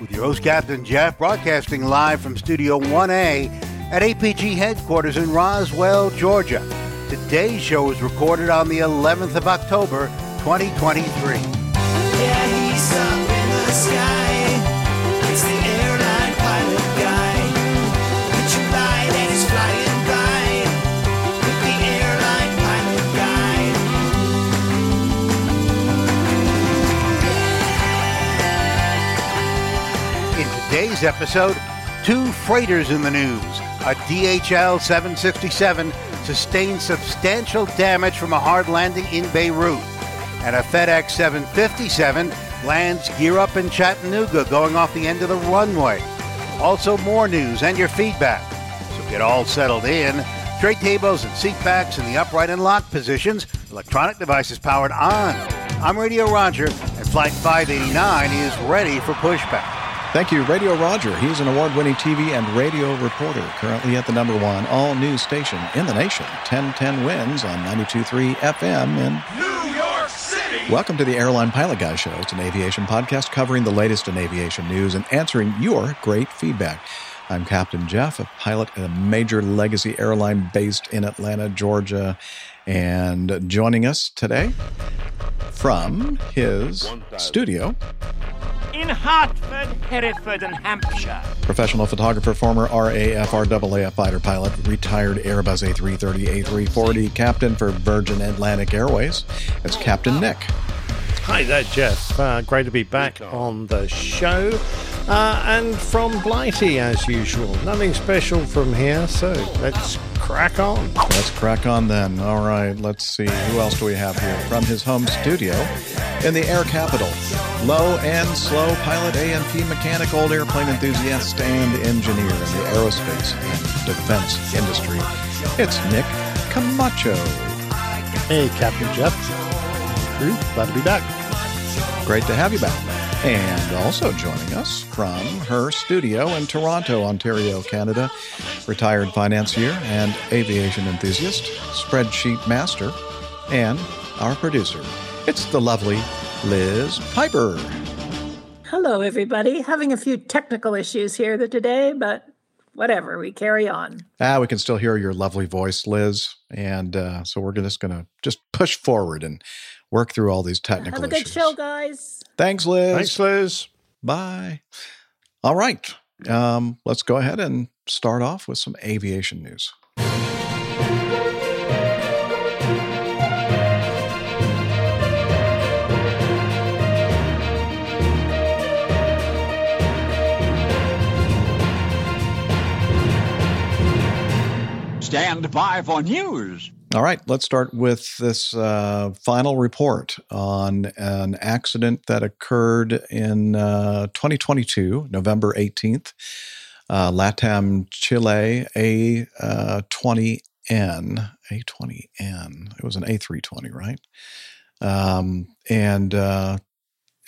With your host, Captain Jeff, broadcasting live from Studio 1A at APG headquarters in Roswell, Georgia. Today's show is recorded on the 11th of October, 2023. Today's episode, two freighters in the news. A DHL 767 sustained substantial damage from a hard landing in Beirut, and a FedEx 757 lands gear up in Chattanooga going off the end of the runway. Also, more news and your feedback. So get all settled in. Tray tables and seat backs in the upright and locked positions. Electronic devices powered on. I'm Radio Roger, and Flight 589 is ready for pushback. Thank you, Radio Roger. He's an award winning TV and radio reporter, currently at the number one all news station in the nation, 1010 WINS on 92.3 FM in New York City. Welcome to the Airline Pilot Guy Show. It's an aviation podcast covering the latest in aviation news and answering your great feedback. I'm Captain Jeff, a pilot at a major legacy airline based in Atlanta, Georgia. And joining us today from his studio, in Hartford, Hereford, and Hampshire. professional photographer, former RAF, RAAF fighter pilot, retired Airbus A330, A340, captain for Virgin Atlantic Airways. It's Captain Nick. Hi there, Jeff. Uh, great to be back on the show. Uh, and from Blighty, as usual. Nothing special from here, so let's crack on. Let's crack on then. All right, let's see. Who else do we have here? From his home studio in the air capital. Low and slow pilot, A&P mechanic, old airplane enthusiast, and engineer in the aerospace and defense industry. It's Nick Camacho. Hey, Captain Jeff. Crew, glad to be back. Great to have you back. And also joining us from her studio in Toronto, Ontario, Canada, retired financier and aviation enthusiast, spreadsheet master, and our producer. It's the lovely Liz Piper. Hello, everybody. Having a few technical issues here today, but whatever, we carry on. Ah, we can still hear your lovely voice, Liz. And uh, so we're just going to just push forward and work through all these technical issues. Have a good issues. show, guys. Thanks, Liz. Thanks, Liz. Bye. All right. Um, let's go ahead and start off with some aviation news. Stand by for news. All right, let's start with this uh, final report on an accident that occurred in uh, 2022, November 18th. Uh, LATAM Chile A20N. A20N. It was an A320, right? Um, and uh,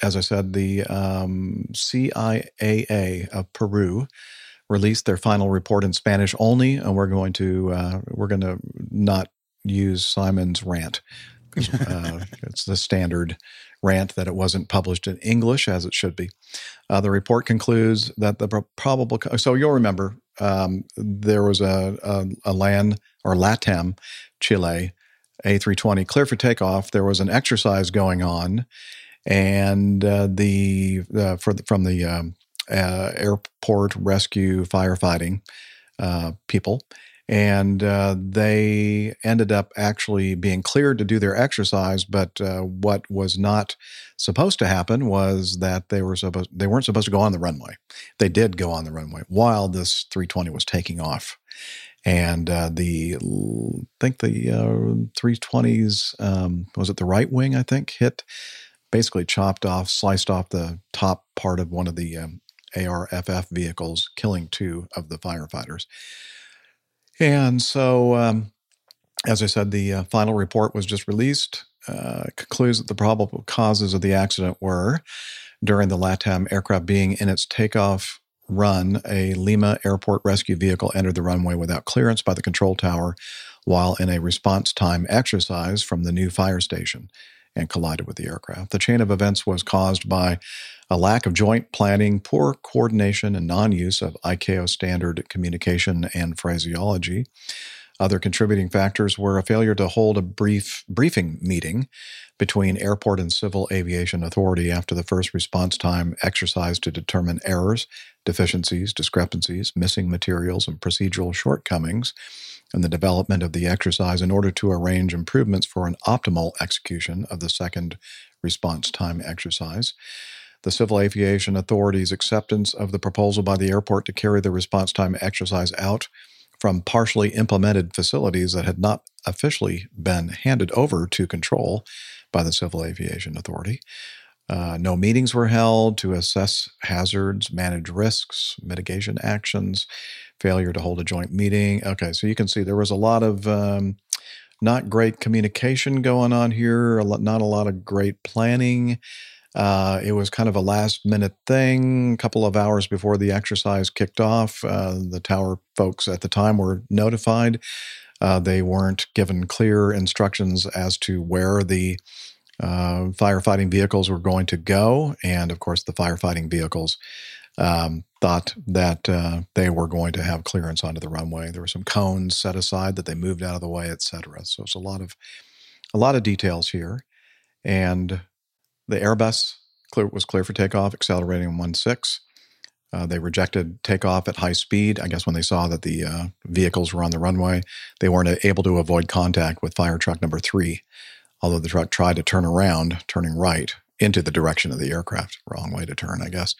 as I said, the um, CIAA of Peru released their final report in Spanish only, and we're going to uh, we're going to not use Simon's rant. Uh, it's the standard rant that it wasn't published in English as it should be. Uh, the report concludes that the probable co- so you'll remember um, there was a, a, a LAN or LATAM Chile A320 clear for takeoff. There was an exercise going on, and uh, the uh, for the, from the um, uh, airport rescue firefighting uh, people, and uh, they ended up actually being cleared to do their exercise. But uh, what was not supposed to happen was that they were supposed they weren't supposed to go on the runway. They did go on the runway while this 320 was taking off. And uh, the, I think the uh, 320s, um, was it the right wing? I think hit, basically chopped off, sliced off the top part of one of the um, ARFF vehicles, killing two of the firefighters. And so, um, as I said, the uh, final report was just released. Uh, concludes that the probable causes of the accident were during the LATAM aircraft being in its takeoff run, a Lima airport rescue vehicle entered the runway without clearance by the control tower while in a response time exercise from the new fire station and collided with the aircraft. The chain of events was caused by a lack of joint planning, poor coordination, and non use of ICAO standard communication and phraseology. Other contributing factors were a failure to hold a brief briefing meeting between Airport and Civil Aviation Authority after the first response time exercise to determine errors, deficiencies, discrepancies, missing materials, and procedural shortcomings in the development of the exercise in order to arrange improvements for an optimal execution of the second response time exercise. The Civil Aviation Authority's acceptance of the proposal by the airport to carry the response time exercise out from partially implemented facilities that had not officially been handed over to control by the Civil Aviation Authority. Uh, no meetings were held to assess hazards, manage risks, mitigation actions, failure to hold a joint meeting. Okay, so you can see there was a lot of um, not great communication going on here, a lot, not a lot of great planning. Uh, it was kind of a last minute thing. A couple of hours before the exercise kicked off, uh, the tower folks at the time were notified. Uh, they weren't given clear instructions as to where the uh, firefighting vehicles were going to go. And of course, the firefighting vehicles um, thought that uh, they were going to have clearance onto the runway. There were some cones set aside that they moved out of the way, et cetera. So it's a lot of a lot of details here. And the Airbus clear, was clear for takeoff, accelerating 1.6. Uh, they rejected takeoff at high speed. I guess when they saw that the uh, vehicles were on the runway, they weren't able to avoid contact with fire truck number three, although the truck tried to turn around, turning right into the direction of the aircraft. Wrong way to turn, I guess.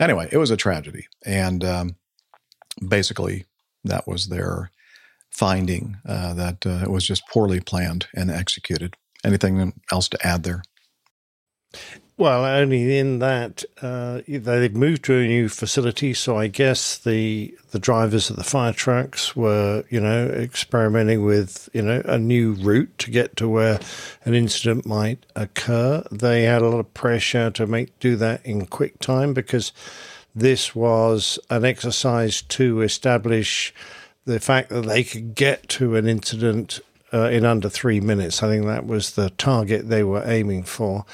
Anyway, it was a tragedy. And um, basically, that was their finding uh, that uh, it was just poorly planned and executed. Anything else to add there? Well, only in that uh, they've moved to a new facility, so I guess the the drivers of the fire trucks were, you know, experimenting with, you know, a new route to get to where an incident might occur. They had a lot of pressure to make do that in quick time because this was an exercise to establish the fact that they could get to an incident uh, in under three minutes. I think that was the target they were aiming for.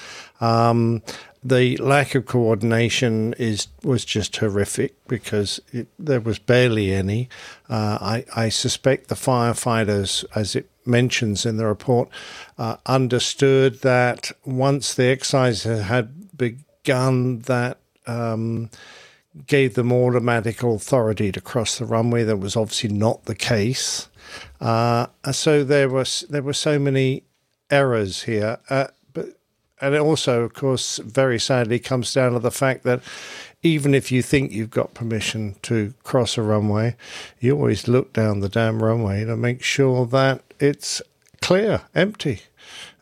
Um, the lack of coordination is was just horrific because it, there was barely any. Uh, I, I suspect the firefighters, as it mentions in the report, uh, understood that once the exercise had begun, that um, gave them automatic authority to cross the runway. That was obviously not the case. Uh, so there was there were so many errors here. And it also, of course, very sadly comes down to the fact that even if you think you've got permission to cross a runway, you always look down the damn runway to make sure that it's clear, empty.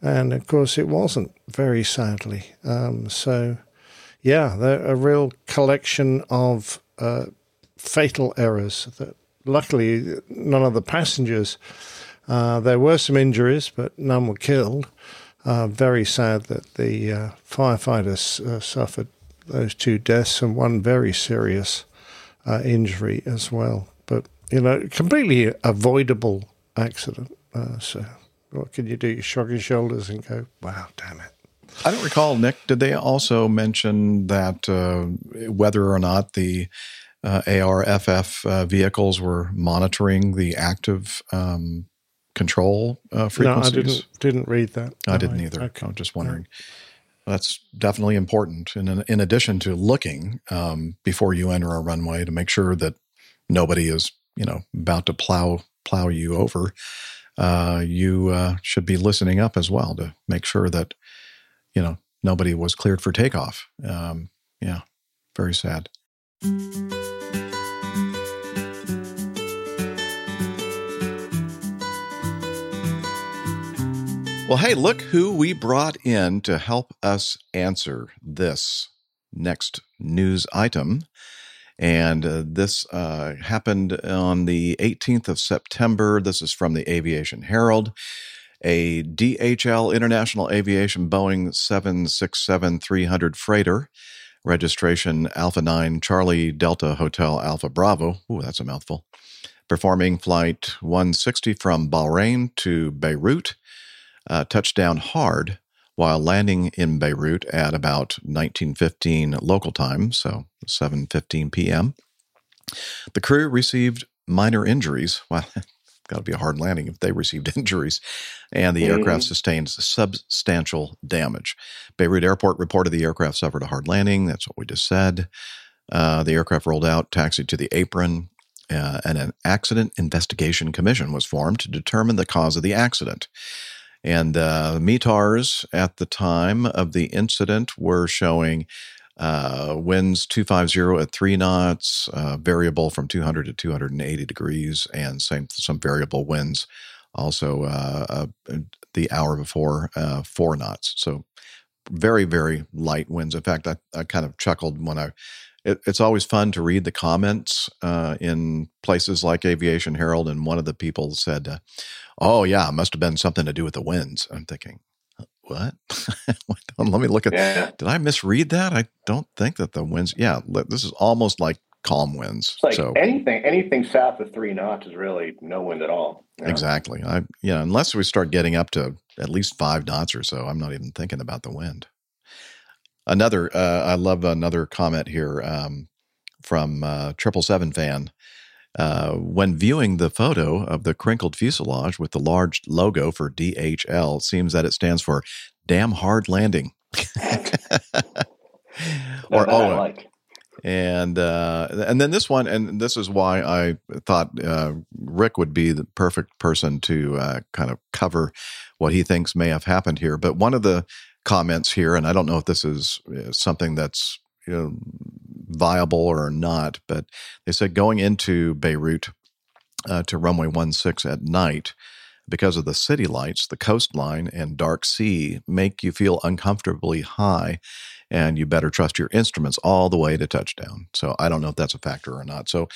And of course, it wasn't, very sadly. Um, so, yeah, a real collection of uh, fatal errors that luckily none of the passengers. Uh, there were some injuries, but none were killed. Uh, very sad that the uh, firefighters uh, suffered those two deaths and one very serious uh, injury as well. But, you know, completely avoidable accident. Uh, so what can you do? You shrug your shoulders and go, wow, damn it. I don't recall, Nick, did they also mention that uh, whether or not the ARFF vehicles were monitoring the active um, control uh, frequencies? No, I didn't, didn't read that. I didn't either. Okay. I'm just wondering. That's definitely important. And in, in addition to looking um, before you enter a runway to make sure that nobody is, you know, about to plow plow you over, uh, you uh, should be listening up as well to make sure that, you know, nobody was cleared for takeoff. Um, yeah, very sad. Well, hey, look who we brought in to help us answer this next news item. And uh, this uh, happened on the 18th of September. This is from the Aviation Herald. A DHL International Aviation Boeing 767 300 freighter, registration Alpha 9 Charlie Delta Hotel Alpha Bravo. Ooh, that's a mouthful. Performing flight 160 from Bahrain to Beirut, uh, touchdown hard while landing in Beirut at about 1915 local time, so 7:15 p.m. The crew received minor injuries. Well, got to be a hard landing if they received injuries, and the aircraft sustained substantial damage. Beirut Airport reported the aircraft suffered a hard landing. That's what we just said. Uh, the aircraft rolled out, taxied to the apron, uh, and an accident investigation commission was formed to determine the cause of the accident. And uh, METARs at the time of the incident were showing uh, winds 250 at three knots, uh, variable from 200 to 280 degrees, and same some variable winds also uh, the hour before uh, four knots. So very, very light winds. In fact, I, I kind of chuckled when I. It, it's always fun to read the comments uh, in places like Aviation Herald, and one of the people said, uh, "Oh yeah, it must have been something to do with the winds." I'm thinking, what? Let me look at. Yeah. Did I misread that? I don't think that the winds. Yeah, this is almost like calm winds. It's like so anything anything south of three knots is really no wind at all. know? exactly, I yeah. Unless we start getting up to at least five knots or so, I'm not even thinking about the wind. Another, uh, I love another comment here um, from Triple Seven fan. Uh, when viewing the photo of the crinkled fuselage with the large logo for DHL, it seems that it stands for "damn hard landing." Or oh, like. and uh, and then this one, and this is why I thought uh, Rick would be the perfect person to uh, kind of cover what he thinks may have happened here. But one of the comments here, and I don't know if this is uh, something that's you know, viable or not, but they said going into Beirut uh, to runway 16 at night because of the city lights, the coastline, and dark sea make you feel uncomfortably high, and you better trust your instruments all the way to touchdown. So I don't know if that's a factor or not. So,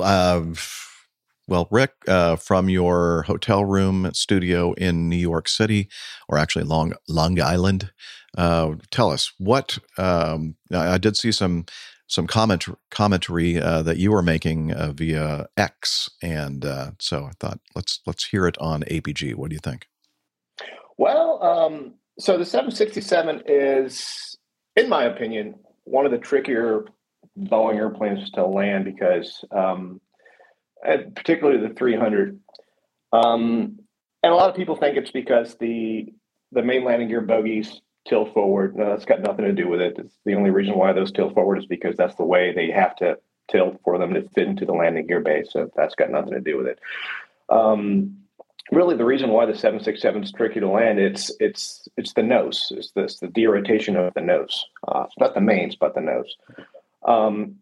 uh, well, Rick, uh, from your hotel room studio in New York City, or actually Long Long Island, uh, tell us what um, I did see some some comment commentary uh, that you were making uh, via X, and uh, so I thought let's let's hear it on APG. What do you think? Well, um, so the 767 is, in my opinion, one of the trickier Boeing airplanes to land because, um, particularly the 300. Um, and a lot of people think it's because the the main landing gear bogies tilt forward. No, that's got nothing to do with it. It's the only reason why those tilt forward is because that's the way they have to tilt for them to fit into the landing gear base. So that's got nothing to do with it. Um, really the reason why the 767 is tricky to land it's it's it's the nose it's this the derotation of the nose uh, it's not the mains but the nose um,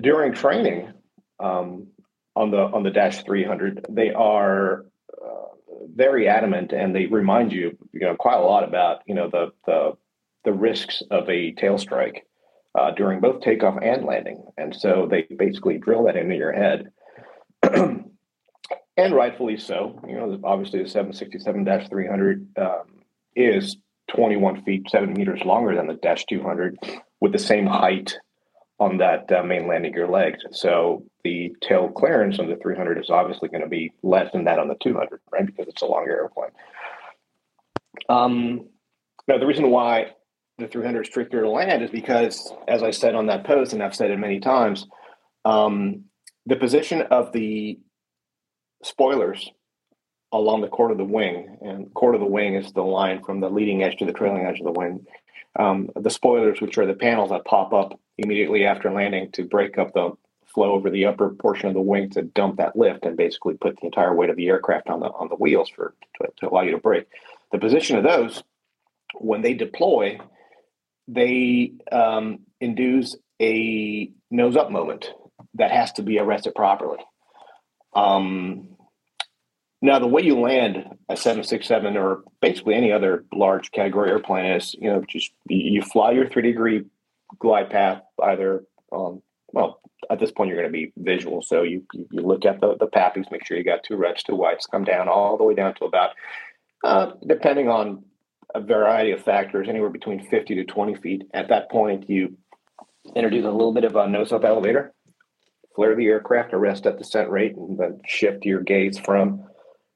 during training um, on the on the dash 300 they are uh, very adamant and they remind you you know quite a lot about you know the the the risks of a tail strike uh, during both takeoff and landing. And so they basically drill that into your head. And rightfully so. You know, obviously the 767-300 um, is 21 feet, seven meters longer than the Dash 200, with the same height on that uh, main landing gear legs. So the tail clearance on the 300 is obviously going to be less than that on the 200, right? Because it's a longer airplane. Um, now, the reason why the 300 is trickier to land is because, as I said on that post, and I've said it many times, um, the position of the spoilers along the chord of the wing, and chord of the wing is the line from the leading edge to the trailing edge of the wing. Um, the spoilers, which are the panels that pop up immediately after landing to break up the flow over the upper portion of the wing to dump that lift and basically put the entire weight of the aircraft on the on the wheels for to, to allow you to brake. The position of those, when they deploy, they um, induce a nose up moment that has to be arrested properly. Um, now, the way you land a 767 or basically any other large category airplane is, you know, just you fly your three degree glide path either um, well, at this point, you're going to be visual. So you, you, you look at the, the PAPIs, make sure you got two reds, two whites, come down all the way down to about, uh, depending on a variety of factors, anywhere between 50 to 20 feet. At that point, you introduce a little bit of a nose up elevator, flare the aircraft, arrest at the descent rate, and then shift your gaze from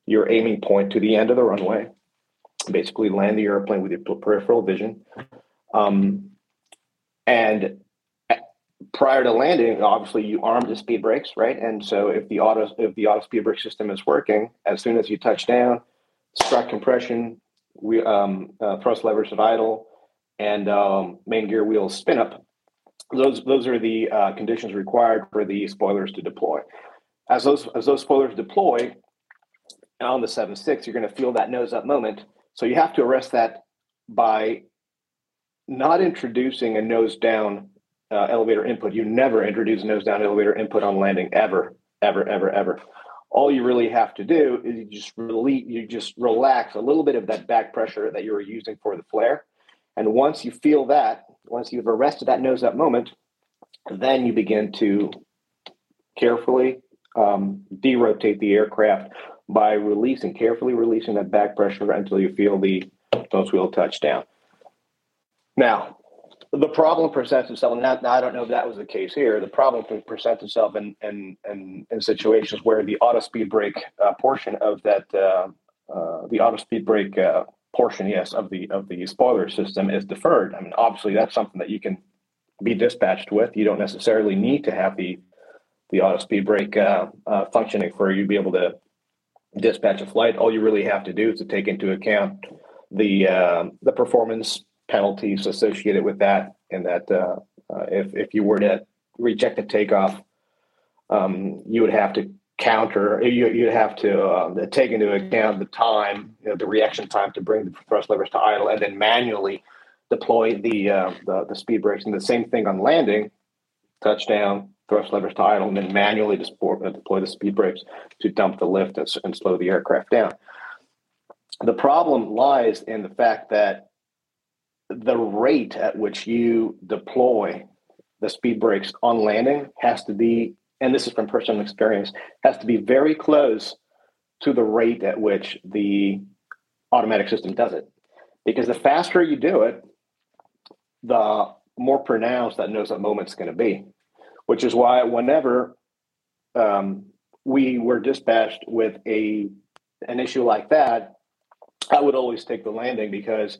your aiming point to the end of the runway. Basically, land the airplane with your peripheral vision. Um, and prior to landing, obviously you arm the speed brakes, right? And so if the auto if the auto speed brake system is working, as soon as you touch down, strut compression, we um, uh, thrust levers at idle, and um, main gear wheels spin up. Those those are the uh, conditions required for the spoilers to deploy. As those as those spoilers deploy on the seven six, you're going to feel that nose up moment. So you have to arrest that by not introducing a nose down uh, elevator input. You never introduce nose down elevator input on landing ever, ever, ever, ever. All you really have to do is you just release, you just relax a little bit of that back pressure that you were using for the flare. And once you feel that, once you've arrested that nose up moment, then you begin to carefully um, derotate the aircraft by releasing, carefully releasing that back pressure until you feel the nose wheel touch down. Now, the problem presents itself, and now I don't know if that was the case here. The problem presents itself in in, in, in situations where the auto speed brake uh, portion of that uh, uh, the auto speed brake uh, portion, yes, of the of the spoiler system is deferred. I mean, obviously, that's something that you can be dispatched with. You don't necessarily need to have the the auto speed brake uh, uh, functioning for you to be able to dispatch a flight. All you really have to do is to take into account the the performance penalties associated with that, and that uh, uh, if if you were to reject a takeoff, um, you would have to counter. You you'd have to um, take into account the time, you know, the reaction time to bring the thrust levers to idle, and then manually deploy the uh, the, the speed brakes. And the same thing on landing, touchdown, thrust levers to idle, and then manually deploy, uh, deploy the speed brakes to dump the lift and, and slow the aircraft down. The problem lies in the fact that the rate at which you deploy the speed brakes on landing has to be, and this is from personal experience, has to be very close to the rate at which the automatic system does it. Because the faster you do it, the more pronounced that nose up moment is going to be, which is why whenever um, we were dispatched with a an issue like that, I would always take the landing because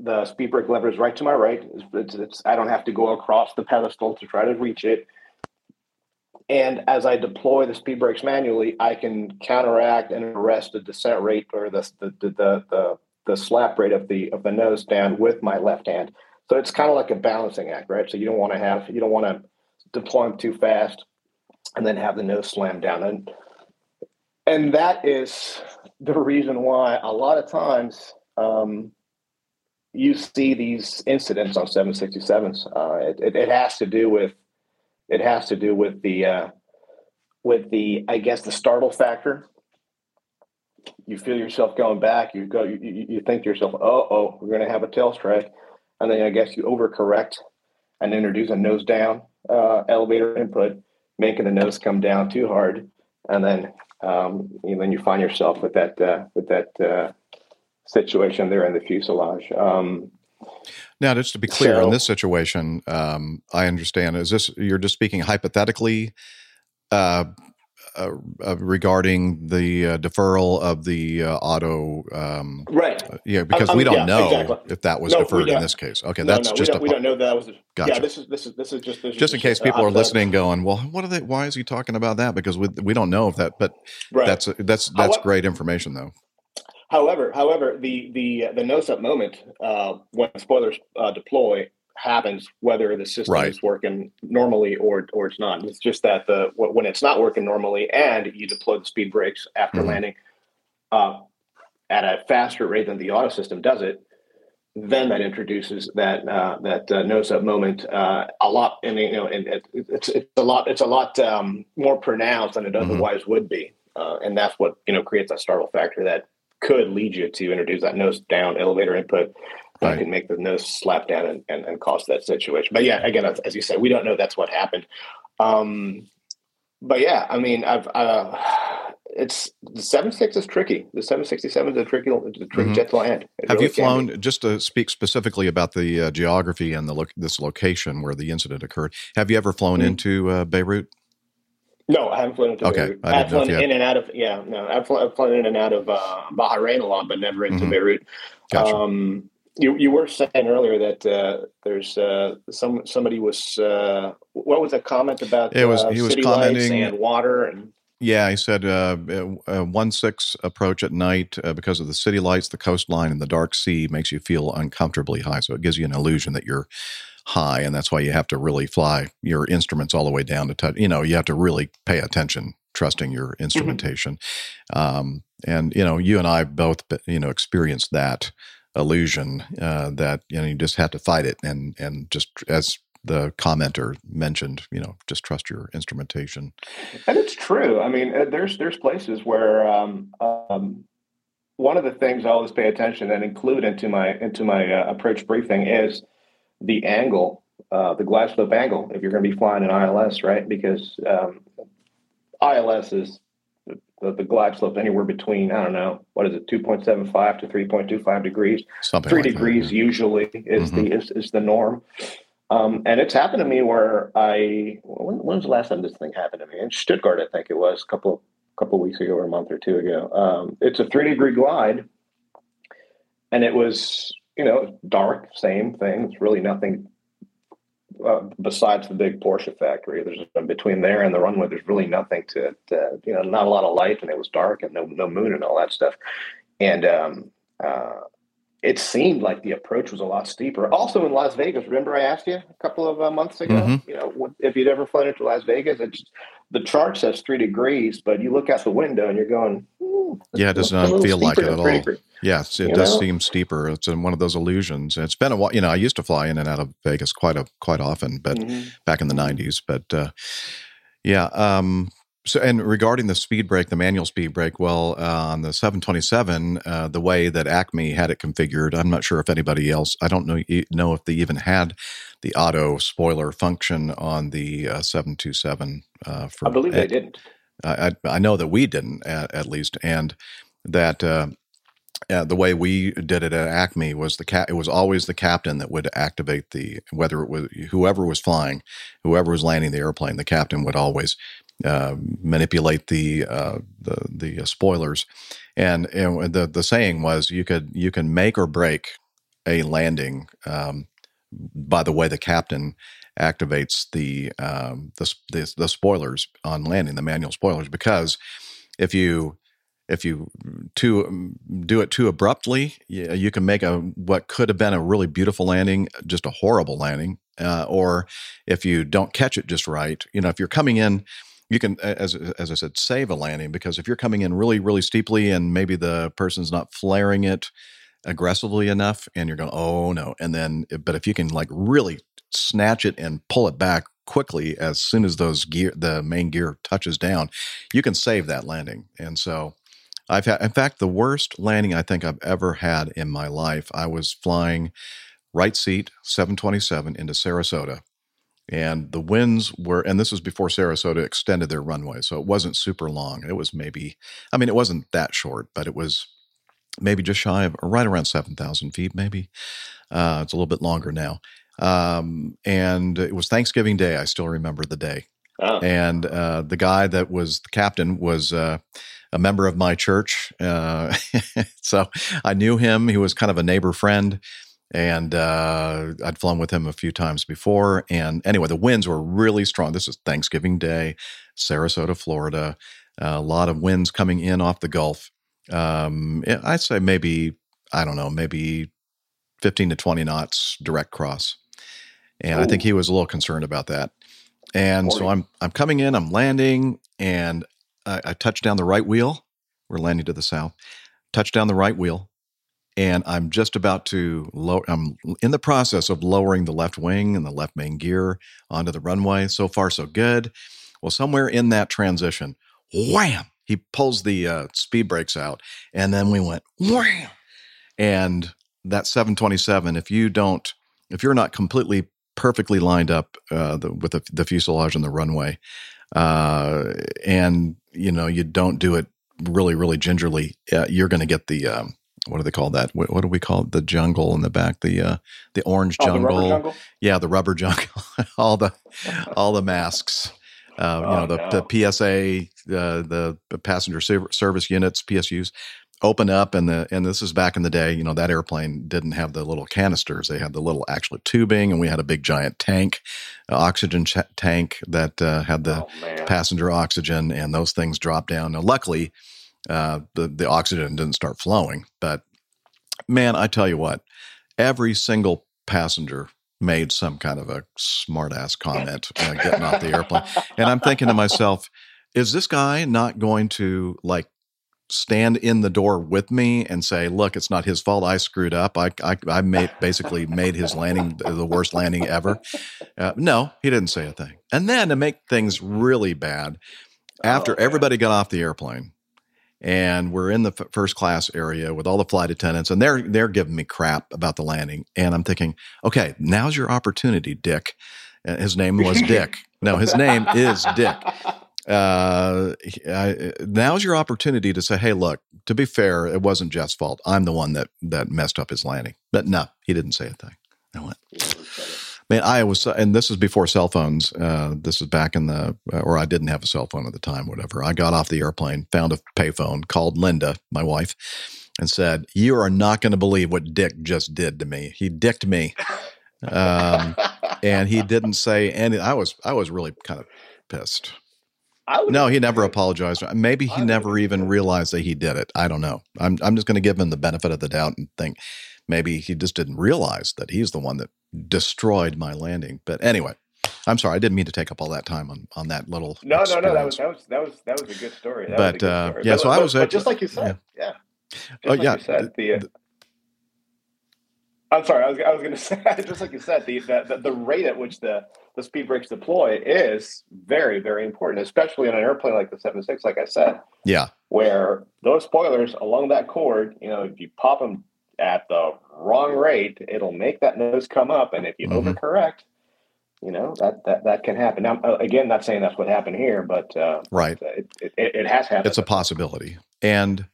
the speed brake lever is right to my right. It's, it's, I don't have to go across the pedestal to try to reach it. And as I deploy the speed brakes manually, I can counteract and arrest the descent rate or the the the the, the slap rate of the of the nose down with my left hand. So it's kind of like a balancing act, right? So you don't want to have you don't want to deploy them too fast and then have the nose slam down. And and that is the reason why a lot of times um, you see these incidents on 767s. Uh, it, it, it, has to do with it has to do with the uh, with the I guess the startle factor. You feel yourself going back. You go. You, you think to yourself, "Oh, oh, we're going to have a tail strike," and then I guess you overcorrect and introduce a nose down uh, elevator input, making the nose come down too hard, and then um, and then you find yourself with that uh, with that uh, situation there in the fuselage. Um, now, just to be clear, so, in this situation, um, I understand. Is this you're just speaking hypothetically uh, uh, uh, regarding the uh, deferral of the uh, auto? Um, right. yeah, because we don't yeah, know exactly. if that was no, deferred in this case. Okay, no, that's no, just we don't, a, we don't know that was. Gotcha. Yeah, this is this is this is just this just in case people are listening, going, well, what are they? Why is he talking about that? Because we we don't know if that, but right. that's that's that's great information though. However, however, the the the nose up moment uh, when spoilers uh, deploy happens whether the system right. is working normally or or it's not. It's just that the when it's not working normally and you deploy the speed brakes after mm-hmm. landing uh, at a faster rate than the auto system does it, then that introduces that uh, that uh, nose up moment uh, a lot. Mean, you know, and it, it's it's a lot it's a lot um, more pronounced than it mm-hmm. otherwise would be, uh, and that's what you know creates that startle factor that could lead you to introduce that nose down elevator input. That Right. can make the nose slap down and, and, and cause that situation. But yeah, again, as, as you said, we don't know that's what happened. Um, but yeah, I mean, I've uh, it's the seven six is tricky. The seven sixty seven is a tricky, tricky Mhm. jet to land. It Have really you flown, just to speak specifically about the uh, geography and the lo- this location where the incident occurred, have you ever flown Mhm. into uh, Beirut? No, I haven't flown into Okay, Beirut. I I've flown in and out of yeah, no, I've flown, I've flown in and out of uh, Bahrain a lot, but never into Mhm. Beirut. Gotcha. Um, you you were saying earlier that uh, there's uh, some somebody was uh, what was a comment about It was- uh, he was commenting- and water and Yeah, he said uh, uh, one six approach at night uh, because of the city lights, the coastline, and the dark sea makes you feel uncomfortably high. So it gives you an illusion that you're high, and that's why you have to really fly your instruments all the way down to touch. You know, you have to really pay attention, trusting your instrumentation. Um, and you know, you and I both, you know, experienced that illusion uh, that you know you just have to fight it, and and just as the commenter mentioned, you know, just trust your instrumentation. And it's true. I mean, uh, there's there's places where um, um, one of the things I always pay attention and include into my into my uh, approach briefing is the angle, uh, the glide slope angle. If you're going to be flying an ILS, right? Because um, ILS is the, the glide slope anywhere between I don't know what is it, two point seven five to three point two five degrees. Something Three like that, degrees yeah. usually is the is, is the norm. Um, and it's happened to me where I when, when was the last time this thing happened to me? In Stuttgart, I think it was a couple couple weeks ago or a month or two ago. Um, it's a three degree glide, and it was you know dark, same thing. It's really nothing uh, besides the big Porsche factory. There's between there and the runway. There's really nothing to it. Uh, you know, not a lot of light, and it was dark and no no moon and all that stuff. And um, uh, it seemed like the approach was a lot steeper. Also in Las Vegas, remember I asked you a couple of uh, months ago, Mhm. you know, if you'd ever flown into Las Vegas, it's, the chart says three degrees, but you look out the window and you're going, Yeah, it does not feel like it at all. Yes, it You does know? seem steeper. It's in one of those illusions. It's been a while. You know, I used to fly in and out of Vegas quite a quite often, but Mhm. back in the '90s. But uh, yeah. Um, so, and regarding the speed brake, the manual speed brake, well, uh, on the 727, uh, the way that Acme had it configured, I'm not sure if anybody else. I don't know know if they even had the auto spoiler function on the uh, 727. Uh, for I believe they didn't. I, I know that we didn't at, at least, and that uh, uh, the way we did it at Acme was the cat. It was always the captain that would activate the whether it was whoever was flying, whoever was landing the airplane. The captain would always uh, manipulate the uh, the the uh, spoilers, and, and the the saying was you could you can make or break a landing um, by the way the captain activates the, um, the the the spoilers on landing, the manual spoilers, because if you if you too do it too abruptly, you, can make a what could have been a really beautiful landing just a horrible landing. Uh, or if you don't catch it just right, you know, if you're coming in, you can, as as I said, save a landing because if you're coming in really really steeply and maybe the person's not flaring it aggressively enough, and you're going, oh no, and then eh, but if you can like really snatch it and pull it back quickly as soon as those gear the main gear touches down, you can save that landing. And so I've had, in fact, the worst landing I think I've ever had in my life. I was flying right seat 727 into Sarasota. And the winds were, and this was before Sarasota extended their runway. So it wasn't super long. It was maybe, I mean, it wasn't that short, but it was maybe just shy of, right around 7,000 feet, maybe. Uh, it's a little bit longer now. Um, and it was Thanksgiving Day. I still remember the day. Oh. And uh, the guy that was the captain was uh, a member of my church. Uh, so I knew him. He was kind of a neighbor friend. And uh, I'd flown with him a few times before. And anyway, the winds were really strong. This is Thanksgiving Day, Sarasota, Florida. a lot of winds coming in off the Gulf. Um, I'd say maybe, I don't know, maybe 15 to 20 knots direct cross. And I think he was a little concerned about that. And so I'm I'm coming in, I'm landing, and I, I touch down the right wheel. We're landing to the south. Touch down the right wheel, and I'm just about to lower. I'm in the process of lowering the left wing and the left main gear onto the runway. So far, so good. Well, somewhere in that transition, wham! He pulls the uh, speed brakes out, and then we went wham, and that 727, if you don't, if you're not completely perfectly lined up uh, the, with the, the fuselage and the runway, uh, and you know you don't do it really, really gingerly, uh, you're going to get the um, what do they call that? What, what, do we call it? The jungle in the back, the uh, the orange Oh, jungle. rubber jungle? Yeah, the rubber jungle. all the all the masks. Uh, you Oh, know the, no. the PSA, uh, the passenger service units, PSUs, open up, and the and this is back in the day. You know that airplane didn't have the little canisters; they had the little actual tubing, and we had a big giant tank, uh, oxygen ch- tank that uh, had the Oh, passenger oxygen, and those things dropped down. Now, luckily, uh, the the oxygen didn't start flowing, but man, I tell you what, every single passenger made some kind of a smart ass comment uh, getting off the airplane, and I'm thinking to myself, is this guy not going to like stand in the door with me and say, "Look, it's not his fault. I screwed up. I I, I made basically made his landing the worst landing ever." Uh, no, he didn't say a thing. And then to make things really bad, after Oh, everybody got off the airplane, and we're in the f- first class area with all the flight attendants, and they're they're giving me crap about the landing, and I'm thinking, okay, now's your opportunity, Dick. Uh, his name was Dick. No, his name is Dick uh, I, now's your opportunity to say, "Hey, look. To be fair, it wasn't Jeff's fault. I'm the one that that messed up his landing." But no, he didn't say a thing. I went, man. I was, and this is before cell phones. Uh, this is back in the, or I didn't have a cell phone at the time. Whatever. I got off the airplane, found a payphone, called Linda, my wife, and said, "You are not going to believe what Dick just did to me. He dicked me." Um, and he didn't say any. I was, I was really kind of pissed. No, he never apologized. Maybe he never even realized that he did it. I don't know. I'm I'm just going to give him the benefit of the doubt and think maybe he just didn't realize that he's the one that destroyed my landing. But anyway, I'm sorry. I didn't mean to take up all that time on on that little. No, no, no. That was that was that was that was a good story. That But, good uh, story. yeah, But- so I was but at- just like you said, yeah. Just Oh, like yeah, said, the- the, uh, I'm sorry. I was, I was going to say, just like you said, the, the the the rate at which the the speed brakes deploy is very very important, especially on an airplane like the 76. Like I said, Yeah, where those spoilers along that chord, you know, if you pop them at the wrong rate, it'll make that nose come up, and if you Mhm. overcorrect, you know that that that can happen. Now, uh, again, not saying that's what happened here, but uh, right. it, it, it has happened. It's a possibility, and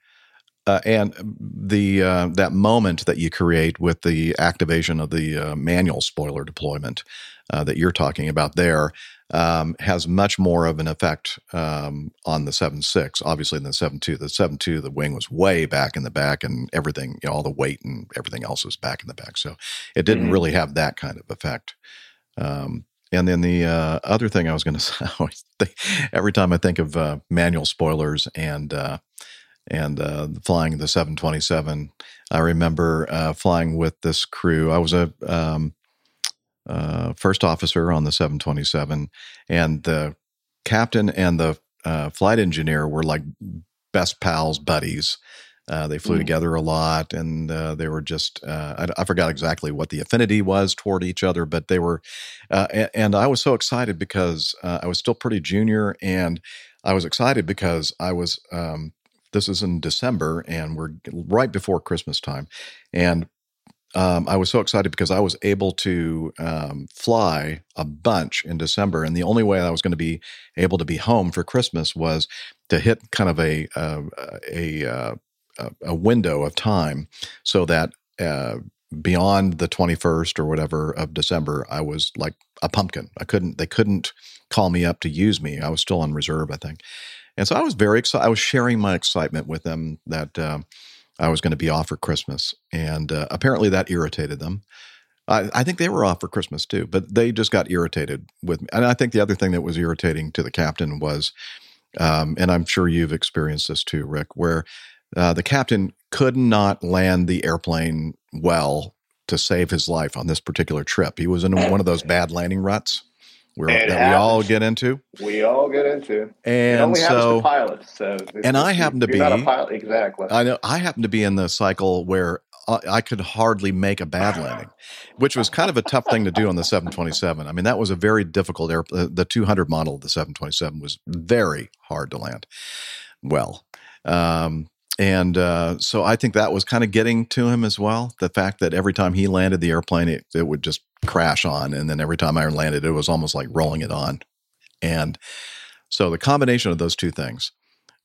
uh, and the uh, that moment that you create with the activation of the uh, manual spoiler deployment uh, that you're talking about there um, has much more of an effect um, on the 7.6, obviously than the 7.2. The 7.2, the wing was way back in the back, and everything, you know, all the weight and everything else was back in the back. So it didn't Mhm. really have that kind of effect. Um, and then the uh, other thing I was going to say, think, every time I think of uh, manual spoilers and uh, and uh, flying the 727, I remember uh, flying with this crew. I was a um, uh, first officer on the 727, and the captain and the uh, flight engineer were like best pals, buddies. Uh, they flew Mm. together a lot, and uh, they were just, uh, I, I forgot exactly what the affinity was toward each other, but they were, uh, and, and I was so excited because uh, I was still pretty junior, and I was excited because I was, um, this is in December, and we're right before Christmas time. And um, I was so excited because I was able to um, fly a bunch in December, and the only way I was going to be able to be home for Christmas was to hit kind of a uh, a, uh, a a window of time, so that uh, beyond the twenty first or whatever of December, I was like a pumpkin. I couldn't they couldn't call me up to use me. I was still on reserve, I think, and so I was very excited. I was sharing my excitement with them that. I was going to be off for Christmas, and uh, apparently that irritated them. I, I think they were off for Christmas too, but they just got irritated with me. And I think the other thing that was irritating to the captain was, um, and I'm sure you've experienced this too, Rick, where uh, the captain could not land the airplane well to save his life on this particular trip. He was in one of those bad landing ruts that we all get into, we all get into. and only happens so pilots. So And I happen to you're not a be- pilot, exactly. I know I happen to be in the cycle where I, I could hardly make a bad landing, which was kind of a tough thing to do on the 727. I mean, that was a very difficult air. uh, The 200 model of the 727 was very hard to land well. Um, and uh, so I think that was kind of getting to him as well. The fact that every time he landed the airplane, it, it would just crash on, and then every time I landed, it was almost like rolling it on. And so the combination of those two things.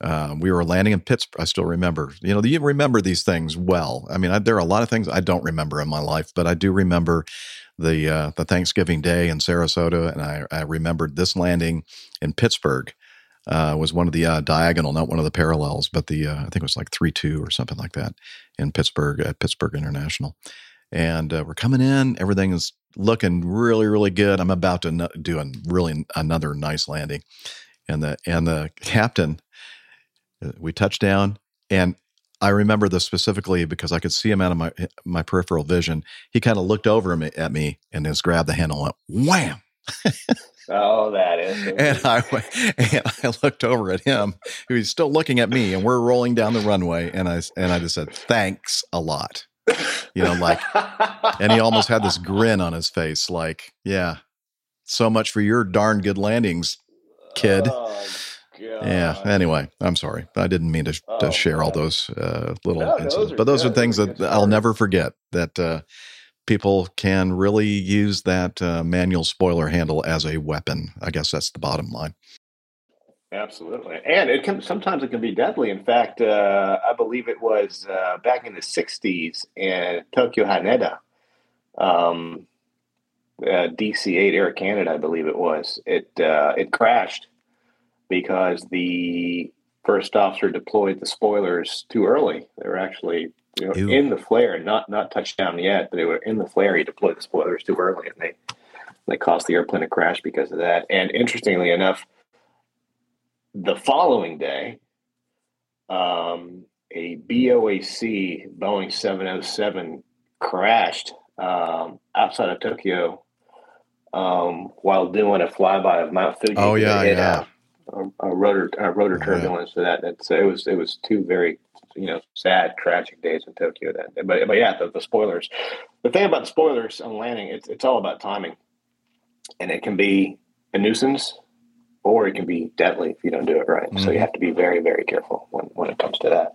Uh, we were landing in Pittsburgh. I still remember. You know, you remember these things well. I mean, I, there are a lot of things I don't remember in my life, but I do remember the uh, the Thanksgiving Day in Sarasota, and I, I remembered this landing in Pittsburgh uh, was one of the uh, diagonal, not one of the parallels, but the uh, I think it was like three two or something like that in Pittsburgh at Pittsburgh International. And uh, we're coming in, everything is looking really really good. I'm about to no- do a really another nice landing, and the and the captain, uh, we touched down, and I remember this specifically because I could see him out of my my peripheral vision. He kind of looked over me, at me and just grabbed the handle and went wham. Oh, that is. And I went- and I looked over at him, who he's still looking at me, and we're rolling down the runway, and I and I just said, "Thanks a lot," you know, like, and he almost had this grin on his face, like, "Yeah, so much for your darn good landings, kid." Oh, Yeah. Anyway, I'm sorry. I didn't mean to, to Oh, share all those uh, little No, those incidents, are but those are things that I'll never forget. That uh, people can really use that uh, manual spoiler handle as a weapon. I guess that's the bottom line. Absolutely, and it can sometimes it can be deadly. In fact, uh, I believe it was uh, back in the '60s in Tokyo Haneda, um, uh, DC-8 Air Canada, I believe it was. It uh, it crashed because the first officer deployed the spoilers too early. They were actually you know, in the flare, not not touchdown yet, but they were in the flare. He deployed the spoilers too early, and they they caused the airplane to crash because of that. And interestingly enough the following day, um, a BOAC Boeing 707 crashed um, outside of Tokyo um, while doing a flyby of Mount Fuji. Oh, yeah, yeah. A, a, rotor, a rotor Yeah. turbulence to that. That's it was it was two very you know sad, tragic days in Tokyo. That, day. but but yeah, the, the spoilers. The thing about the spoilers on landing, it's it's all about timing, and it can be a nuisance or it can be deadly if you don't do it right. So Mhm. you have to be very, very careful when, when it comes to that.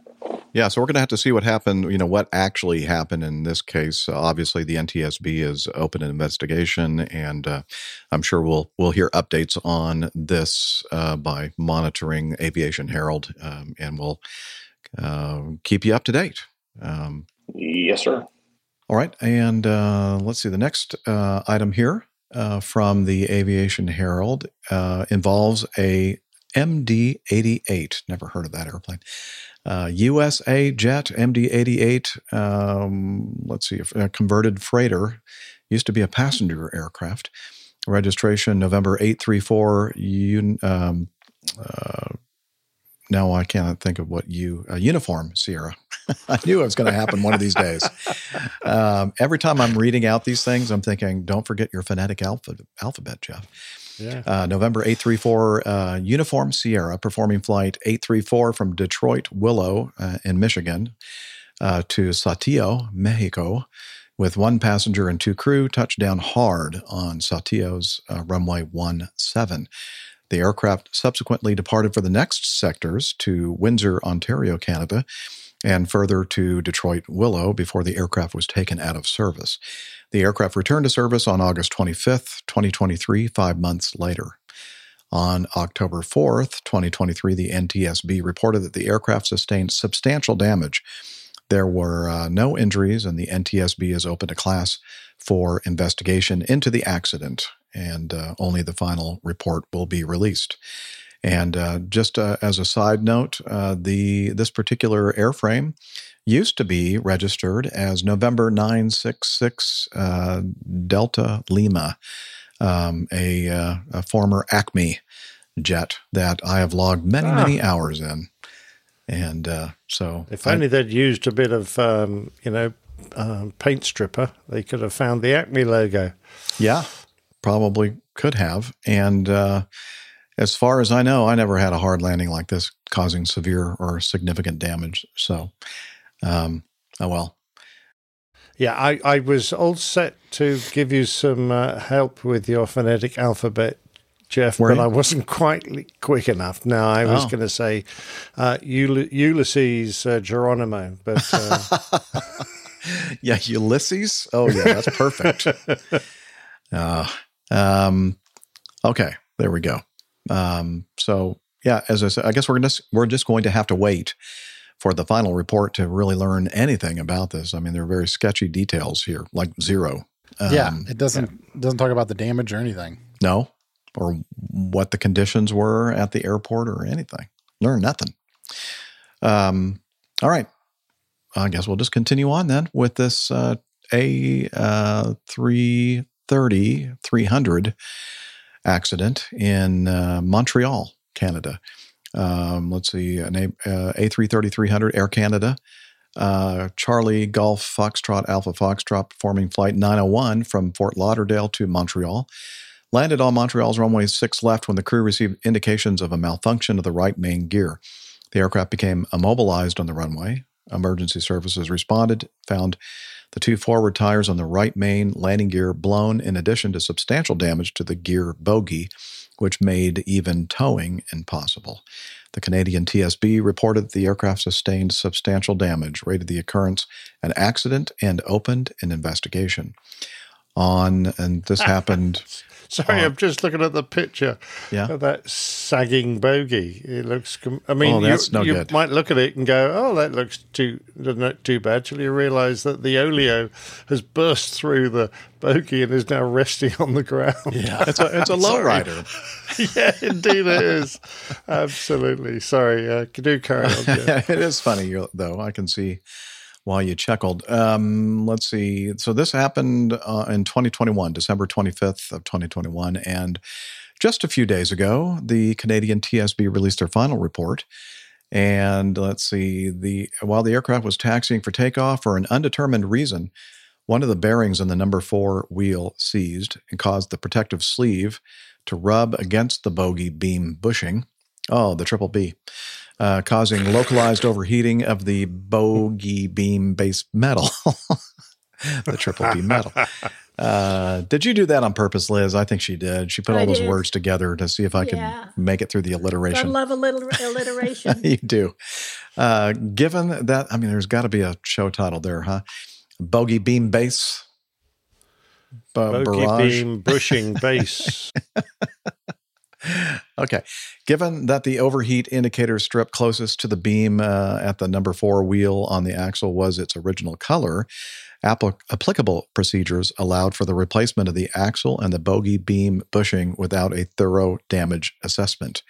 Yeah, so we're going to have to see what happened, you know, what actually happened in this case. Uh, obviously, the NTSB is open an investigation, and uh, I'm sure we'll we'll hear updates on this uh, by monitoring Aviation Herald, um, and we'll uh, keep you up to date. Um, Yes, sir. all right, and uh, let's see. The next uh, item here uh, from the Aviation Herald uh, involves a MD 88. Never heard of that airplane. Uh, USA Jet MD 88. Um, let's see, a converted freighter. Used to be a passenger aircraft. Registration November 834. Un, um, uh, now I can't think of what you uh, uniform Sierra. I knew it was going to happen one of these days. Um, every time I'm reading out these things, I'm thinking, don't forget your phonetic alpha, alphabet, Jeff. Yeah. Uh, November 834, uh, Uniform Sierra performing flight 834 from Detroit Willow uh, in Michigan uh, to Saltillo, Mexico, with one passenger and two crew, touched down hard on Saltillo's uh, runway 17. The aircraft subsequently departed for the next sectors to Windsor, Ontario, Canada, and further to Detroit Willow before the aircraft was taken out of service. The aircraft returned to service on August 25th, 2023, five months later. On October 4th, 2023, the NTSB reported that the aircraft sustained substantial damage. There were uh, no injuries, and the NTSB has opened a class for investigation into the accident, and uh, only the final report will be released. And uh, just uh, as a side note, uh, the this particular airframe used to be registered as November 966 uh, Delta Lima, um, a, uh, a former Acme jet that I have logged many, Ah. many hours in. And uh, so, If I- only they'd used a bit of, um, you know, um, paint stripper, they could have found the Acme logo. Yeah, probably could have. And uh, as far as I know, I never had a hard landing like this causing severe or significant damage. So, um, oh well. Yeah, I, I was all set to give you some uh, help with your phonetic alphabet, Jeff, Were but you? I wasn't quite quick enough. No, I was Oh. going to say uh, Ul- Ulysses uh, Geronimo, but uh, Yeah, Ulysses. Oh yeah, that's perfect. uh, um, okay, there we go. Um, so yeah, as I said, I guess we're just we're just going to have to wait for the final report to really learn anything about this. I mean, there are very sketchy details here, like zero. yeah, Um, it doesn't doesn't talk about the damage or anything. No, or what the conditions were at the airport or anything. Learn nothing. Um, all right. I guess we'll just continue on then with this uh, A uh, 330 300 accident in uh, Montreal, Canada. Um, let's see, an A, uh, A330 300 Air Canada. Uh, Charlie Golf Foxtrot Alpha Foxtrot performing flight 901 from Fort Lauderdale to Montreal landed on Montreal's runway 6 left when the crew received indications of a malfunction of the right main gear. The aircraft became immobilized on the runway. Emergency services responded, found the two forward tires on the right main landing gear blown, in addition to substantial damage to the gear bogie, which made even towing impossible. The Canadian TSB reported that the aircraft sustained substantial damage, rated the occurrence an accident, and opened an investigation. On, and this happened. Sorry, Uh, I'm just looking at the picture Yeah. of that sagging bogie. It looks. Com- I mean, Oh, you, you good. might look at it and go, "Oh, that looks too doesn't look too bad." Till you realise that the oleo has burst through the bogie and is now resting on the ground. Yeah, it's a, it's a Sorry. lowrider. yeah, indeed it is. Absolutely. Sorry. Uh, do carry on. Jeff. it is funny, though. I can see why you chuckled. Um, let's see. So this happened uh, in 2021, December 25th of 2021, and just a few days ago, the Canadian TSB released their final report. And let's see, the while the aircraft was taxiing for takeoff for an undetermined reason, one of the bearings in the number four wheel seized and caused the protective sleeve to rub against the bogie beam bushing. Oh, the triple B, uh, causing localized overheating of the bogie beam base metal. the triple B metal. Uh, did you do that on purpose, Liz? I think she did. She put all I those did. words together to see if I could make it through the alliteration. I love a little alliteration. you do. Uh, given that, I mean, there's got to be a show title there, huh? Bogie beam base. Bu- Bogie barrage. beam bushing base. Okay. Given that the overheat indicator strip closest to the beam uh, at the number four wheel on the axle was its original color, applic- applicable procedures allowed for the replacement of the axle and the bogie beam bushing without a thorough damage assessment.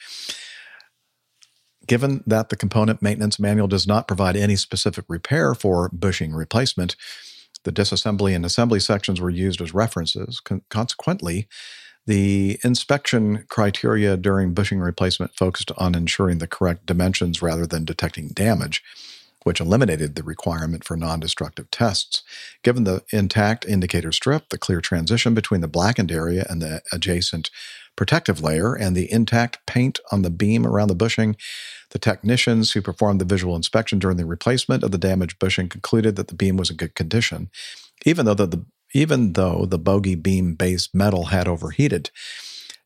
Given that the component maintenance manual does not provide any specific repair for bushing replacement, the disassembly and assembly sections were used as references. Con- consequently, the inspection criteria during bushing replacement focused on ensuring the correct dimensions rather than detecting damage, which eliminated the requirement for non destructive tests. Given the intact indicator strip, the clear transition between the blackened area and the adjacent protective layer, and the intact paint on the beam around the bushing, the technicians who performed the visual inspection during the replacement of the damaged bushing concluded that the beam was in good condition, even though the, the even though the bogie beam based metal had overheated.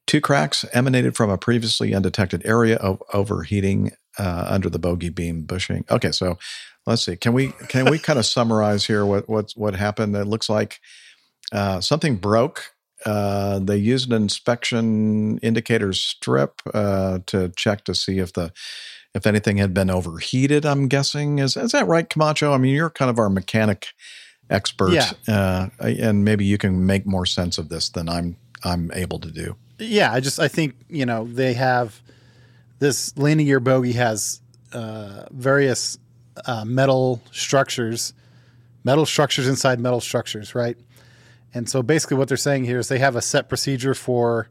Two cracks emanated from a previously undetected area of overheating uh, under the bogie beam bushing. Okay, so let's see. Can we can we kind of summarize here what what what happened? It looks like uh, something broke. Uh, they used an inspection indicator strip uh, to check to see if the if anything had been overheated. I'm guessing is is that right, Camacho? I mean, you're kind of our mechanic expert, Yeah. uh, and maybe you can make more sense of this than I'm I'm able to do. Yeah, I just I think you know they have this landing gear bogie has uh, various uh, metal structures, metal structures inside metal structures, right? And so basically, what they're saying here is they have a set procedure for,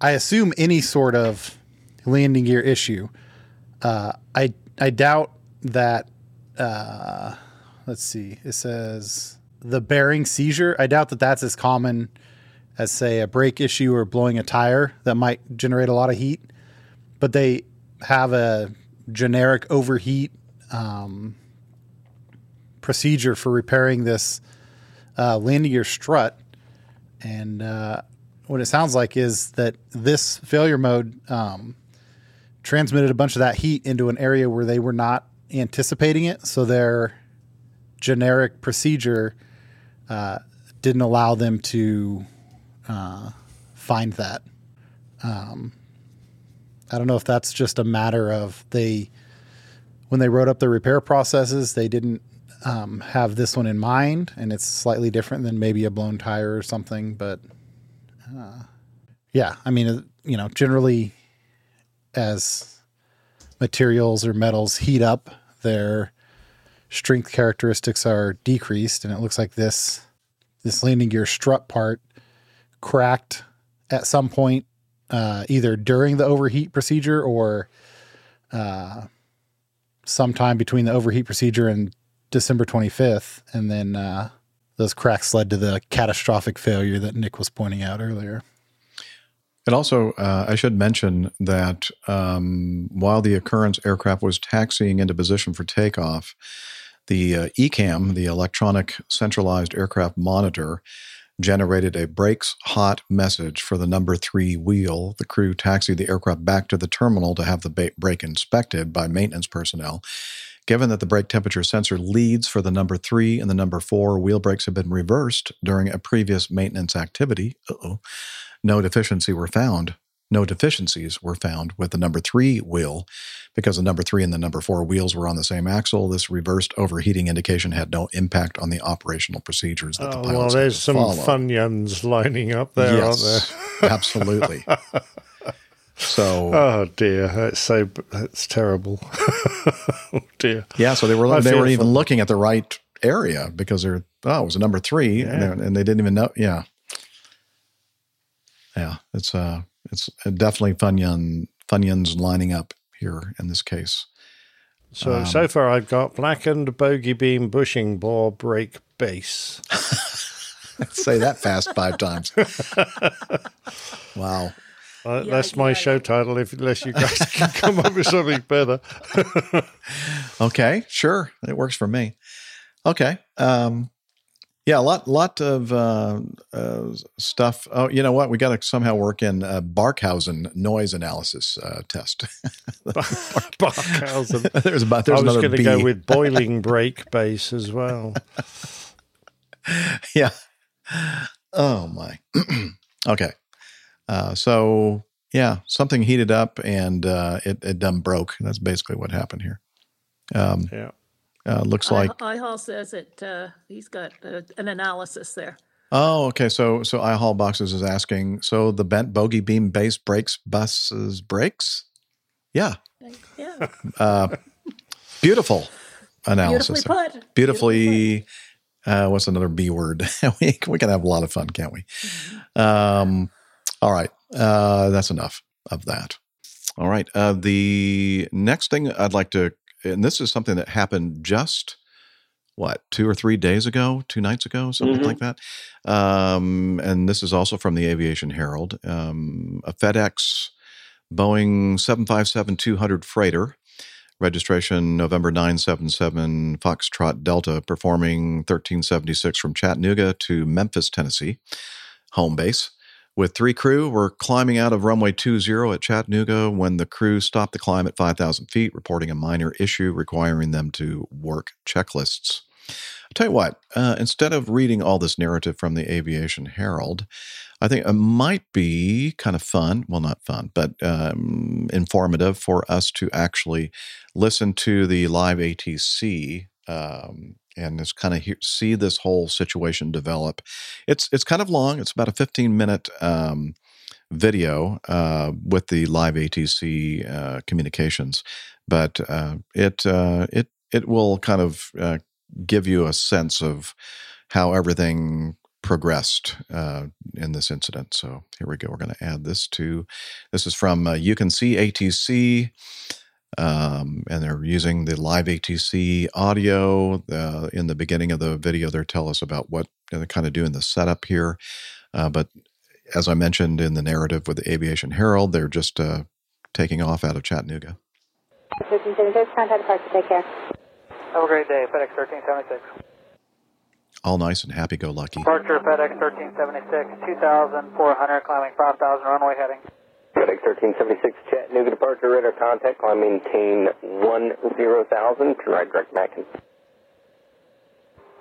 I assume, any sort of landing gear issue. Uh, I I doubt that. Uh, let's see. It says the bearing seizure. I doubt that that's as common as say a brake issue or blowing a tire that might generate a lot of heat. But they have a generic overheat um, procedure for repairing this uh, landing gear strut. And uh, what it sounds like is that this failure mode um, transmitted a bunch of that heat into an area where they were not anticipating it. So their generic procedure uh, didn't allow them to uh, find that. Um, I don't know if that's just a matter of they, when they wrote up the repair processes, they didn't um, have this one in mind, and it's slightly different than maybe a blown tire or something. But uh, yeah, I mean, uh, you know, generally as materials or metals heat up, their strength characteristics are decreased, and it looks like this this landing gear strut part cracked at some point, uh, either during the overheat procedure or uh, sometime between the overheat procedure and December 25th, and then uh, those cracks led to the catastrophic failure that Nick was pointing out earlier. And also, uh, I should mention that um, while the occurrence aircraft was taxiing into position for takeoff, the uh, ECAM, the electronic centralized aircraft monitor, generated a brakes hot message for the number three wheel. The crew taxied the aircraft back to the terminal to have the ba- brake inspected by maintenance personnel. Given that the brake temperature sensor leads for the number three and the number four wheel brakes have been reversed during a previous maintenance activity, uh-oh, no deficiency were found. No deficiencies were found with the number three wheel because the number three and the number four wheels were on the same axle. This reversed overheating indication had no impact on the operational procedures that the Oh, pilots well, there's some follow. funyuns lining up there, yes, aren't there? absolutely. So Oh dear, that's so that's terrible. oh dear. yeah, so they were I they weren't even looking at the right area because they're oh it was a number three and, Yeah. they- and they didn't even know yeah yeah it's uh it's definitely funyun funyuns lining up here in this case So Um, so far, I've got blackened bogey beam bushing bore brake base. say that fast five times wow Uh, that's my show title. If unless you guys can come up with something better. okay sure it works for me okay um yeah a lot lot of uh, uh stuff oh you know what we got to somehow work in uh, barkhausen noise analysis uh, test Barkhausen. there's about there's I was going to go with boiling brake base as well. yeah. Oh my. okay. Uh, so yeah, something heated up and uh, it it done broke. That's basically what happened here. Um, Yeah. Uh, looks like I, Ihal says it. Uh, he's got uh, an analysis there. oh okay. So so I Hall boxes is asking. So the bent bogie beam base brakes buses brakes. Yeah. Yeah, Uh, beautiful analysis. beautifully put. beautifully uh, what's another b word we, we can have a lot of fun can't we um, all right uh, that's enough of that all right uh, the next thing i'd like to and this is something that happened just what two or three days ago two nights ago something Mhm. like that um, and this is also from the aviation herald um, a fedex boeing 757-200 freighter registration November 977 Foxtrot Delta, performing 1376 from Chattanooga to Memphis, Tennessee, home base. With three crew, we're climbing out of runway 20 at Chattanooga when the crew stopped the climb at 5,000 feet, reporting a minor issue requiring them to work checklists. I'll tell you what, uh, instead of reading all this narrative from the Aviation Herald, I think it might be kind of fun. Well, not fun, but um, informative for us to actually listen to the live ATC um, and just kind of hear, see this whole situation develop. It's it's kind of long. It's about a 15 minute um, video uh, with the live ATC uh, communications, but uh, it uh, it it will kind of uh, give you a sense of how everything progressed uh, in this incident. So here we go. We're going to add this to. This is from you can see ATC. Um, and they're using the live ATC audio. Uh, in the beginning of the video, they tell us about what they're kind of doing the setup here. Uh, but as I mentioned in the narrative with the Aviation Herald, they're just uh, taking off out of Chattanooga. 1376, contact departure, take care. Have a great day, FedEx 1376. all nice and happy go lucky. Departure FedEx 1376, 2,400, climbing 5,000, runway heading. FedEx 1376, Chattanooga departure, radar contact, climb maintain 10,000, right direct Mackin.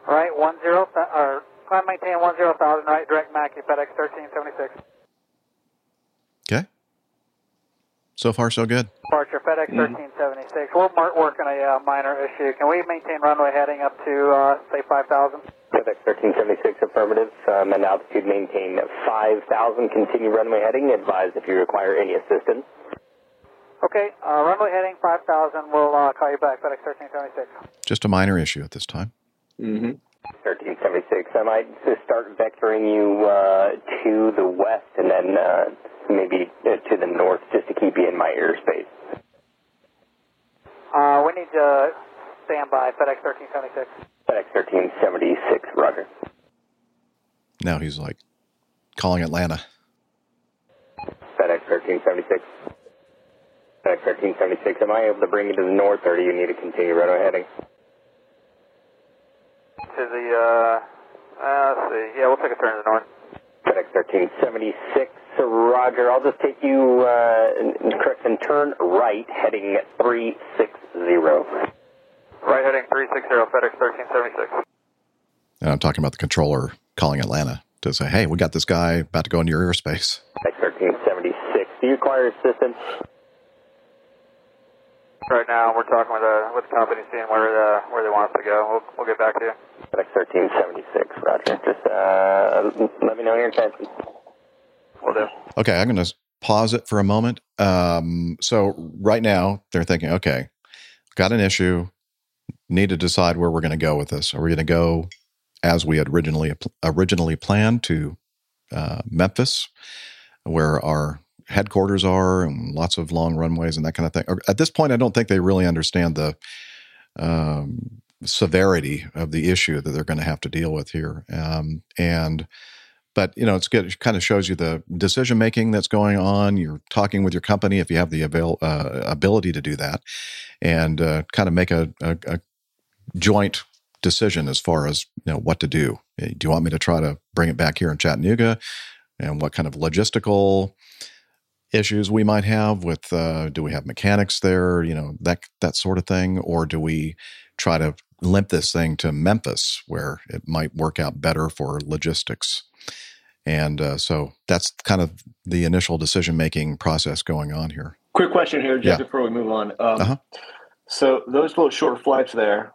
Right, 10, or climb maintain 10,000, right direct Mackie, FedEx 1376. Okay. So far, so good. Departure FedEx 1376. We're mar- working a uh, minor issue. Can we maintain runway heading up to, uh, say, 5,000? FedEx 1376, affirmative, um, and altitude maintain 5,000, continue runway heading, advise if you require any assistance. Okay, uh, runway heading 5,000. We'll uh, call you back, FedEx 1376. Just a minor issue at this time. Mm-hmm. 1376. I might just start vectoring you uh, to the west and then uh, maybe uh, to the north just to keep you in my airspace. Uh, we need to stand by, FedEx 1376. FedEx 1376, roger. Now he's like calling Atlanta. FedEx 1376. FedEx 1376, am I able to bring you to the north or do you need to continue runway heading? To the, uh, uh, let's see. Yeah, we'll take a turn to the north. FedEx 1376, roger. I'll just take you, uh, correct, and turn right, heading 360. Right heading 360, FedEx 1376. And I'm talking about the controller calling Atlanta to say, hey, we got this guy about to go into your airspace. FedEx 1376, do you require assistance? Right now, we're talking with the with the company, seeing where the where they want us to go. We'll we'll get back to you. FedEx 1376, roger. Just uh, let me know your intentions. We'll do. Okay, I'm going to pause it for a moment. Um, so right now they're thinking, okay, got an issue, need to decide where we're going to go with this. Are we going to go as we had originally originally planned to uh, Memphis, where our headquarters are and lots of long runways and that kind of thing? At this point, I don't think they really understand the um, severity of the issue that they're going to have to deal with here. Um, and but you know it's good it kind of shows you the decision making that's going on you're talking with your company if you have the avail, uh, ability to do that and uh, kind of make a, a, a, joint decision as far as you know what to do do you want me to try to bring it back here in chattanooga and what kind of logistical issues we might have with uh, do we have mechanics there you know that that sort of thing or do we try to limp this thing to memphis where it might work out better for logistics and uh, so that's kind of the initial decision making process going on here. Quick question here, Jeff, Yeah. before we move on. Um, Uh-huh. So those little short flights there,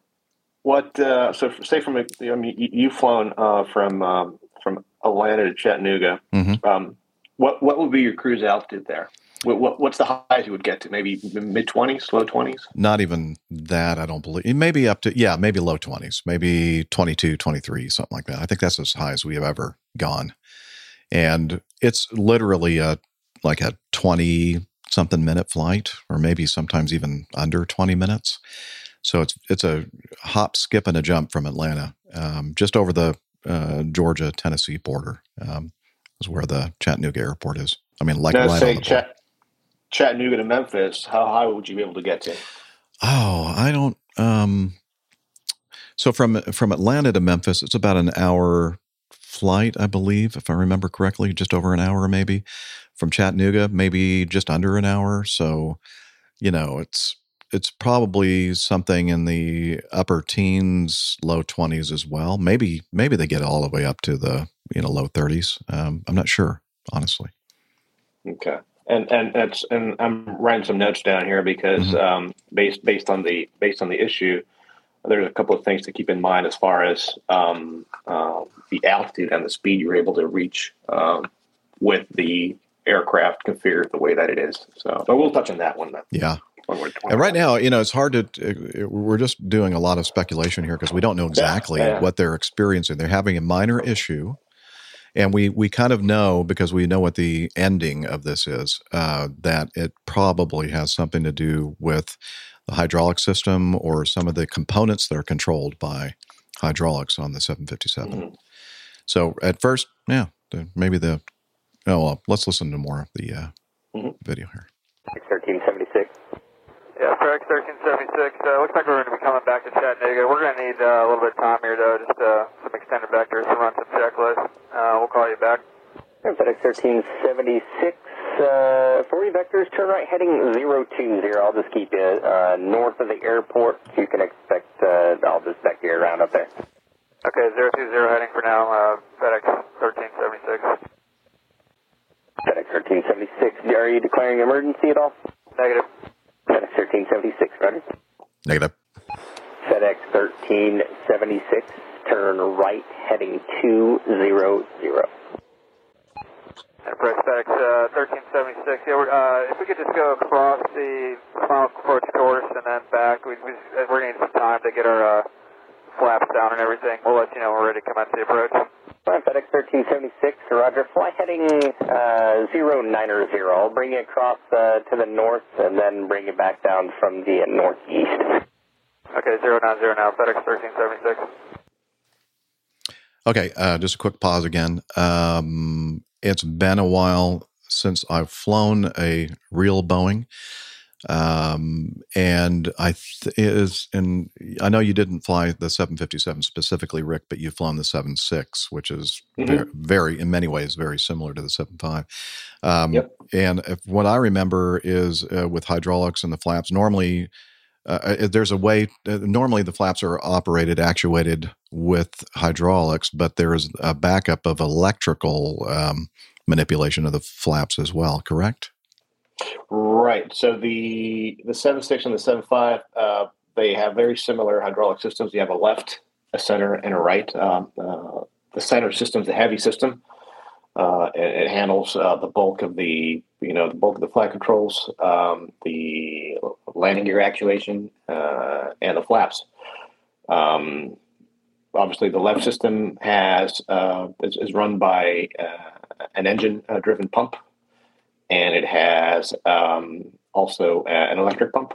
what? Uh, so say from I mean you- you've flown uh, from um, from Atlanta to Chattanooga. Mhm. Um, what what would be your cruise altitude there? What, what what's the highest you would get to? Maybe mid twenties, low twenties. Not even that, I don't believe. Maybe up to, yeah, maybe low 20s, maybe 22, 23, something like that. I think that's as high as we have ever gone. And it's literally a like a 20 something minute flight, or maybe sometimes even under 20 minutes. So it's it's a hop, skip, and a jump from Atlanta, um, just over the uh, Georgia Tennessee border. Um, is where the Chattanooga airport is. I mean, like now right say Chat- Chattanooga to Memphis. How high would you be able to get to? Oh, I don't. Um, so from from Atlanta to Memphis, it's about an hour flight, I believe, if I remember correctly, just over an hour maybe. From Chattanooga, maybe just under an hour. So, you know, it's it's probably something in the upper teens, low twenties as well. Maybe maybe they get all the way up to the you know low thirties. Um, I'm not sure, honestly. Okay. And and that's and I'm writing some notes down here because Mm-hmm. um, based based on the based on the issue, there's a couple of things to keep in mind as far as um, uh, the altitude and the speed you're able to reach um, with the aircraft configured the way that it is. So, but we'll touch on that one then. Yeah. And right now, you know, it's hard to. uh, We're just doing a lot of speculation here because we don't know exactly yeah. what they're experiencing. They're having a minor issue, and we we kind of know because we know what the ending of this is. Uh, that it probably has something to do with the hydraulic system or some of the components that are controlled by hydraulics on the 757. So at first, yeah, the, maybe the. Oh well, let's listen to more of the uh, video here. 1376. Yeah, FedEx 1376. Uh, looks like we're going to be coming back to Chattanooga. We're going to need uh, a little bit of time here, though, just uh, some extended vectors to run some checklists. Uh, we'll call you back. FedEx 1376, uh, 40 vectors, turn right heading 020. I'll just keep you uh, north of the airport. You can expect, uh, I'll just back you around up there. Okay, 020 heading for now, uh, FedEx 1376. FedEx 1376, are you declaring emergency at all? Negative. FedEx 1376, Roger. Negative. FedEx 1376, turn right heading 200. Enterprise FedEx uh, 1376. Yeah, uh, if we could just go across the final approach course and then back, we, we, we're going to need some time to get our uh, flaps down and everything. We'll let you know when we're ready to commence the approach. Fine, FedEx 1376, Roger. Fly heading uh, 090. I'll bring you across uh, to the north and then bring you back down from the uh, northeast. Okay, 090 now, FedEx 1376. Okay, uh, just a quick pause again. Um, it's been a while since I've flown a real Boeing. Um, and I th- is, and I know you didn't fly the 757 specifically, Rick, but you've flown the 76, which is Mhm. very, very, in many ways, very similar to the 75. Um, And if, what I remember is uh, with hydraulics and the flaps, normally uh, uh, there's a way, uh, normally the flaps are operated, actuated with hydraulics, but there's a backup of electrical um, manipulation of the flaps as well, correct? Right. So the the seven six and the seven five, uh, they have very similar hydraulic systems. You have a left, a center, and a right. Um, uh, the center system is a heavy system. Uh, it, it handles uh, the bulk of the you know the bulk of the flight controls, um, the landing gear actuation, uh, and the flaps. Um, obviously, the left system has uh, is, is run by an engine uh, driven pump and it has um, also an electric pump.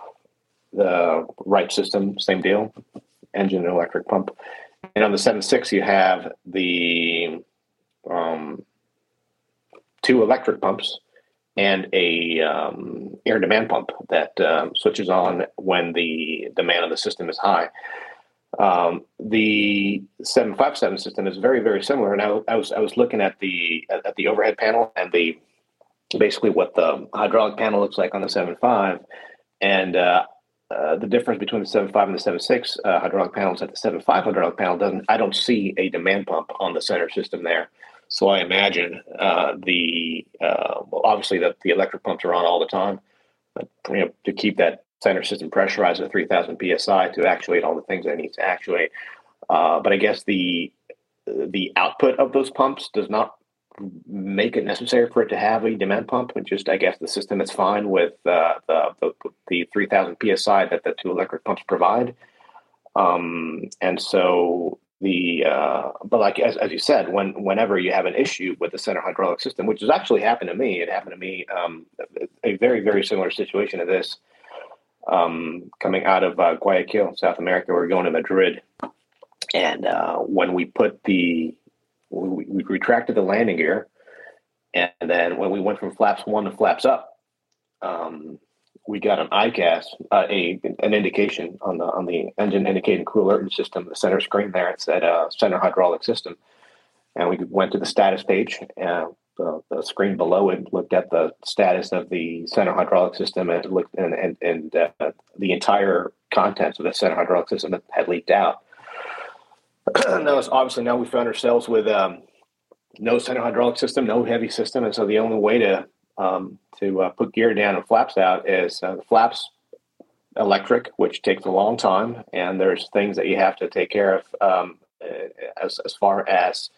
The right system, same deal, engine and electric pump. And on the 7.6, you have the um, two electric pumps and a um, air demand pump that um, switches on when the demand of the system is high. Um, the 757 system is very, very similar. And I, I was I was looking at the at the overhead panel and the basically what the hydraulic panel looks like on the 7.5 and uh, uh, the difference between the 7.5 and the 7.6 uh, hydraulic panels at the 7.5 hydraulic panel doesn't i don't see a demand pump on the center system there. So i imagine uh, the uh, well obviously that the electric pumps are on all the time but you know to keep that center system pressurized at 3000 psi to actuate all the things that it needs to actuate uh, but i guess the the output of those pumps does not make it necessary for it to have a demand pump. And just, I guess, the system is fine with uh, the, the the 3,000 psi that the two electric pumps provide. Um, and so the uh, but like as, as you said, when whenever you have an issue with the center hydraulic system, which has actually happened to me, it happened to me um, a very very similar situation to this. Um, coming out of uh, Guayaquil, South America, we we're going to Madrid, and uh, when we put the we, we retracted the landing gear, and then when we went from flaps one to flaps up, um, we got an EICAS, uh, a an indication on the on the engine indicating crew alerting system, the center screen there. It said uh, center hydraulic system, and we went to the status page. And the, the screen below it looked at the status of the center hydraulic system, and looked and and, and uh, the entire contents of the center hydraulic system had leaked out. it's obviously, now we found ourselves with um, no center hydraulic system, no heavy system, and so the only way to um, to uh, put gear down and flaps out is uh, the flaps electric, which takes a long time, and there's things that you have to take care of um, as as far as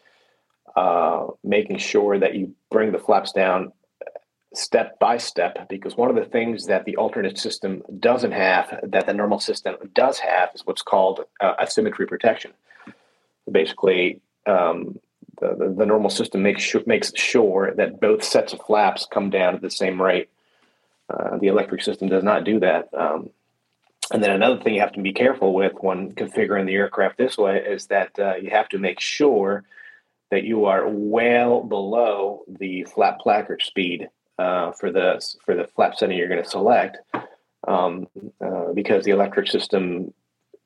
uh, making sure that you bring the flaps down step by step because one of the things that the alternate system doesn't have that the normal system does have is what's called uh, asymmetry protection basically um, the, the, the normal system makes sure, makes sure that both sets of flaps come down at the same rate. Uh, the electric system does not do that. Um, and then another thing you have to be careful with when configuring the aircraft this way is that uh, you have to make sure that you are well below the flap placard speed uh, for the for the flap setting you're going to select, um, uh, because the electric system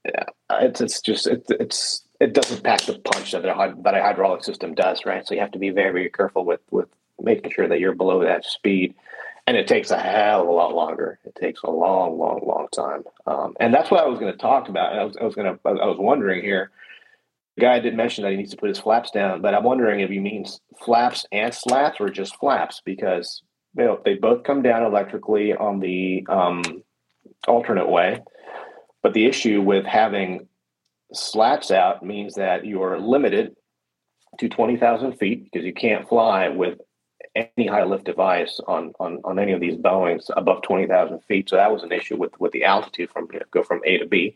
uh, it's it's just it, it's it doesn't pack the punch that a, that a hydraulic system does, right? So you have to be very, very careful with with making sure that you're below that speed, and it takes a hell of a lot longer. It takes a long, long, long time, um, and that's what I was going to talk about. I was, I was going to, I was wondering here. The guy did mention that he needs to put his flaps down, but I'm wondering if he means flaps and slats or just flaps because you know they both come down electrically on the um, alternate way. But the issue with having slats out means that you are limited to 20,000 feet because you can't fly with any high lift device on, on, on any of these Boeings above 20,000 feet. So that was an issue with, with the altitude from you know, go from A to B.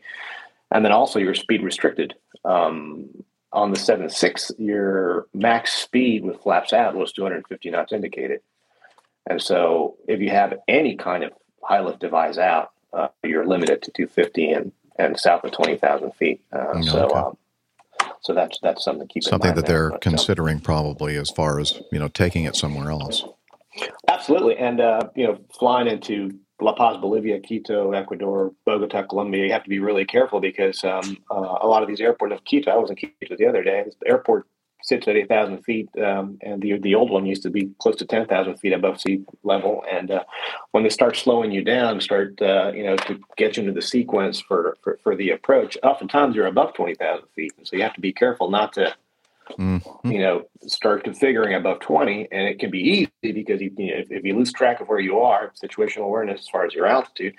And then also you're speed restricted. Um, on the 7.6, your max speed with flaps out was 250 knots indicated. And so if you have any kind of high lift device out, uh, you're limited to 250 and, and south of 20,000 feet. Uh, so, um, so that's that's something to keep Something in mind that they're um, considering probably as far as you know taking it somewhere else. Absolutely, and uh, you know, flying into La Paz, Bolivia, Quito, Ecuador, Bogota, Colombia, you have to be really careful because um, uh, a lot of these airports of Quito. I was in Quito the other day. The airport sits at eight thousand feet, um, and the the old one used to be close to ten thousand feet above sea level. And uh, when they start slowing you down, start uh, you know to get you into the sequence for for, for the approach, oftentimes you're above twenty thousand feet, and so you have to be careful not to Mm-hmm. you know, start configuring above 20. And it can be easy because you, you know, if, if you lose track of where you are, situational awareness as far as your altitude,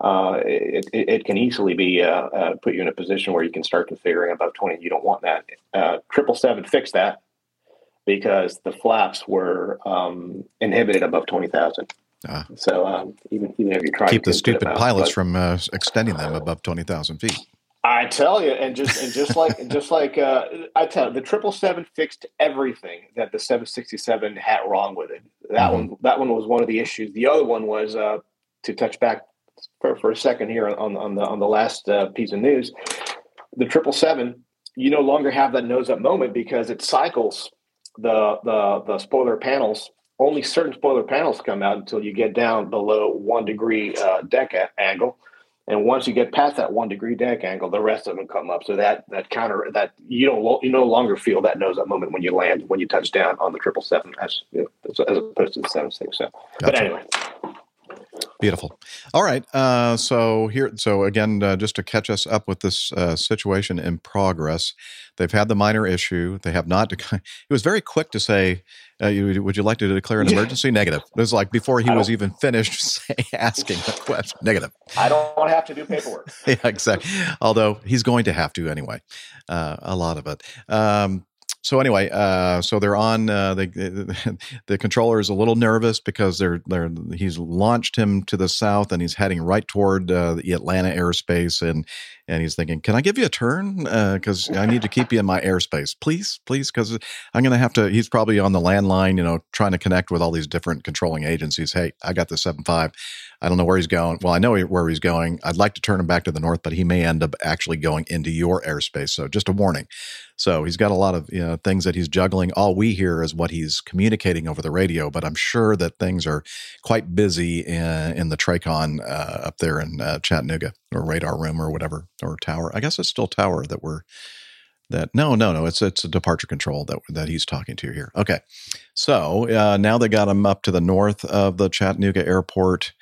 uh, it, it, can easily be uh, uh, put you in a position where you can start configuring above 20. You don't want that. Uh, Triple seven fixed that because the flaps were um, inhibited above 20,000. Ah. So um, even even if you try Keep the stupid pilots but- from uh, extending them above twenty thousand feet. I tell you, and just and just like and just like uh, I tell you, the triple seven fixed everything that the seven sixty seven had wrong with it. That Mm-hmm. one that one was one of the issues. The other one was uh, to touch back for, for a second here on on the on the last uh, piece of news. The triple seven, you no longer have that nose up moment because it cycles the the the spoiler panels. Only certain spoiler panels come out until you get down below one degree uh, deck a- angle. And once you get past that one degree deck angle, the rest of them come up. So that that counter that you don't lo- you no longer feel that nose up moment when you land when you touch down on the triple seven as as, as opposed to the seven six. So, but anyway, Beautiful. All right. Uh, so here, so again, uh, just to catch us up with this uh, situation in progress, they've had the minor issue. They have not. Dec- he was very quick to say, uh, you, "Would you like to declare an emergency?" Negative. It was like before he was even finished say, asking the question. Negative. I don't want to have to do paperwork. yeah, exactly. Although he's going to have to anyway, uh, a lot of it. Um, so anyway, uh, so they're on. Uh, the controller is a little nervous because they're they're he's launched him to the south and he's heading right toward uh, the Atlanta airspace and and he's thinking, "Can I give you a turn? Because I need to keep you in my airspace, please, please, because I'm going to have to." He's probably on the landline, you know, trying to connect with all these different controlling agencies. Hey, I got the seven five. I don't know where he's going. Well, I know where he's going. I'd like to turn him back to the north, but he may end up actually going into your airspace. So just a warning. So he's got a lot of you know things that he's juggling. All we hear is what he's communicating over the radio, but I'm sure that things are quite busy in, in the Tracon uh, up there in uh, Chattanooga or radar room or whatever or tower. I guess it's still tower that we're that no no no it's it's a departure control that that he's talking to here okay so uh, now they got him up to the north of the chattanooga airport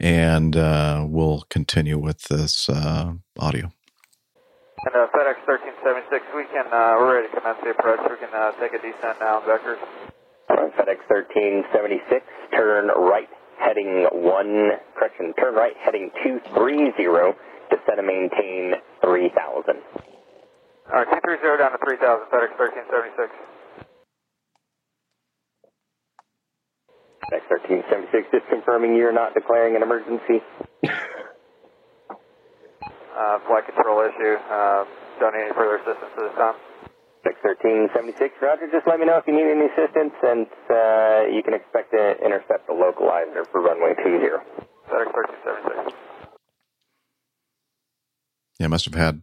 and uh, we'll continue with this uh, audio And uh, FedEx 1376, we can, uh, we're ready to commence the approach. We can uh, take a descent now, vectors. All right, FedEx 1376, turn right, heading 1, correction, turn right, heading 230, descend and maintain 3000. All right, 230 down to 3000, FedEx 1376. FedEx 1376, just confirming you're not declaring an emergency. Uh, flight control issue. Uh, don't need any further assistance at this time. FedEx 1376, Roger, just let me know if you need any assistance, and uh, you can expect to intercept the localizer for runway 20. FedEx 1376. yeah must have had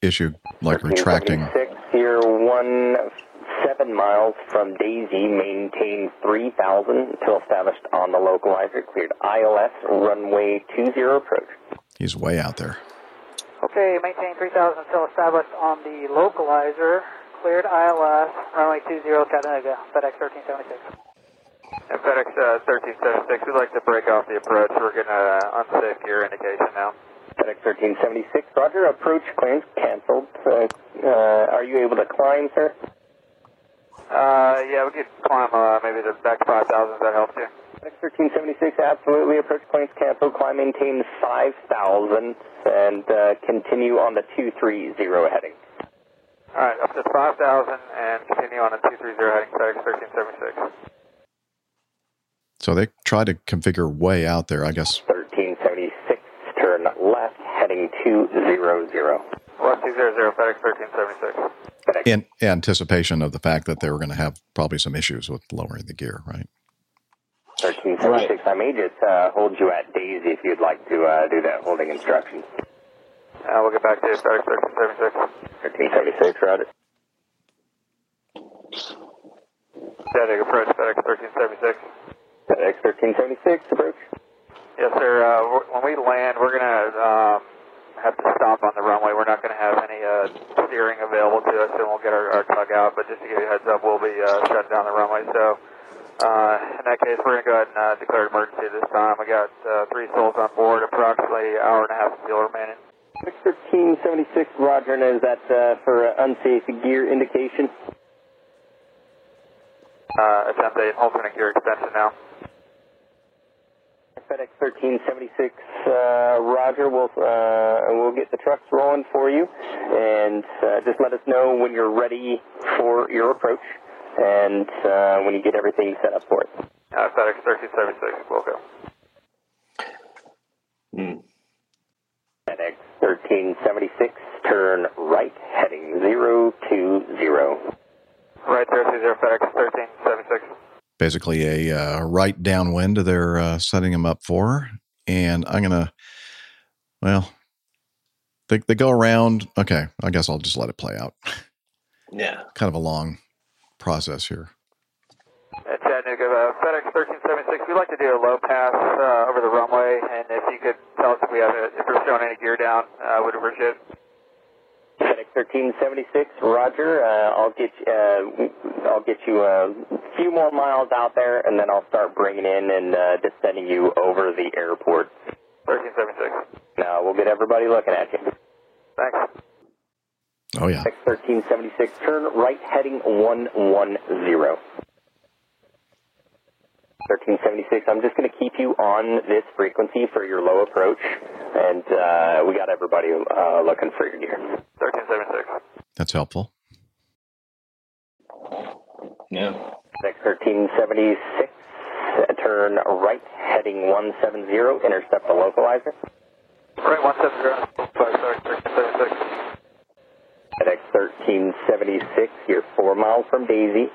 issue like retracting 1376, you're one seven miles from Daisy, maintain 3000 until established on the localizer, cleared ILS, runway 20 approach. he's way out there Okay, maintain 3000 until established on the localizer. Cleared ILS, runway 20 Chattanooga, FedEx 1376. And FedEx uh, 1376, we'd like to break off the approach. We're getting an unsafe gear indication now. FedEx 1376, Roger. Approach clearance canceled. Uh, uh, are you able to climb, sir? Uh, yeah, we could climb uh, maybe the back 5,000 if that helps you. FedEx 1376, absolutely. Approach clearance canceled. Climb maintain 5,000 and uh, continue on the 230 heading. All right, up to 5,000 and continue on the 230 heading FedEx 1376. So they try to configure way out there, I guess. 1376, turn left, heading 200. Left 200, FedEx 1376. In anticipation of the fact that they were going to have probably some issues with lowering the gear, right? 1376, I may just uh, hold you at Daisy if you'd like to uh, do that holding instruction. Uh, we'll get back to you, FedEx 1376. 1376, roger. Static approach, FedEx 1376. FedEx 1376, approach. Yes, sir. Uh, when we land, we're going to um, have to stop on the runway. We're not going to have any uh, steering available to us, and we'll get our, our tug out. But just to give you a heads up, we'll be uh, shutting down the runway. So uh, in that case, we're going to go ahead and uh, declare emergency this time. We got uh, three souls on board, approximately an hour and a half of fuel remaining. 1376, roger. And is that uh, for uh, unsafe gear indication? Uh, attempt a alternate gear extension now. FedEx 1376, uh, Roger. We'll uh, we'll get the trucks rolling for you, and uh, just let us know when you're ready for your approach, and uh, when you get everything set up for it. Uh, FedEx 1376, we'll go. FedEx 1376, turn right, heading 020. Right there, 20 FedEx 1376. Basically, a uh, right downwind they're uh, setting them up for. And I'm going to, well, they, they go around. Okay, I guess I'll just let it play out. Yeah. Kind of a long process here. At Chattanooga, uh, FedEx 1376, we'd like to do a low pass uh, over the runway, and if you could tell us if we have a, if we're showing any gear down, uh, would appreciate it. FedEx 1376, Roger. Uh, I'll get uh, I'll get you a few more miles out there, and then I'll start bringing in and uh, just sending you over the airport. 1376. Now we'll get everybody looking at you. Thanks. Oh, yeah. FedEx 1376, turn right, heading 110. 1376, I'm just going to keep you on this frequency for your low approach, and uh, we got everybody uh, looking for your gear. 1376. That's helpful. Yeah. FedEx 1376, uh, turn right, heading 170, intercept the localizer. Right, 170, FedEx 1376. FedEx 1376, you're four miles from Daisy.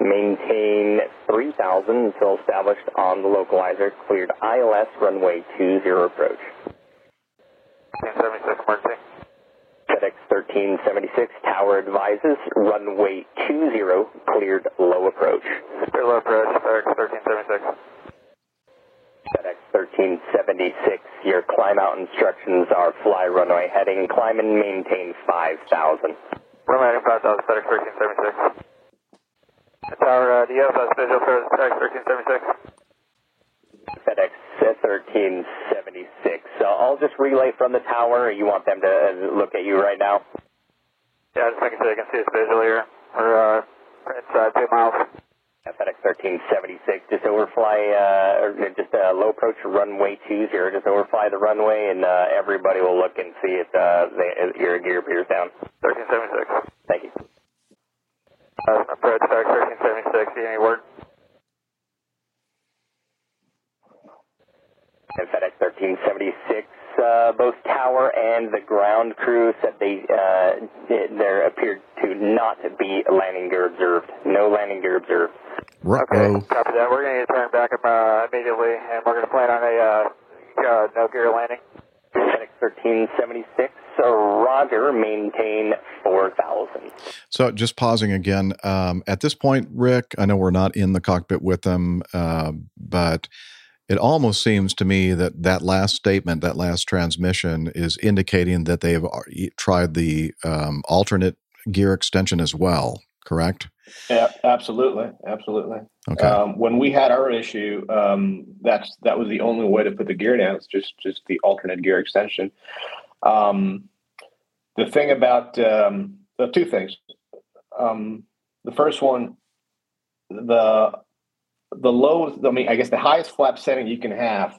Maintain 3000 until established on the localizer. Cleared ILS runway 20 approach. 1376, emergency. FedEx 1376, tower advises runway 20, cleared low approach. Clear low approach, FedEx 1376. FedEx 1376, your climb out instructions are fly runway heading, climb and maintain 5000. Runway heading 5000, FedEx 1376. Tower, uh, do you have a visual for FedEx 1376? FedEx 1376. So I'll just relay from the tower. You want them to uh, look at you right now? Yeah, just making sure they can see us visually here. We're uh, inside two miles. FedEx 1376. Just overfly, uh, or just uh, low approach runway 20. Just overfly the runway, and uh, everybody will look and see if uh, they, your gear appears down. 1376. Thank you. Uh, approach FedEx 1376. Any word? And FedEx 1376, uh, both tower and the ground crew said they uh, there appeared to not be landing gear observed. No landing gear observed. Ruh-oh. Copy that. We're going to turn back up uh, immediately, and we're going to plan on a uh, uh, no gear landing. FedEx 1376, so Roger, maintain 4000. So just pausing again. Um, at this point, Rick, I know we're not in the cockpit with them, uh, but It almost seems to me that that last statement, that last transmission, is indicating that they have tried the um, alternate gear extension as well. Correct? Yeah, absolutely, absolutely. Okay. Um, when we had our issue, um, that's that was the only way to put the gear down. It's just just the alternate gear extension. Um, the thing about um, the two things. Um, the first one, the the lowest. I mean, I guess the highest flap setting you can have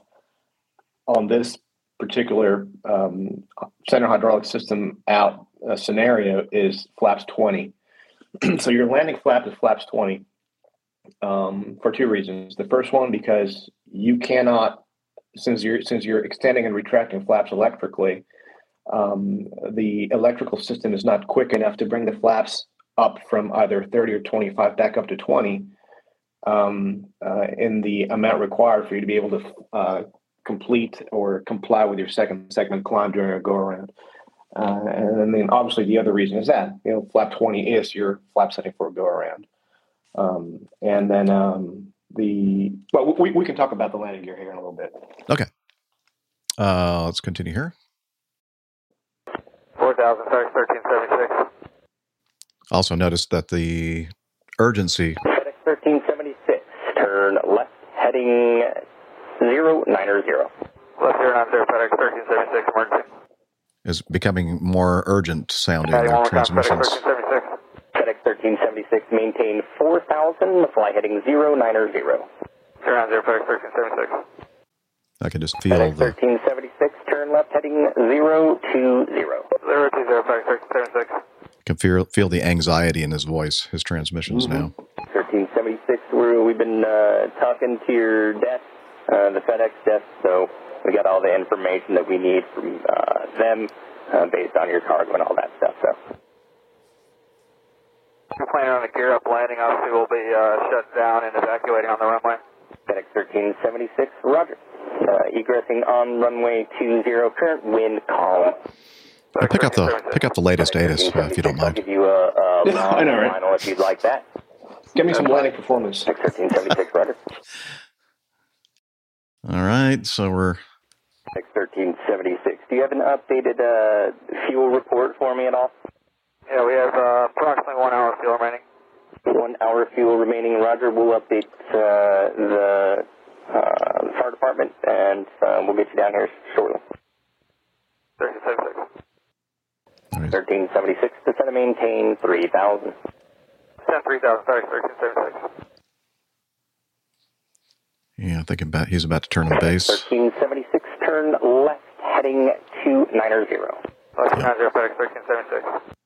on this particular um, center hydraulic system out uh, scenario is flaps twenty. so your landing flap is flaps 20 um, for two reasons. The first one because you cannot, since you're since you're extending and retracting flaps electrically, um, the electrical system is not quick enough to bring the flaps up from either 30 or 25 back up to 20 um, uh, in the amount required for you to be able to uh, complete or comply with your second segment climb during a go around. Uh, and then obviously the other reason is that you know flap 20 is your flap setting for a go around. Um, and then um, the well we, we can talk about the landing gear here in a little bit. Okay. Uh, let's continue here. 4000, sorry, 1376. Also, noticed that the urgency FedEx 1376, turn left, heading 090. Left 090, FedEx 1376, emergency. Is becoming more urgent sounding. Their one more time, FedEx transmissions. 1376. Maintain 4000, fly heading 090. 090, FedEx 1376. I can just feel FedEx the 1376, turn left, heading 020. 020, FedEx 1376. can feel feel the anxiety in his voice, his transmissions now. 1376, we're, we've been uh, talking to your desk, uh, the FedEx desk, so we got all the information that we need from uh, them uh, based on your cargo and all that stuff. So We're planning on a gear up landing. Obviously, we'll be uh, shut down and evacuating on the runway. FedEx 1376, Roger. Uh, egressing on runway 20, current wind calm. Well, pick up the pick up the latest ATIS uh, if you don't I'll mind. give you a, a Yeah, I know, right? final if you'd like that. Give me some landing performance. FedEx 1376, Roger. All right, so we're FedEx 1376, do you have an updated uh, fuel report for me at all? Yeah, we have uh, approximately one hour of fuel remaining. One hour of fuel remaining, Roger. We'll update uh, the uh, fire department and uh, we'll get you down here shortly. 1376. 1376, descend and maintain 3000. Send 3000, FedEx 1376. yeah, thinking about he's about to turn on base. 1376, turn left, heading 290. Left 290, FedEx 1376.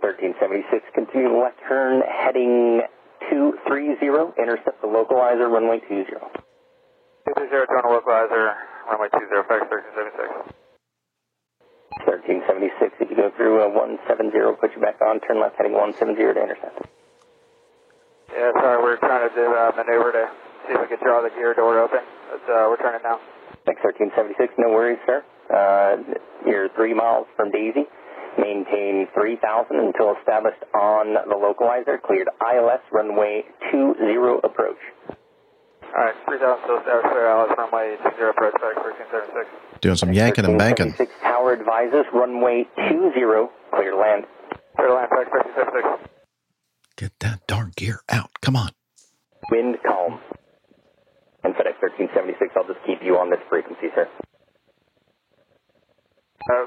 1376, continue left turn, heading 230, intercept the localizer, runway 20. 230, turn localizer, runway 20, FedEx 1376. 1376, if you go through uh, 170, put you back on, turn left, heading 170 to intercept. Yeah, sorry, we're trying to do a maneuver to see if we could draw the gear door open. But, uh, we're turning now. Next 1376, no worries, sir. Uh, you're three miles from Daisy. Maintain 3000 until established on the localizer. Cleared ILS runway 20 approach. Alright, 3000 still established clear ILS, runway 20 approach, FedEx 1376. Doing some yanking and banking. 1376 tower advises runway 20 clear to land. Clear to land, FedEx 1376. Get that darn gear out. Come on. Wind calm. And FedEx 1376, I'll just keep you on this frequency, sir. Uh,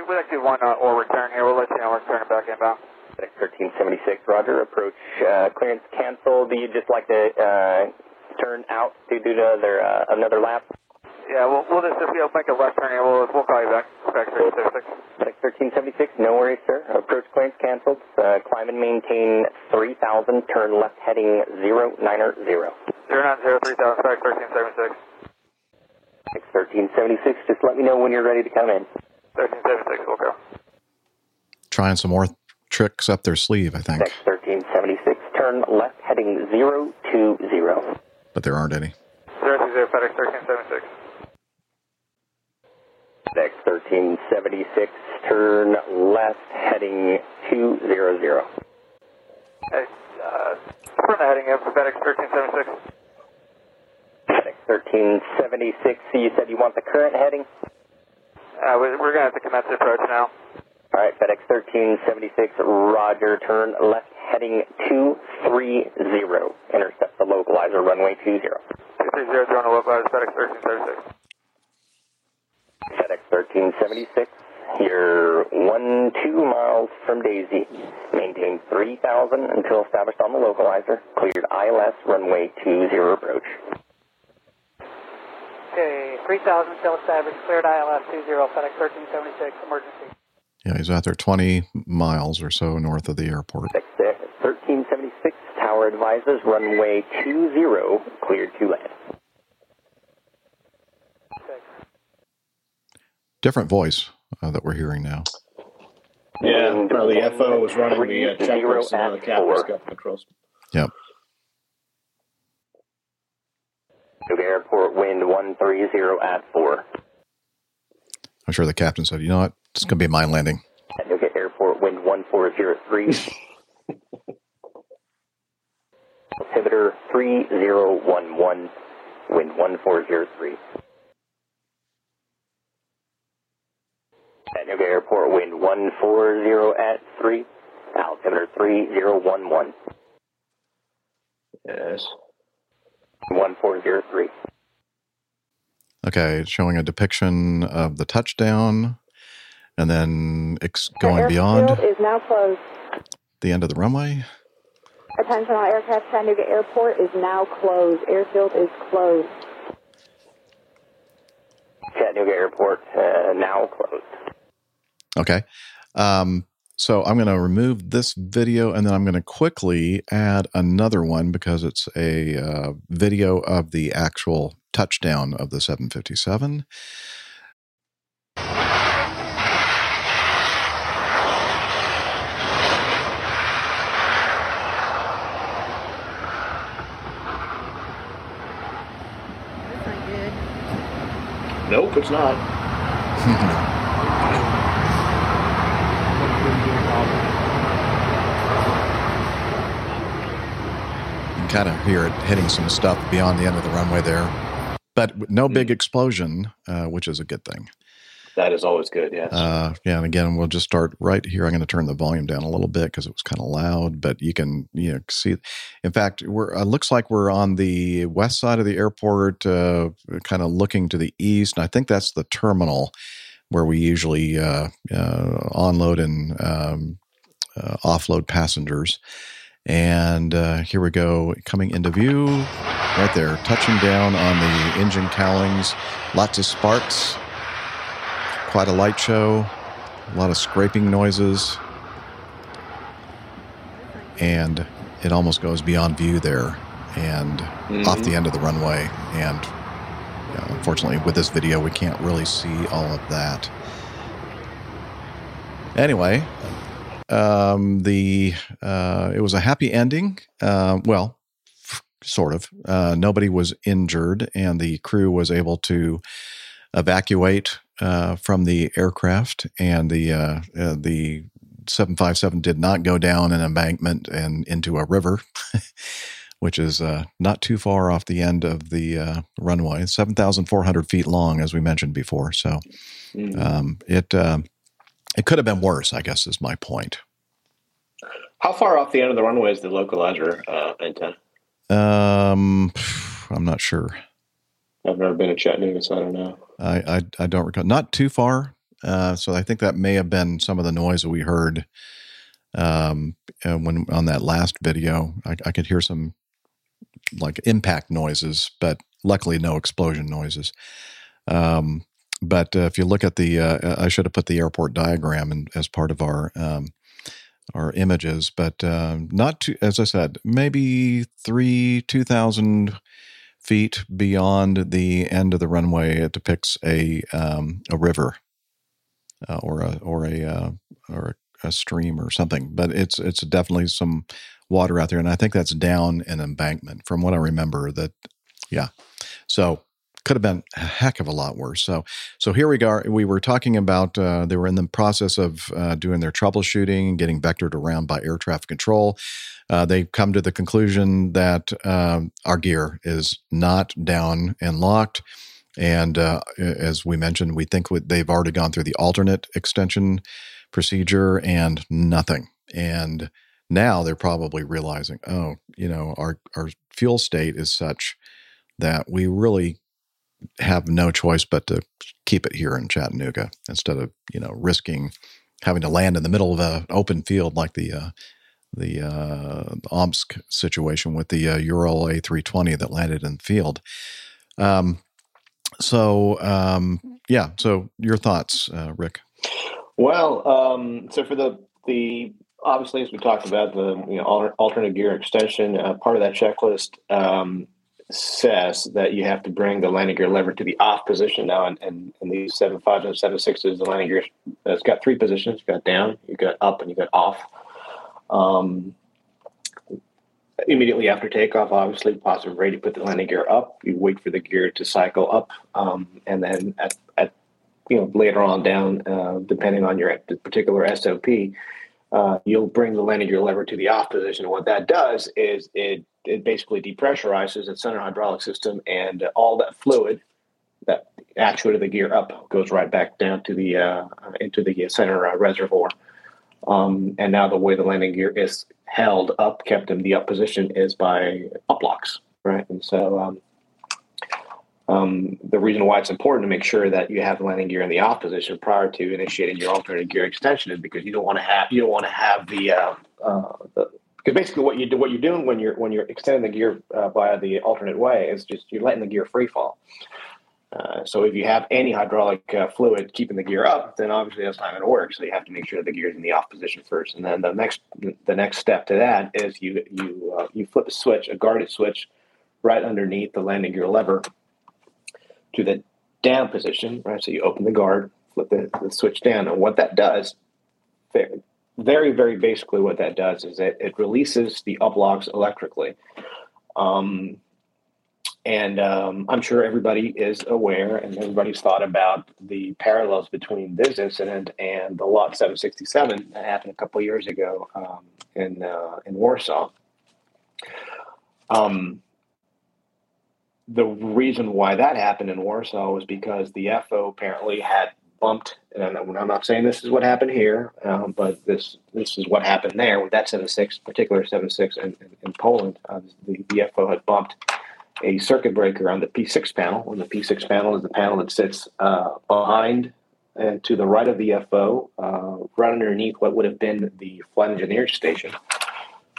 we'd like to do one uh, or return here. We'll let you know we're turning back inbound. FedEx 1376, Roger. Approach uh, clearance canceled. Do you just like to uh, turn out to do another uh, another lap? Yeah, we'll, we'll just, if you'll make a left turn here, we'll, we'll call you back. FedEx 1376. FedEx 1376, no worries, sir. Approach clearance canceled. Uh, climb and maintain 3000. Turn left heading 090. 090, 3000, FedEx 1376. FedEx 1376, just let me know when you're ready to come in. 1376, we'll go. Trying some more tricks up their sleeve, I think, FedEx 1376, turn left heading 020. but there aren't any. 020, FedEx 1376. FedEx 1376, turn left heading 200. Hey, uh, from the heading of FedEx 1376. 1376. So you said you want the current heading? Uh, we- we're going to have to commence the approach now. All right, FedEx 1376, Roger, turn left heading 230. Intercept the localizer, runway 20. 230 throwing a localizer, FedEx 1376. FedEx 1376, you're one, two miles from Daisy. Maintain 3000 until established on the localizer. Cleared ILS, runway 20 approach. Okay, 3000 still established, cleared ILS 20, FedEx 1376, emergency. Yeah, he's out there 20 miles or so north of the airport. FedEx 1376, tower advises, runway 20, cleared to land. Different voice uh, that we're hearing now. Yeah, probably the FO was running the uh, Zero checklist and now the at captain's four. got controls. Yep. Chattanooga Airport, wind 130 at 4. I'm sure the captain said, you know what? It's going to be a mine landing. Chattanooga Airport, wind 1403. Altimeter 3011, wind 1403. Chattanooga Airport, wind 140 at 3. Altimeter 3011, Yes. 1403. Okay, showing a depiction of the touchdown and then ex- going beyond Airfield is now closed. the end of the runway. Attention all aircraft, Chattanooga Airport is now closed. Airfield is closed. Chattanooga Airport, uh, now closed. Okay. Um, so I'm going to remove this video and then I'm going to quickly add another one because it's a uh, video of the actual touchdown of the 757. Nope, it's not. kind of hear it hitting some stuff beyond the end of the runway there, but no big explosion, uh, which is a good thing. That is always good, yes. Uh, yeah, and again, we'll just start right here. I'm going to turn the volume down a little bit because it was kind of loud, but you can you know see. In fact, we're it looks like we're on the west side of the airport, uh, kind of looking to the east, and I think that's the terminal where we usually uh, uh, onload and um, uh, offload passengers. And uh, here we go, coming into view, right there, touching down on the engine cowlings. Lots of sparks, quite a light show, a lot of scraping noises, and it almost goes beyond view there and off the end of the runway. And unfortunately, with this video, we can't really see all of that. Anyway, um, the uh, it was a happy ending. Uh, well, sort of. Uh, nobody was injured, and the crew was able to evacuate uh, from the aircraft, and the uh, uh, the 757 did not go down an embankment and into a river, which is uh, not too far off the end of the uh, runway, 7,400 feet long, as we mentioned before. So um, it uh, it could have been worse, I guess, is my point. How far off the end of the runway is the localizer uh, antenna? Um, I'm not sure. I've never been to Chattanooga, so I don't know. I, I, I don't recall. Not too far. Uh, so I think that may have been some of the noise that we heard um, uh, when on that last video. I, I could hear some like impact noises, but luckily no explosion noises. Um, but uh, if you look at the, uh, I should have put the airport diagram in, as part of our um, our images, but um, not too, as I said, maybe three, two thousand feet beyond the end of the runway, it depicts a um, a river uh, or a or a uh, or a, stream or something. But it's it's definitely some water out there, and I think that's down an embankment, from what I remember. That yeah. So could have been a heck of a lot worse. So, so here we go. We were talking about uh, they were in the process of uh, doing their troubleshooting and getting vectored around by air traffic control. Uh, they come to the conclusion that um, our gear is not down and locked. And uh, as we mentioned, we think they've already gone through the alternate extension procedure and nothing. And now they're probably realizing, oh, you know, our our fuel state is such that we really have no choice but to keep it here in Chattanooga instead of you know risking having to land in the middle of an open field like the uh, the uh, Omsk situation with the uh, Ural A320 that landed in the field. Um, so um, yeah, so your thoughts, uh, Rick? Well, um, so for the the obviously as we talked about the you know alternate gear extension, uh, part of that checklist um, says that you have to bring the landing gear lever to the off position now. And, and, and these seven fives and seven sixes, the landing gear it's got three positions. You got down, you got up, and you got off. Um, immediately after takeoff, obviously, positive ready to put the landing gear up. You wait for the gear to cycle up, um, and then at, at you know later on down, uh, depending on your particular SOP, uh, you'll bring the landing gear lever to the off position. And What that does is it it basically depressurizes the center hydraulic system, and all that fluid that actuated the gear up goes right back down to the uh, into the center uh, reservoir. Um, and now the way the landing gear is held up, kept in the up position, is by up locks, right? And so um, um, the reason why it's important to make sure that you have the landing gear in the off position prior to initiating your alternate gear extension is because you don't want to have you don't want to have the, uh, uh, because basically what you do what you're doing when you're when you're extending the gear uh, by the alternate way is just you're letting the gear free fall. Uh, so if you have any hydraulic uh, fluid keeping the gear up, then obviously that's not going to work. So you have to make sure the gear is in the off position first, and then the next the next step to that is you you uh, you flip a switch, a guarded switch, right underneath the landing gear lever to the down position. Right, so you open the guard, flip the, the switch down, and what that does, very very basically, what that does is it, it releases the up locks electrically. Um, and um, I'm sure everybody is aware and everybody's thought about the parallels between this incident and the LOT 767 that happened a couple years ago um, in, uh, in Warsaw. Um, the reason why that happened in Warsaw was because the FO apparently had bumped, and I'm not saying this is what happened here, um, but this this is what happened there with that 76, particular 76 in, in, in Poland. Uh, the, the FO had bumped a circuit breaker on the P6 panel. And the P6 panel is the panel that sits uh, behind and to the right of the FO, uh, right underneath what would have been the flight engineer station.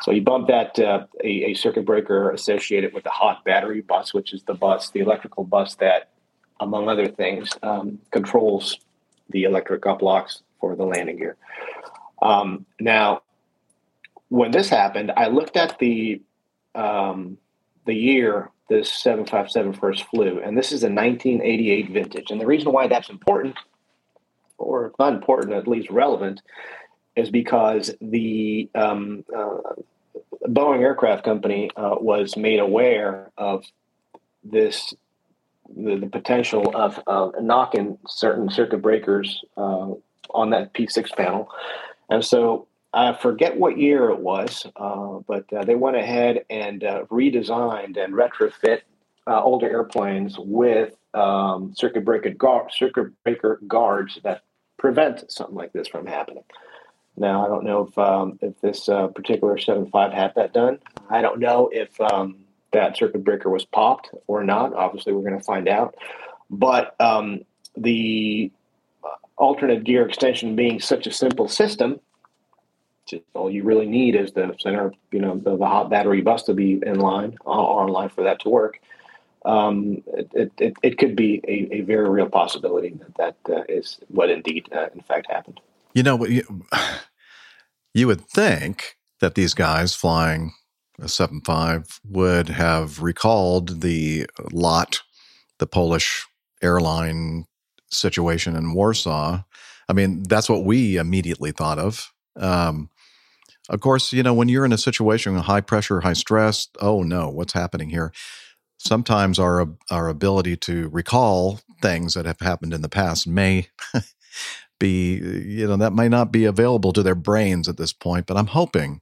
So you bump that uh, a, a, circuit breaker associated with the hot battery bus, which is the bus, the electrical bus that, among other things, um, controls the electric up locks for the landing gear. Um, now, when this happened, I looked at the um, the year this 757 first flew, and this is a 1988 vintage. And the reason why that's important, or not important, at least relevant, is because the um, uh, Boeing Aircraft Company uh, was made aware of this the, the potential of uh, knocking certain circuit breakers uh, on that P6 panel, and so I forget what year it was, uh, but uh, they went ahead and uh, redesigned and retrofit older airplanes with um, circuit breaker circuit breaker guards that prevent something like this from happening. Now I don't know if um, if this uh, particular 75 had that done. I don't know if um, that circuit breaker was popped or not. Obviously, we're going to find out. But um, the uh, alternate gear extension being such a simple system all you really need is the center, you know, the, the hot battery bus to be in line, on line for that to work. Um, it, it, it could be a, a very real possibility that that uh, is what indeed, uh, in fact, happened. You know, you, you would think that these guys flying a 7.5 would have recalled the LOT, the Polish airline situation in Warsaw. I mean, that's what we immediately thought of. Um, of course, you know, when you're in a situation of high pressure, high stress, oh no, what's happening here? sometimes our our ability to recall things that have happened in the past may be you know that might not be available to their brains at this point but i'm hoping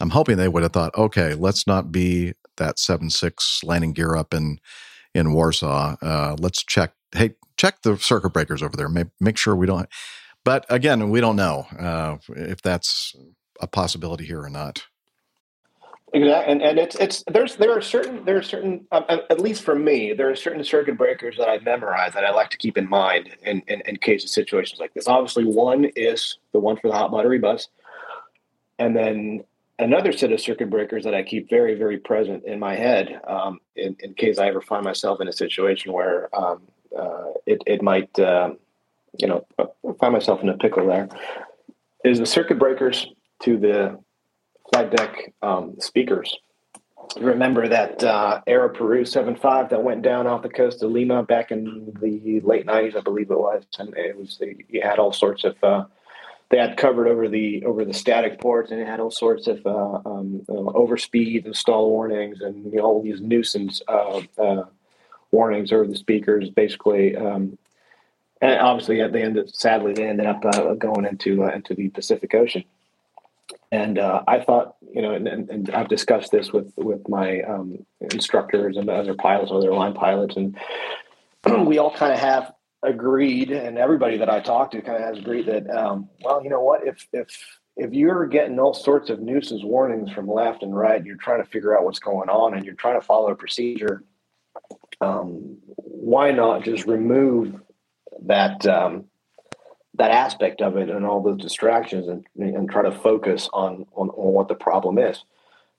i'm hoping they would have thought okay let's not be that 7-6 landing gear up in in warsaw. Uh, let's check hey check the circuit breakers over there. Make, make sure we don't but again we don't know uh, if that's a possibility here or not Exactly, and, and it's it's there's there are certain there are certain um, at least for me there are certain circuit breakers that I memorize that I like to keep in mind in, in in case of situations like this. Obviously, one is the one for the hot battery bus, and then another set of circuit breakers that I keep very very present in my head um, in in case I ever find myself in a situation where um, uh, it it might um, you know find myself in a pickle. There is the circuit breakers to the flight deck um, speakers. Remember that uh, Aeroperu 75 that went down off the coast of Lima back in the late 90s, I believe it was, and it was you had all sorts of uh, they had covered over the over the static ports, and it had all sorts of uh, um, uh, overspeed and stall warnings, and you know, all these nuisance uh, uh, warnings over the speakers, basically. Um, and obviously, at the end, sadly, they ended up going into into the Pacific Ocean. And uh, I thought, you know, and, and, I've discussed this with with my um, instructors and other pilots, other line pilots, and we all kind of have agreed, and everybody that I talked to kind of has agreed that, um, well, you know what, if if if you're getting all sorts of nuisance warnings from left and right, you're trying to figure out what's going on, and you're trying to follow a procedure, um, why not just remove that um, that aspect of it and all those distractions and, and try to focus on, on, on what the problem is.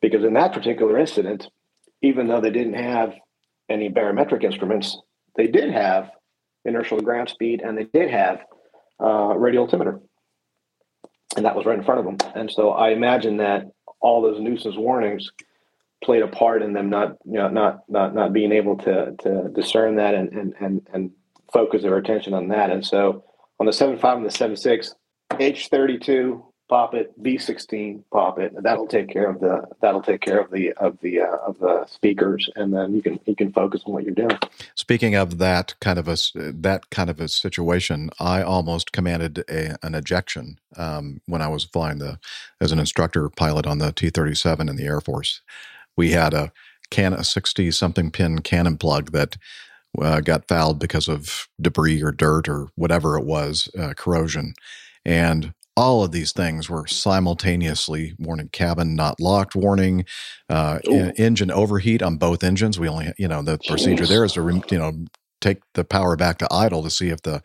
Because in that particular incident, even though they didn't have any barometric instruments, they did have inertial ground speed and they did have uh, radio altimeter. And that was right in front of them. And so I imagine that all those nuisance warnings played a part in them not you know not not not being able to to discern that and and and, and focus their attention on that. And so on the 7.5 and the 7.6, H32 pop it, B16 pop it. That'll take care of the that'll take care of the of the uh, of the speakers, and then you can you can focus on what you're doing. Speaking of that kind of a that kind of a situation, I almost commanded a, an ejection um, when I was flying the as an instructor pilot on the T-37 in the Air Force. We had a can a 60 something pin cannon plug that uh, got fouled because of debris or dirt or whatever it was, uh, corrosion. And all of these things were simultaneously warning cabin not locked warning, uh, engine overheat on both engines. We only, you know, the Jeez. procedure there is to, you know, take the power back to idle to see if the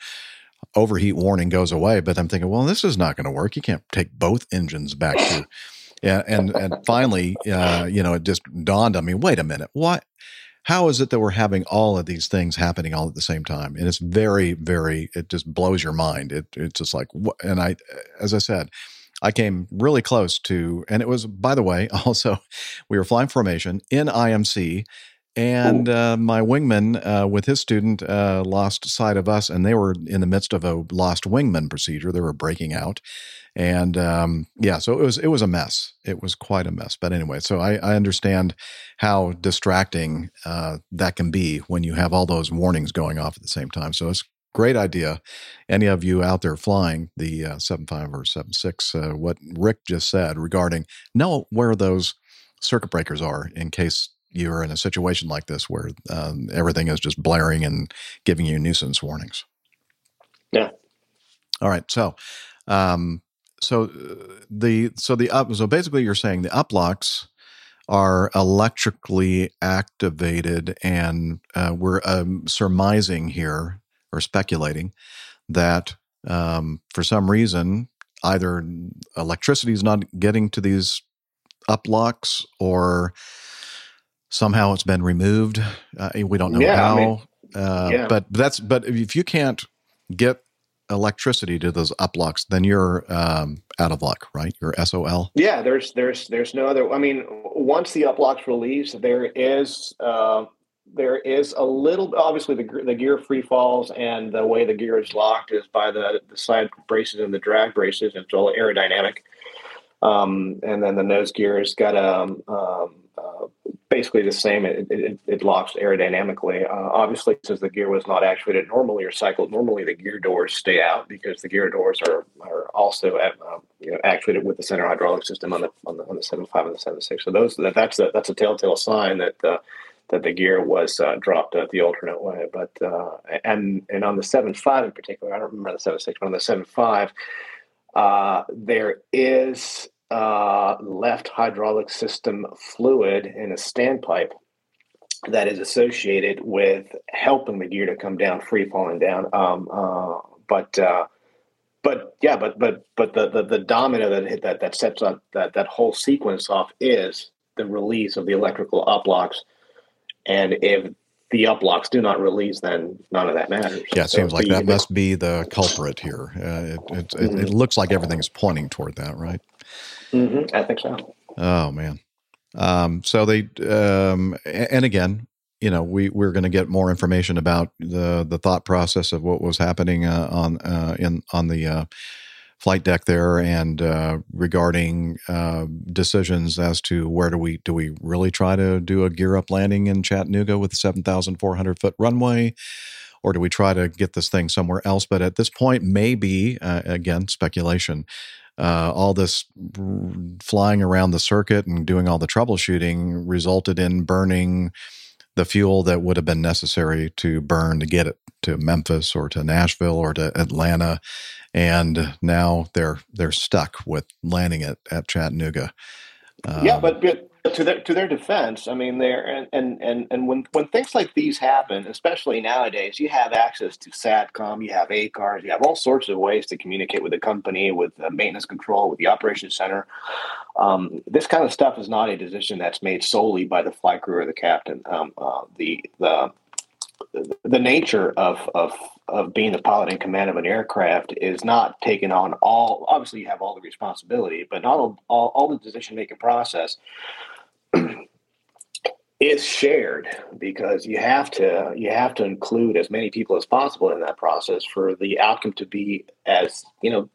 overheat warning goes away. But I'm thinking, well, this is not going to work. You can't take both engines back to. Yeah, and and finally, uh, you know, it just dawned on me. Wait a minute, what? How is it that we're having all of these things happening all at the same time? And it's very, very, it just blows your mind. It, it's just like, and I, as I said, I came really close to, and it was, by the way, also, we were flying formation in IMC, and uh, my wingman uh, with his student uh, lost sight of us, and they were in the midst of a lost wingman procedure. They were breaking out, and um, yeah, so it was it was a mess. It was quite a mess. But anyway, so I, I understand how distracting uh, that can be when you have all those warnings going off at the same time. So it's great idea. Any of you out there flying the uh, 75 or 76, uh, what Rick just said regarding know where those circuit breakers are in case you're in a situation like this where um, everything is just blaring and giving you nuisance warnings. Yeah. All right. So, um, so uh, the so the up so basically you're saying the uplocks are electrically activated, and uh, we're um, surmising here or speculating that um, for some reason either electricity is not getting to these uplocks or somehow it's been removed. Uh, we don't know yeah, how. I mean, uh, yeah. But that's but if you can't get electricity to those uplocks, then you're um, out of luck, right? You're SOL. Yeah, there's there's there's no other. I mean, once the uplocks release, there is uh, there is a little. Obviously, the the gear free falls, and the way the gear is locked is by the the side braces and the drag braces. It's all aerodynamic. Um, and then the nose gear has got a um, um, uh, basically the same. It, it, it locks aerodynamically. Uh, obviously, since the gear was not actuated normally or cycled normally, the gear doors stay out because the gear doors are are also at, uh, you know actuated with the center hydraulic system on the on the on the seven five and the seven six. So those that, that's a that's a telltale sign that. Uh, that the gear was uh, dropped uh, the alternate way, but uh, and and on the seven five in particular, I don't remember the seven six, but on the seven five, uh, there is uh, left hydraulic system fluid in a standpipe that is associated with helping the gear to come down free falling down. Um, uh, but uh, but yeah, but but but the the, the domino that that that sets up that that whole sequence off is the release of the electrical uplocks, and if the uplocks do not release, then none of that matters. Yeah, it So seems like the- that must be the culprit here. Uh, it, it, it, it looks like everything's pointing toward that, right? Mhm, I think so. Oh man. Um, so they um, and again, you know, we we're going to get more information about the the thought process of what was happening uh, on uh, in on the uh, flight deck there, and uh, regarding uh, decisions as to where do we do we really try to do a gear up landing in Chattanooga with a seven thousand four hundred foot runway. Or do we try to get this thing somewhere else? But at this point, maybe uh, again speculation uh, all this r- flying around the circuit and doing all the troubleshooting resulted in burning the fuel that would have been necessary to burn to get it to Memphis or to Nashville or to Atlanta, and now they're they're stuck with landing it at Chattanooga. yeah, Um, but, but to their to their defense, I mean, they're and and and, and when when things like these happen, especially nowadays, you have access to Satcom, you have ACARs, you have all sorts of ways to communicate with the company, with the maintenance control, with the operations center. Um, this kind of stuff is not a decision that's made solely by the flight crew or the captain. Um, uh, the the the nature of, of of being the pilot in command of an aircraft is not taken on all obviously you have all the responsibility but not all all, all the decision making process is shared because you have to you have to include as many people as possible in that process for the outcome to be as you know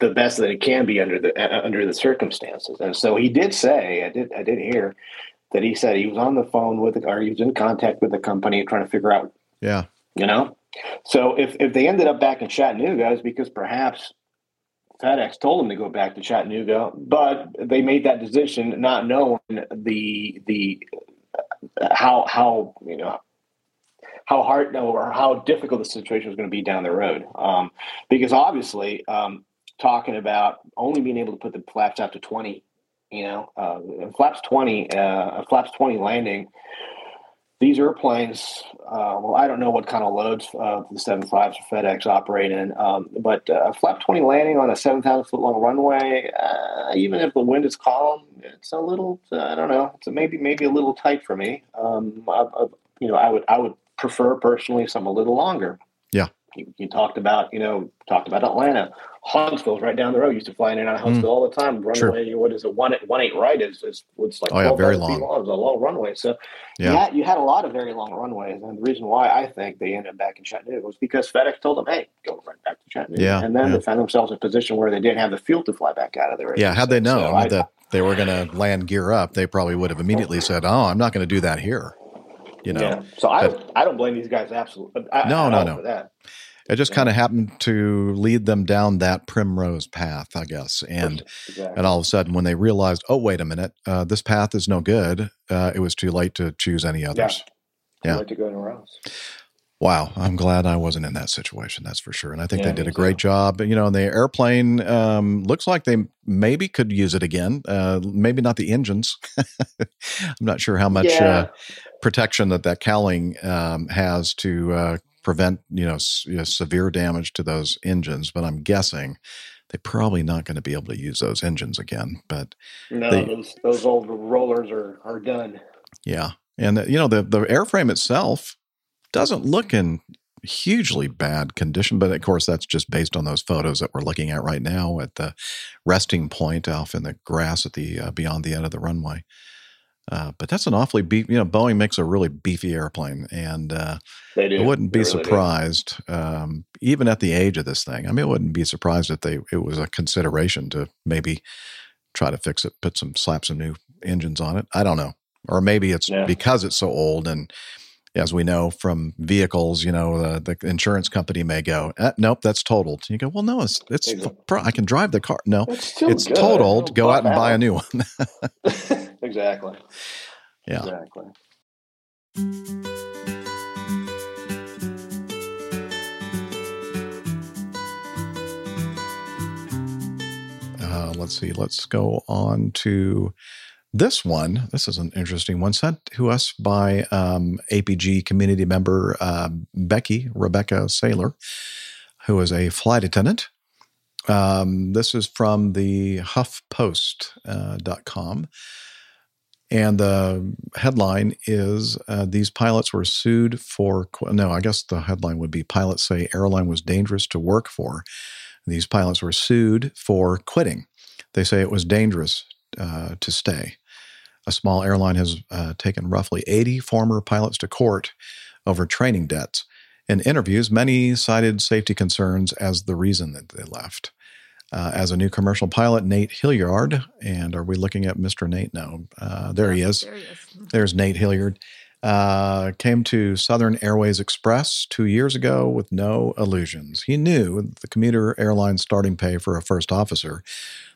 the best that it can be under the uh, under the circumstances. And so he did say i did i did hear that he said he was on the phone with the, or he was in contact with the company trying to figure out yeah, you know? So if if they ended up back in chattanooga it's because perhaps FedEx told them to go back to Chattanooga, but they made that decision not knowing the the how how you know how hard or how difficult the situation was going to be down the road. Um, because obviously, um, talking about only being able to put the flaps out to twenty, you know, uh, flaps twenty, uh, a flaps twenty landing. These airplanes, uh, well, I don't know what kind of loads uh, the 75s or FedEx operate in, um, but uh, flap 20 landing on a 7,000 foot long runway, uh, even if the wind is calm, it's a little, uh, I don't know, it's a maybe maybe a little tight for me. Um, I, I, you know, I would I would prefer personally some a little longer. You, you talked about, you know, talked about Atlanta. Huntsville's right down the road. Used to fly in and out of Huntsville mm. all the time. Sure. Runway, what is it? One one eight right is is what's like Oh, yeah, very long. long. It's a long runway. So Yeah. you, had, you had a lot of very long runways, and the reason why I think they ended up back in Chattanooga was because FedEx told them, "Hey, go right back to Chattanooga," Yeah, and then yeah. they found themselves in a position where they didn't have the fuel to fly back out of there. yeah. Had they know So I- that they were going to land gear up, they probably would have immediately said, "Oh, I'm not going to do that here." You know, yeah. So I, but- I don't blame these guys absolutely. I, No, no, no. For that. It just kind of happened to lead them down that primrose path, I guess. And Exactly. and all of a sudden, when they realized, oh, wait a minute, uh, this path is no good, uh, it was too late to choose any others. Yeah. like to go anywhere else. Wow, I'm glad I wasn't in that situation. That's for sure. And I think Yeah, they did a great job. You know, the airplane um, looks like they maybe could use it again. Uh, maybe not the engines. I'm not sure how much Yeah. uh, protection that that cowling um, has to uh, prevent you know, s- you know severe damage to those engines. But I'm guessing they're probably not going to be able to use those engines again. But No, They- those those old rollers are are done. Yeah, and uh, you know the the airframe itself doesn't look in hugely bad condition, but of course that's just based on those photos that we're looking at right now at the resting point off in the grass at the uh, beyond the end of the runway. Uh, but that's an awfully beef. You know, Boeing makes a really beefy airplane, and uh. I wouldn't be really surprised, um, even at the age of this thing. I mean, I wouldn't be surprised if they it was a consideration to maybe try to fix it, put some slap some new engines on it. I don't know, or maybe it's because it's so old and as we know from vehicles, you know, uh, the insurance company may go, eh, "Nope, that's totaled." You go, "Well, no, it's it's Exactly. I can drive the car." No, It's it's good. totaled. Go out and buy a new one. exactly. Yeah. Exactly. Uh, let's see. Let's go on to this one. This is an interesting one sent to us by um, APG community member uh, Becky Rebecca Saylor, who is a flight attendant. Um, this is from the HuffPost.com. com. And the headline is uh, These pilots were sued for. No, I guess the headline would be Pilots say airline was dangerous to work for. These pilots were sued for quitting. They say it was dangerous uh, to stay. A small airline has uh, taken roughly 80 former pilots to court over training debts. In interviews, many cited safety concerns as the reason that they left. Uh, as a new commercial pilot, Nate Hilliard, and are we looking at Mr. Nate? No, uh, there he is. There he is. There's Nate Hilliard. Uh, came to Southern Airways Express two years ago with no illusions. He knew the commuter airline starting pay for a first officer,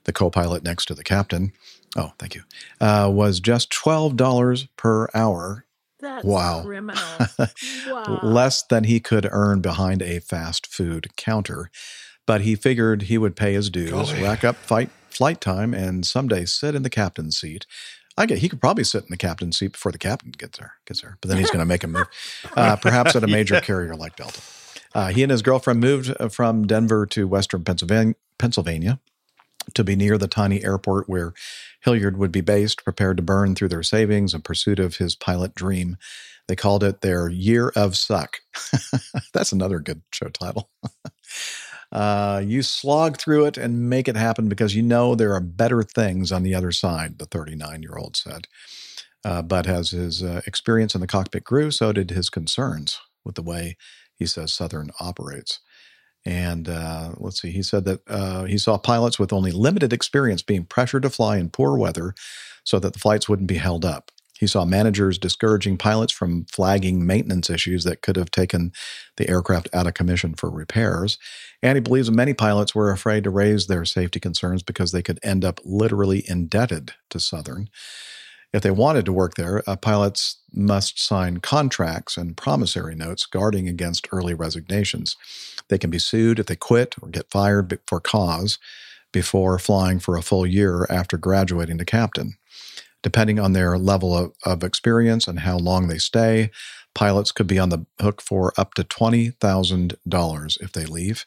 the co pilot next to the captain, oh, thank you, uh, was just $12 per hour. That's wow. criminal. Wow. Less than he could earn behind a fast food counter. But he figured he would pay his dues, Golly. rack up fight, flight time, and someday sit in the captain's seat. I get he could probably sit in the captain's seat before the captain gets there, gets there. But then he's going to make a move, uh, perhaps at a major Yeah. carrier like Delta. Uh, he and his girlfriend moved uh, from Denver to Western Pennsylvania, Pennsylvania to be near the tiny airport where Hilliard would be based, prepared to burn through their savings in pursuit of his pilot dream. They called it their Year of Suck. That's another good show title. Uh, you slog through it and make it happen because you know there are better things on the other side, the 39 year old said. Uh, but as his uh, experience in the cockpit grew, so did his concerns with the way he says Southern operates. And uh, let's see, he said that uh, he saw pilots with only limited experience being pressured to fly in poor weather so that the flights wouldn't be held up. He saw managers discouraging pilots from flagging maintenance issues that could have taken the aircraft out of commission for repairs. And he believes many pilots were afraid to raise their safety concerns because they could end up literally indebted to Southern. If they wanted to work there, uh, pilots must sign contracts and promissory notes guarding against early resignations. They can be sued if they quit or get fired for cause before flying for a full year after graduating to captain. Depending on their level of, of experience and how long they stay, pilots could be on the hook for up to $20,000 if they leave.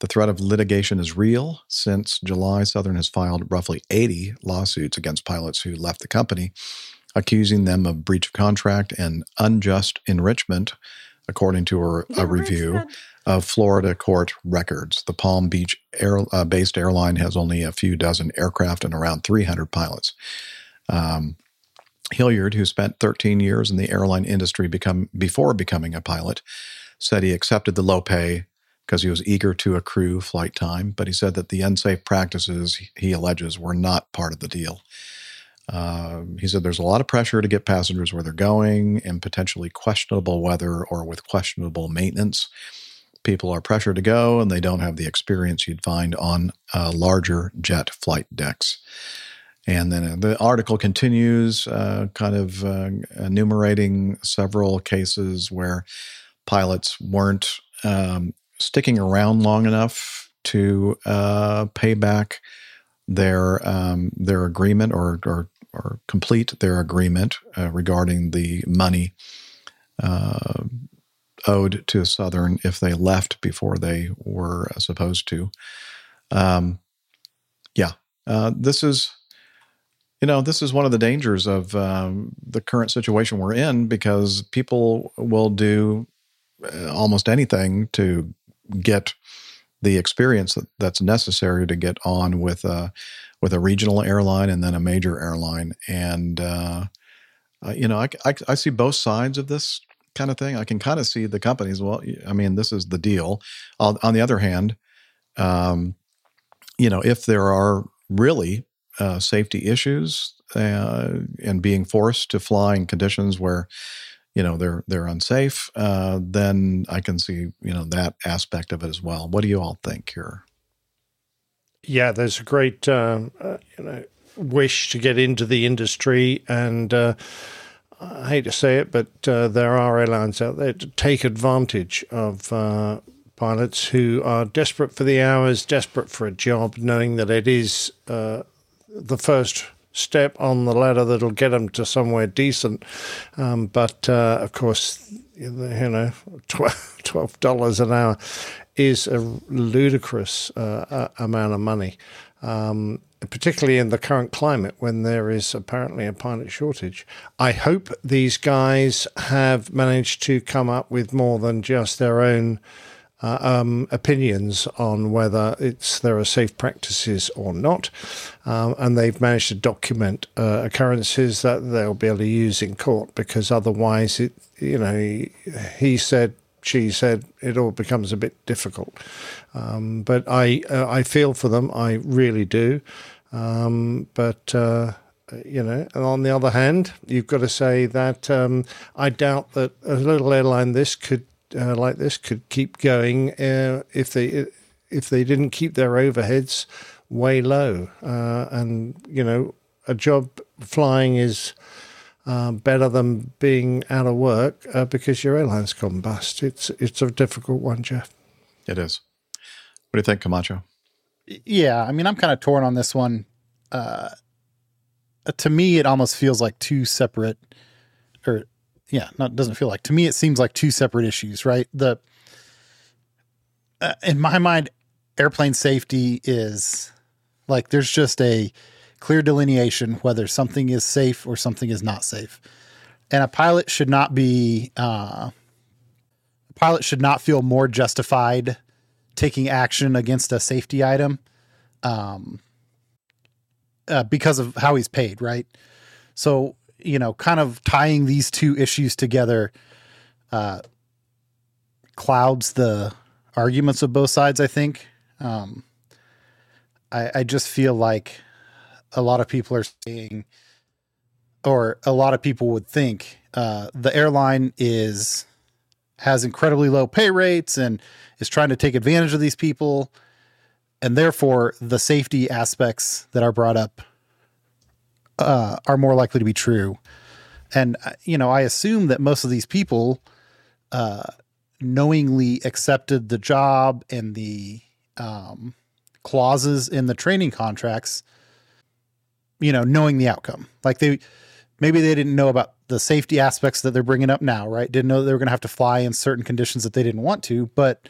The threat of litigation is real. Since July, Southern has filed roughly 80 lawsuits against pilots who left the company, accusing them of breach of contract and unjust enrichment, according to a, a review of Florida court records. The Palm Beach air, uh, based airline has only a few dozen aircraft and around 300 pilots. Um, Hilliard, who spent 13 years in the airline industry become, before becoming a pilot, said he accepted the low pay because he was eager to accrue flight time, but he said that the unsafe practices he alleges were not part of the deal. Um, he said there's a lot of pressure to get passengers where they're going in potentially questionable weather or with questionable maintenance. People are pressured to go and they don't have the experience you'd find on uh, larger jet flight decks. And then uh, the article continues, uh, kind of uh, enumerating several cases where pilots weren't um, sticking around long enough to uh, pay back their um, their agreement or, or or complete their agreement uh, regarding the money uh, owed to Southern if they left before they were supposed to. Um, yeah, uh, this is you know this is one of the dangers of um, the current situation we're in because people will do uh, almost anything to get the experience that, that's necessary to get on with a with a regional airline and then a major airline. And uh, uh, you know I, I, I see both sides of this kind of thing. I can kind of see the companies well i mean this is the deal. On, on the other hand um, you know if there are really uh, safety issues uh, and being forced to fly in conditions where you know they're they're unsafe, uh, then I can see you know that aspect of it as well. What do you all think here? Yeah, there's a great um, uh, you know wish to get into the industry, and uh, I hate to say it, but uh, there are airlines out there to take advantage of uh, pilots who are desperate for the hours, desperate for a job, knowing that it is uh, the first step on the ladder that'll get them to somewhere decent. Um, but uh, of course, you know, twelve dollars an hour is a ludicrous uh, amount of money. Um, particularly in the current climate when there is apparently a pilot shortage. I hope these guys have managed to come up with more than just their own uh, um, opinions on whether it's there are safe practices or not, um, and they've managed to document uh, occurrences that they'll be able to use in court. Because otherwise, it you know he, he said she said it all becomes a bit difficult. Um, but I uh, I feel for them, I really do. Um, but uh, you know, and on the other hand, you've got to say that um, I doubt that a little airline this could uh, like this could keep going uh, if they if they didn't keep their overheads way low. Uh, and you know, a job flying is uh, better than being out of work uh, because your airline's gone bust. It's it's a difficult one, Jeff. It is. What do you think, Camacho? Yeah, I mean, I'm kind of torn on this one. Uh, to me, it almost feels like two separate, or yeah, not doesn't feel like. To me, it seems like two separate issues, right? The uh, in my mind, airplane safety is like there's just a clear delineation whether something is safe or something is not safe, and a pilot should not be uh, a pilot should not feel more justified taking action against a safety item um, uh, because of how he's paid, right? So you know, kind of tying these two issues together uh, clouds the arguments of both sides. I think. Um, I, I just feel like a lot of people are saying, or a lot of people would think, uh, the airline is has incredibly low pay rates and is trying to take advantage of these people, and therefore the safety aspects that are brought up uh, are more likely to be true. And uh, you know, I assume that most of these people uh, knowingly accepted the job and the um, clauses in the training contracts. You know, knowing the outcome, like they maybe they didn't know about the safety aspects that they're bringing up now, right? Didn't know they were going to have to fly in certain conditions that they didn't want to, but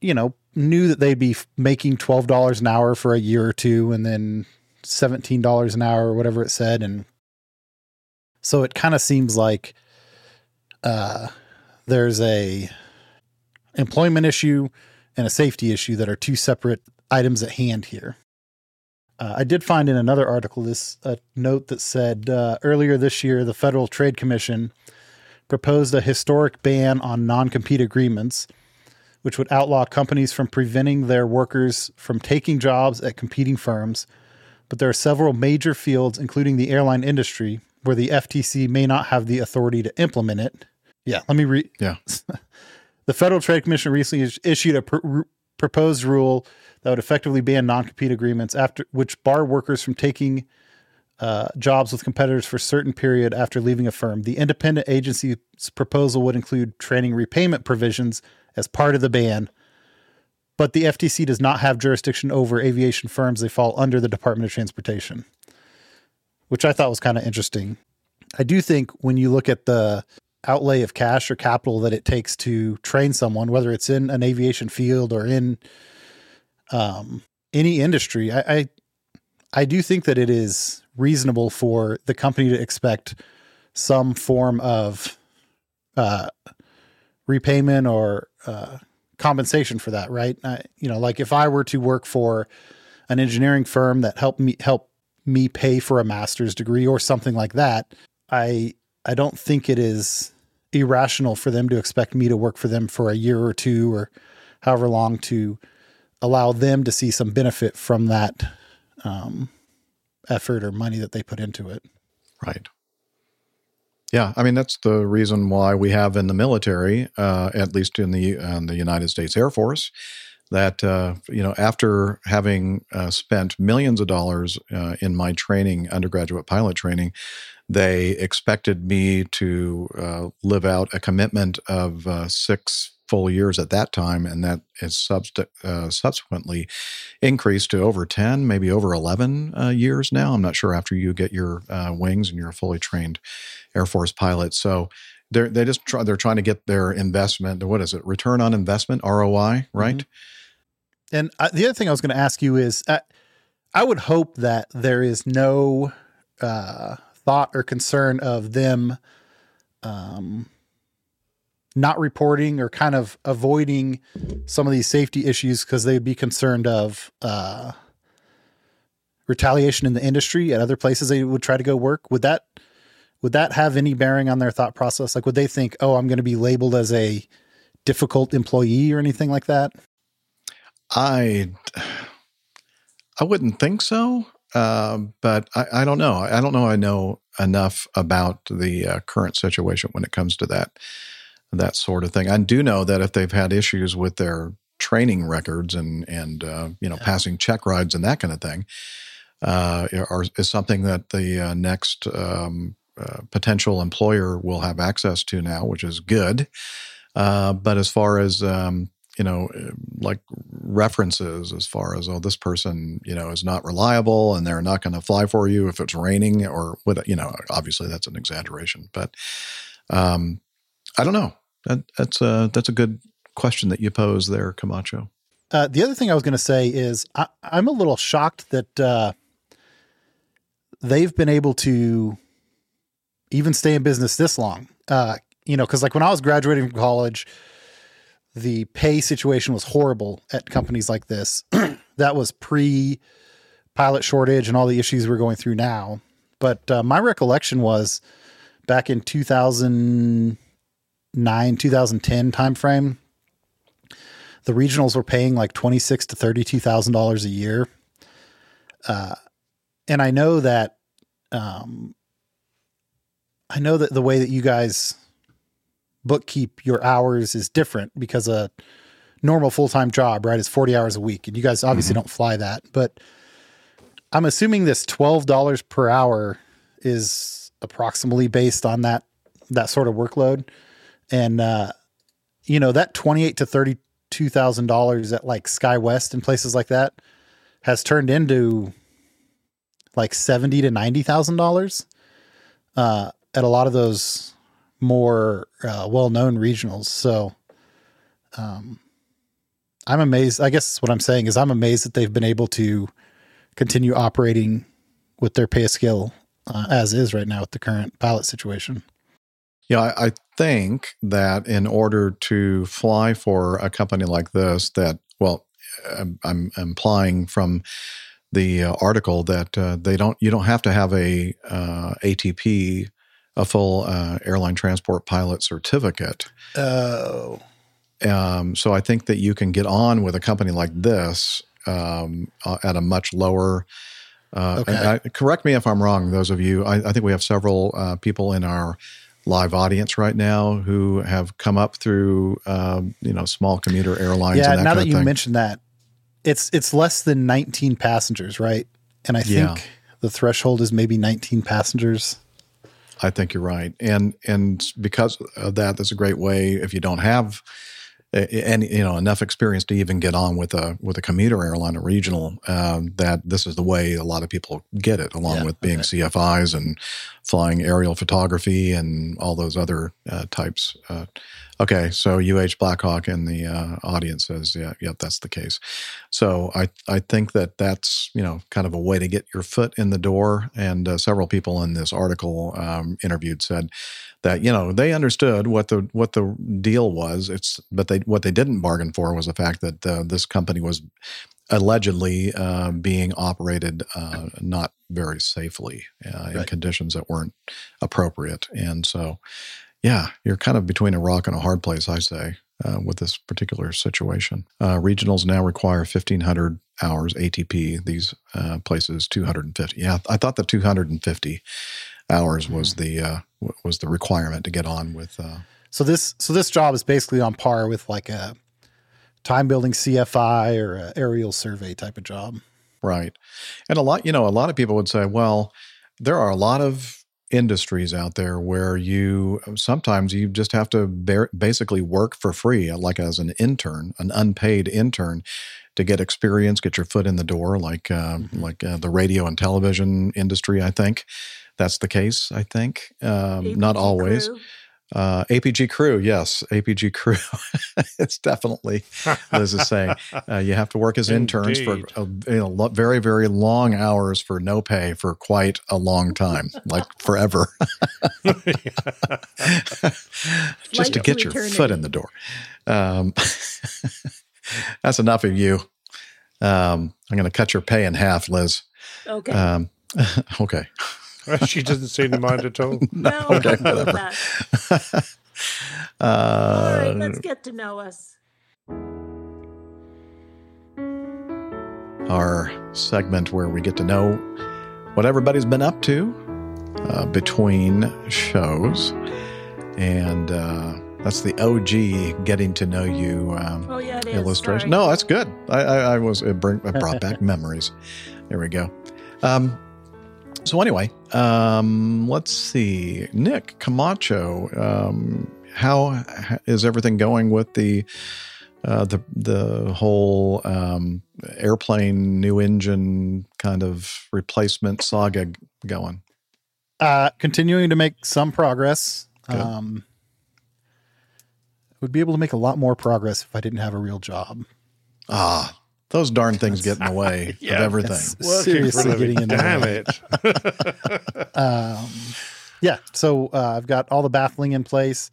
you know, knew that they'd be making twelve dollars an hour for a year or two, and then seventeen dollars an hour or whatever it said, and so it kind of seems like uh, there's a employment issue and a safety issue that are two separate items at hand here. Uh, I did find in another article this a note that said uh, earlier this year the Federal Trade Commission proposed a historic ban on non-compete agreements, which would outlaw companies from preventing their workers from taking jobs at competing firms. But there are several major fields, including the airline industry, where the FTC may not have the authority to implement it. Yeah, let me read. Yeah. the Federal Trade Commission recently issued a pr- proposed rule that would effectively ban non-compete agreements after which bar workers from taking uh, jobs with competitors for a certain period after leaving a firm. The independent agency's proposal would include training repayment provisions as part of the ban, but the FTC does not have jurisdiction over aviation firms. They fall under the Department of Transportation, which I thought was kind of interesting. I do think when you look at the outlay of cash or capital that it takes to train someone, whether it's in an aviation field or in um, any industry, I, I I do think that it is reasonable for the company to expect some form of uh, repayment or uh, compensation for that, right? I, you know, like if I were to work for an engineering firm that helped me help me pay for a master's degree or something like that, I I don't think it is irrational for them to expect me to work for them for a year or two or however long to allow them to see some benefit from that um, effort or money that they put into it. Right. Yeah, I mean that's the reason why we have in the military, uh, at least in the uh, the United States Air Force, that uh, you know after having uh, spent millions of dollars uh, in my training, undergraduate pilot training, they expected me to uh, live out a commitment of six full years at that time, and that is subst- uh, subsequently increased to over 10, maybe over 11 uh, years now. I'm not sure after you get your uh, wings and you're fully trained Air Force pilot. So they're, they just try, they're trying to get their investment, what is it, return on investment, ROI, right? Mm-hmm. And uh, the other thing I was going to ask you is uh, I would hope that there is no uh, thought or concern of them. Um, not reporting or kind of avoiding some of these safety issues because they'd be concerned of uh, retaliation in the industry at other places they would try to go work. Would that would that have any bearing on their thought process? Like, would they think, "Oh, I'm going to be labeled as a difficult employee" or anything like that? I I wouldn't think so, uh, but I, I, don't know. I don't know. I know enough about the uh, current situation when it comes to that that sort of thing. I do know that if they've had issues with their training records and and uh, you know yeah. passing check rides and that kind of thing, uh, are, is something that the uh, next um, uh, potential employer will have access to now, which is good. Uh, but as far as um, you know, like references as far as oh, this person you know is not reliable and they're not going to fly for you if it's raining or you know. Obviously, that's an exaggeration, but um, I don't know. That, that's a that's a good question that you pose there, Camacho. Uh, the other thing I was going to say is I, am a little shocked that uh, they've been able to even stay in business this long. Uh, you know, because like when I was graduating from college, the pay situation was horrible at companies like this. that was pre pilot shortage and all the issues we're going through now. But uh, my recollection was back in 2009 2010 timeframe the regionals were paying like twenty six to thirty two thousand dollars a year, uh, and I know that, um, I know that the way that you guys bookkeep your hours is different because a normal full time job, right, is forty hours a week, and you guys obviously mm-hmm. don't fly that. But I'm assuming this twelve dollars per hour is approximately based on that that sort of workload and uh, you know that twenty eight to thirty two thousand dollars at like SkyWest and places like that has turned into like seventy to ninety thousand uh, dollars at a lot of those more uh, well known regionals. So, um, I'm amazed. I guess what I'm saying is I'm amazed that they've been able to continue operating with their pay scale uh, as is right now with the current pilot situation. Yeah, I, I think that in order to fly for a company like this, that well, I'm, I'm implying from the uh, article that uh, they don't you don't have to have a uh, ATP, a full uh, airline transport pilot certificate. Oh. Um, so I think that you can get on with a company like this um, uh, at a much lower. Uh, okay. I, correct me if I'm wrong. Those of you, I, I think we have several people in our live audience right now who have come up through um, you know small commuter airlines. Yeah, that now that you thing. mentioned that, it's it's less than 19 passengers, right? And I think yeah. the threshold is maybe 19 passengers. I think you're right, and and because of that, that's a great way if you don't have and you know enough experience to even get on with a with a commuter airline, a regional. Um, that this is the way a lot of people get it, along yeah, with being. CFIs and flying aerial photography and all those other uh, types. Uh, okay, so UH Blackhawk in the uh, audience says, yeah, yep, that's the case. So I I think that that's you know kind of a way to get your foot in the door. And uh, several people in this article um, interviewed said that you know they understood what the what the deal was. It's but they what they didn't bargain for was the fact that uh, this company was allegedly uh, being operated uh, not very safely uh, in right. conditions that weren't appropriate. And so, yeah, you're kind of between a rock and a hard place, I say. Uh, with this particular situation, uh, regionals now require 1,500 hours ATP. These uh, places 250. Yeah, I thought the 250 hours was the uh, was the requirement to get on with. Uh, So this so this job is basically on par with like a time building CFI or a aerial survey type of job. Right. And a lot, you know, a lot of people would say, well, there are a lot of industries out there where you sometimes you just have to bear, basically work for free, like as an intern, an unpaid intern, to get experience, get your foot in the door, like uh, like uh, the radio and television industry. I think that's the case. I think um, not always. Crew. Uh, APG crew, yes, APG crew. it's definitely, Liz is saying, uh, you have to work as interns for a, you know, lo- very, very long hours for no pay for quite a long time, like forever, just to get your eternity. foot in the door. Um, that's enough of you. Um, I'm going to cut your pay in half, Liz. Okay. Um, okay. she doesn't seem to mind at all. no, okay, I'm whatever. that. All Uh, right, let's get to know us. our segment where we get to know what everybody's been up to uh, between shows. And uh, that's the OG getting to know you um, Oh, yeah, illustration. Sorry. No, that's good. I, I, I was it, bring, it brought back memories. There we go. Um, so anyway, um, let's see. Nick Camacho, um, how is everything going with the uh, the the whole um, airplane new engine kind of replacement saga going? Uh, continuing to make some progress. Good. Um, would be able to make a lot more progress if I didn't have a real job. Ah, those darn things get in the way of everything. It's Working for a seriously getting in the Damn way. it. um, yeah, so uh, I've got all the baffling in place.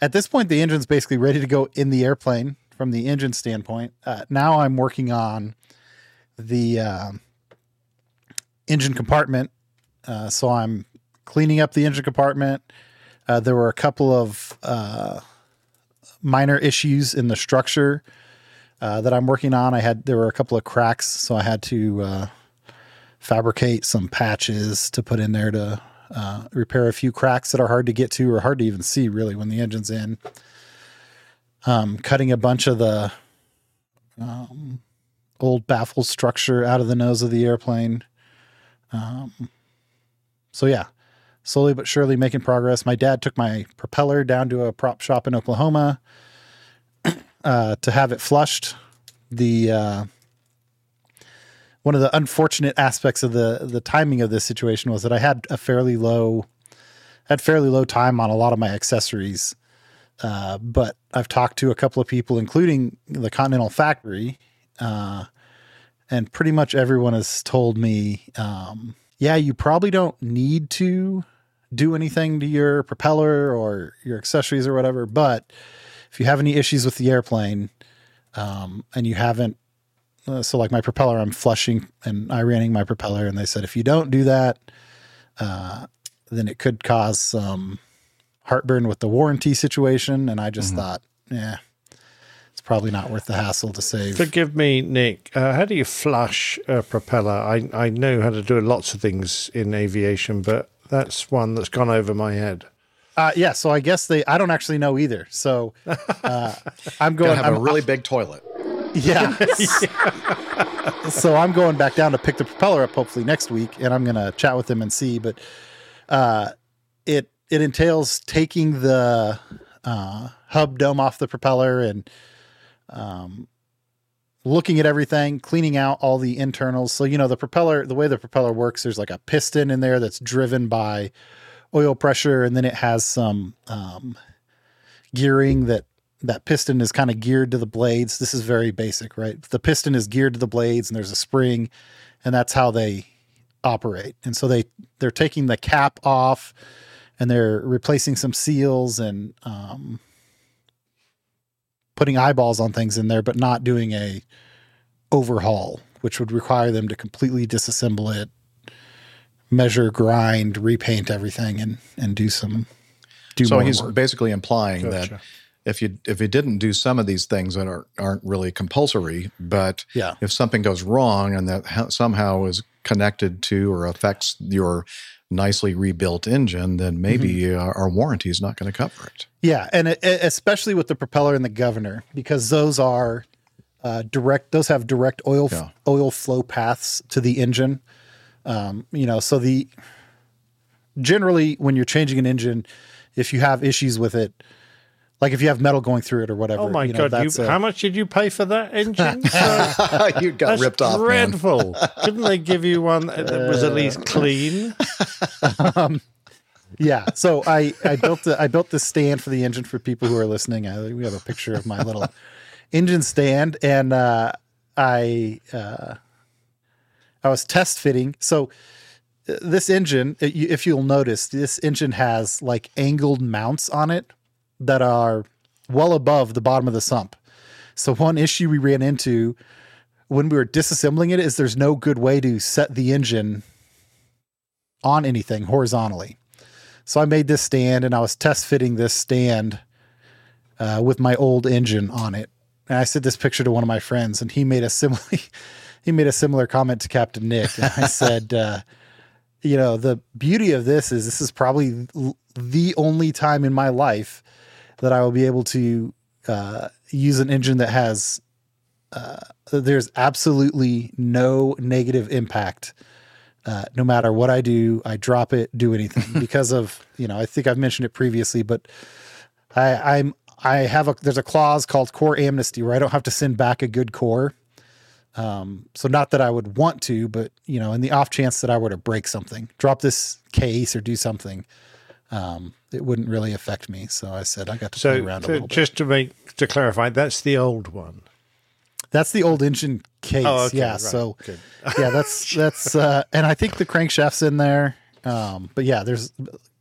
At this point, the engine's basically ready to go in the airplane from the engine standpoint. Uh, now I'm working on the uh, engine compartment. Uh, so I'm cleaning up the engine compartment. Uh, there were a couple of uh, minor issues in the structure uh, that I'm working on. I had there were a couple of cracks, so I had to uh, fabricate some patches to put in there to uh, repair a few cracks that are hard to get to or hard to even see really when the engine's in. Um, cutting a bunch of the um, old baffle structure out of the nose of the airplane. Um, so yeah, slowly but surely making progress. My dad took my propeller down to a prop shop in Oklahoma uh, to have it flushed. The uh, one of the unfortunate aspects of the the timing of this situation was that I had a fairly low had fairly low time on a lot of my accessories. Uh, but I've talked to a couple of people, including the Continental Factory, uh, and pretty much everyone has told me, um, yeah, you probably don't need to do anything to your propeller or your accessories or whatever. But if you have any issues with the airplane um, and you haven't, uh, so like my propeller, I'm flushing and I ironing my propeller, and they said if you don't do that, uh, then it could cause some heartburn with the warranty situation. And I just thought, yeah, it's probably not worth the hassle to save. Forgive me, Nick. Uh, how do you flush a propeller? I, I know how to do lots of things in aviation, but that's one that's gone over my head. Uh, yeah, so I guess they. I don't actually know either. So uh, I'm going. Gotta have a I'm- really big toilet. Yeah. so I'm going back down to pick the propeller up hopefully next week, and I'm gonna chat with them and see. But uh, it it entails taking the uh, hub dome off the propeller and um, looking at everything, cleaning out all the internals. So you know the propeller, the way the propeller works, there's like a piston in there that's driven by oil pressure, and then it has some um, gearing that that piston is kind of geared to the blades. This is very basic, right? The piston is geared to the blades and there's a spring and that's how they operate. And so they they're taking the cap off and they're replacing some seals and um, putting eyeballs on things in there, but not doing a overhaul, which would require them to completely disassemble it, measure, grind, repaint everything, and and do some. Do so more he's work. basically implying Gotcha. that if you if you didn't do some of these things that are aren't really compulsory, but Yeah. if something goes wrong and that ha- somehow is connected to or affects your nicely rebuilt engine, then maybe uh, our warranty is not going to cover it. Yeah, and it, it- especially with the propeller and the governor, because those are uh, direct. Those have direct oil f- oil flow paths to the engine. Um, you know, so the generally when you're changing an engine, if you have issues with it, like if you have metal going through it or whatever. Oh my you know, god! You, a- how much did you pay for that engine? you got That's ripped off, man. Dreadful. Couldn't they give you one that was at least clean? um, yeah. So I I built the I built this stand for the engine for people who are listening. I, we have a picture of my little engine stand, and uh, I uh, I was test fitting. So uh, this engine, if you'll notice, this engine has like angled mounts on it that are well above the bottom of the sump. So one issue we ran into when we were disassembling it is there's no good way to set the engine on anything horizontally. So I made this stand and I was test fitting this stand uh, with my old engine on it. And I sent this picture to one of my friends and he made a similar he made a similar comment to Captain Nick. And I said, uh, you know, the beauty of this is this is probably the only time in my life that I will be able to uh, use an engine that has uh, there's absolutely no negative impact uh, no matter what I do, I drop it, do anything because of you know. I think I've mentioned it previously, but I, I'm I have a there's a clause called core amnesty where I don't have to send back a good core. Um, so not that I would want to, but you know, in the off chance that I were to break something, drop this case or do something, um, it wouldn't really affect me. So I said I got to play So, around a so little bit. just to make to clarify, that's the old one. That's the old engine case. Oh, okay, yeah. right, So yeah, that's that's uh and I think the crankshaft's in there. Um, but yeah, there's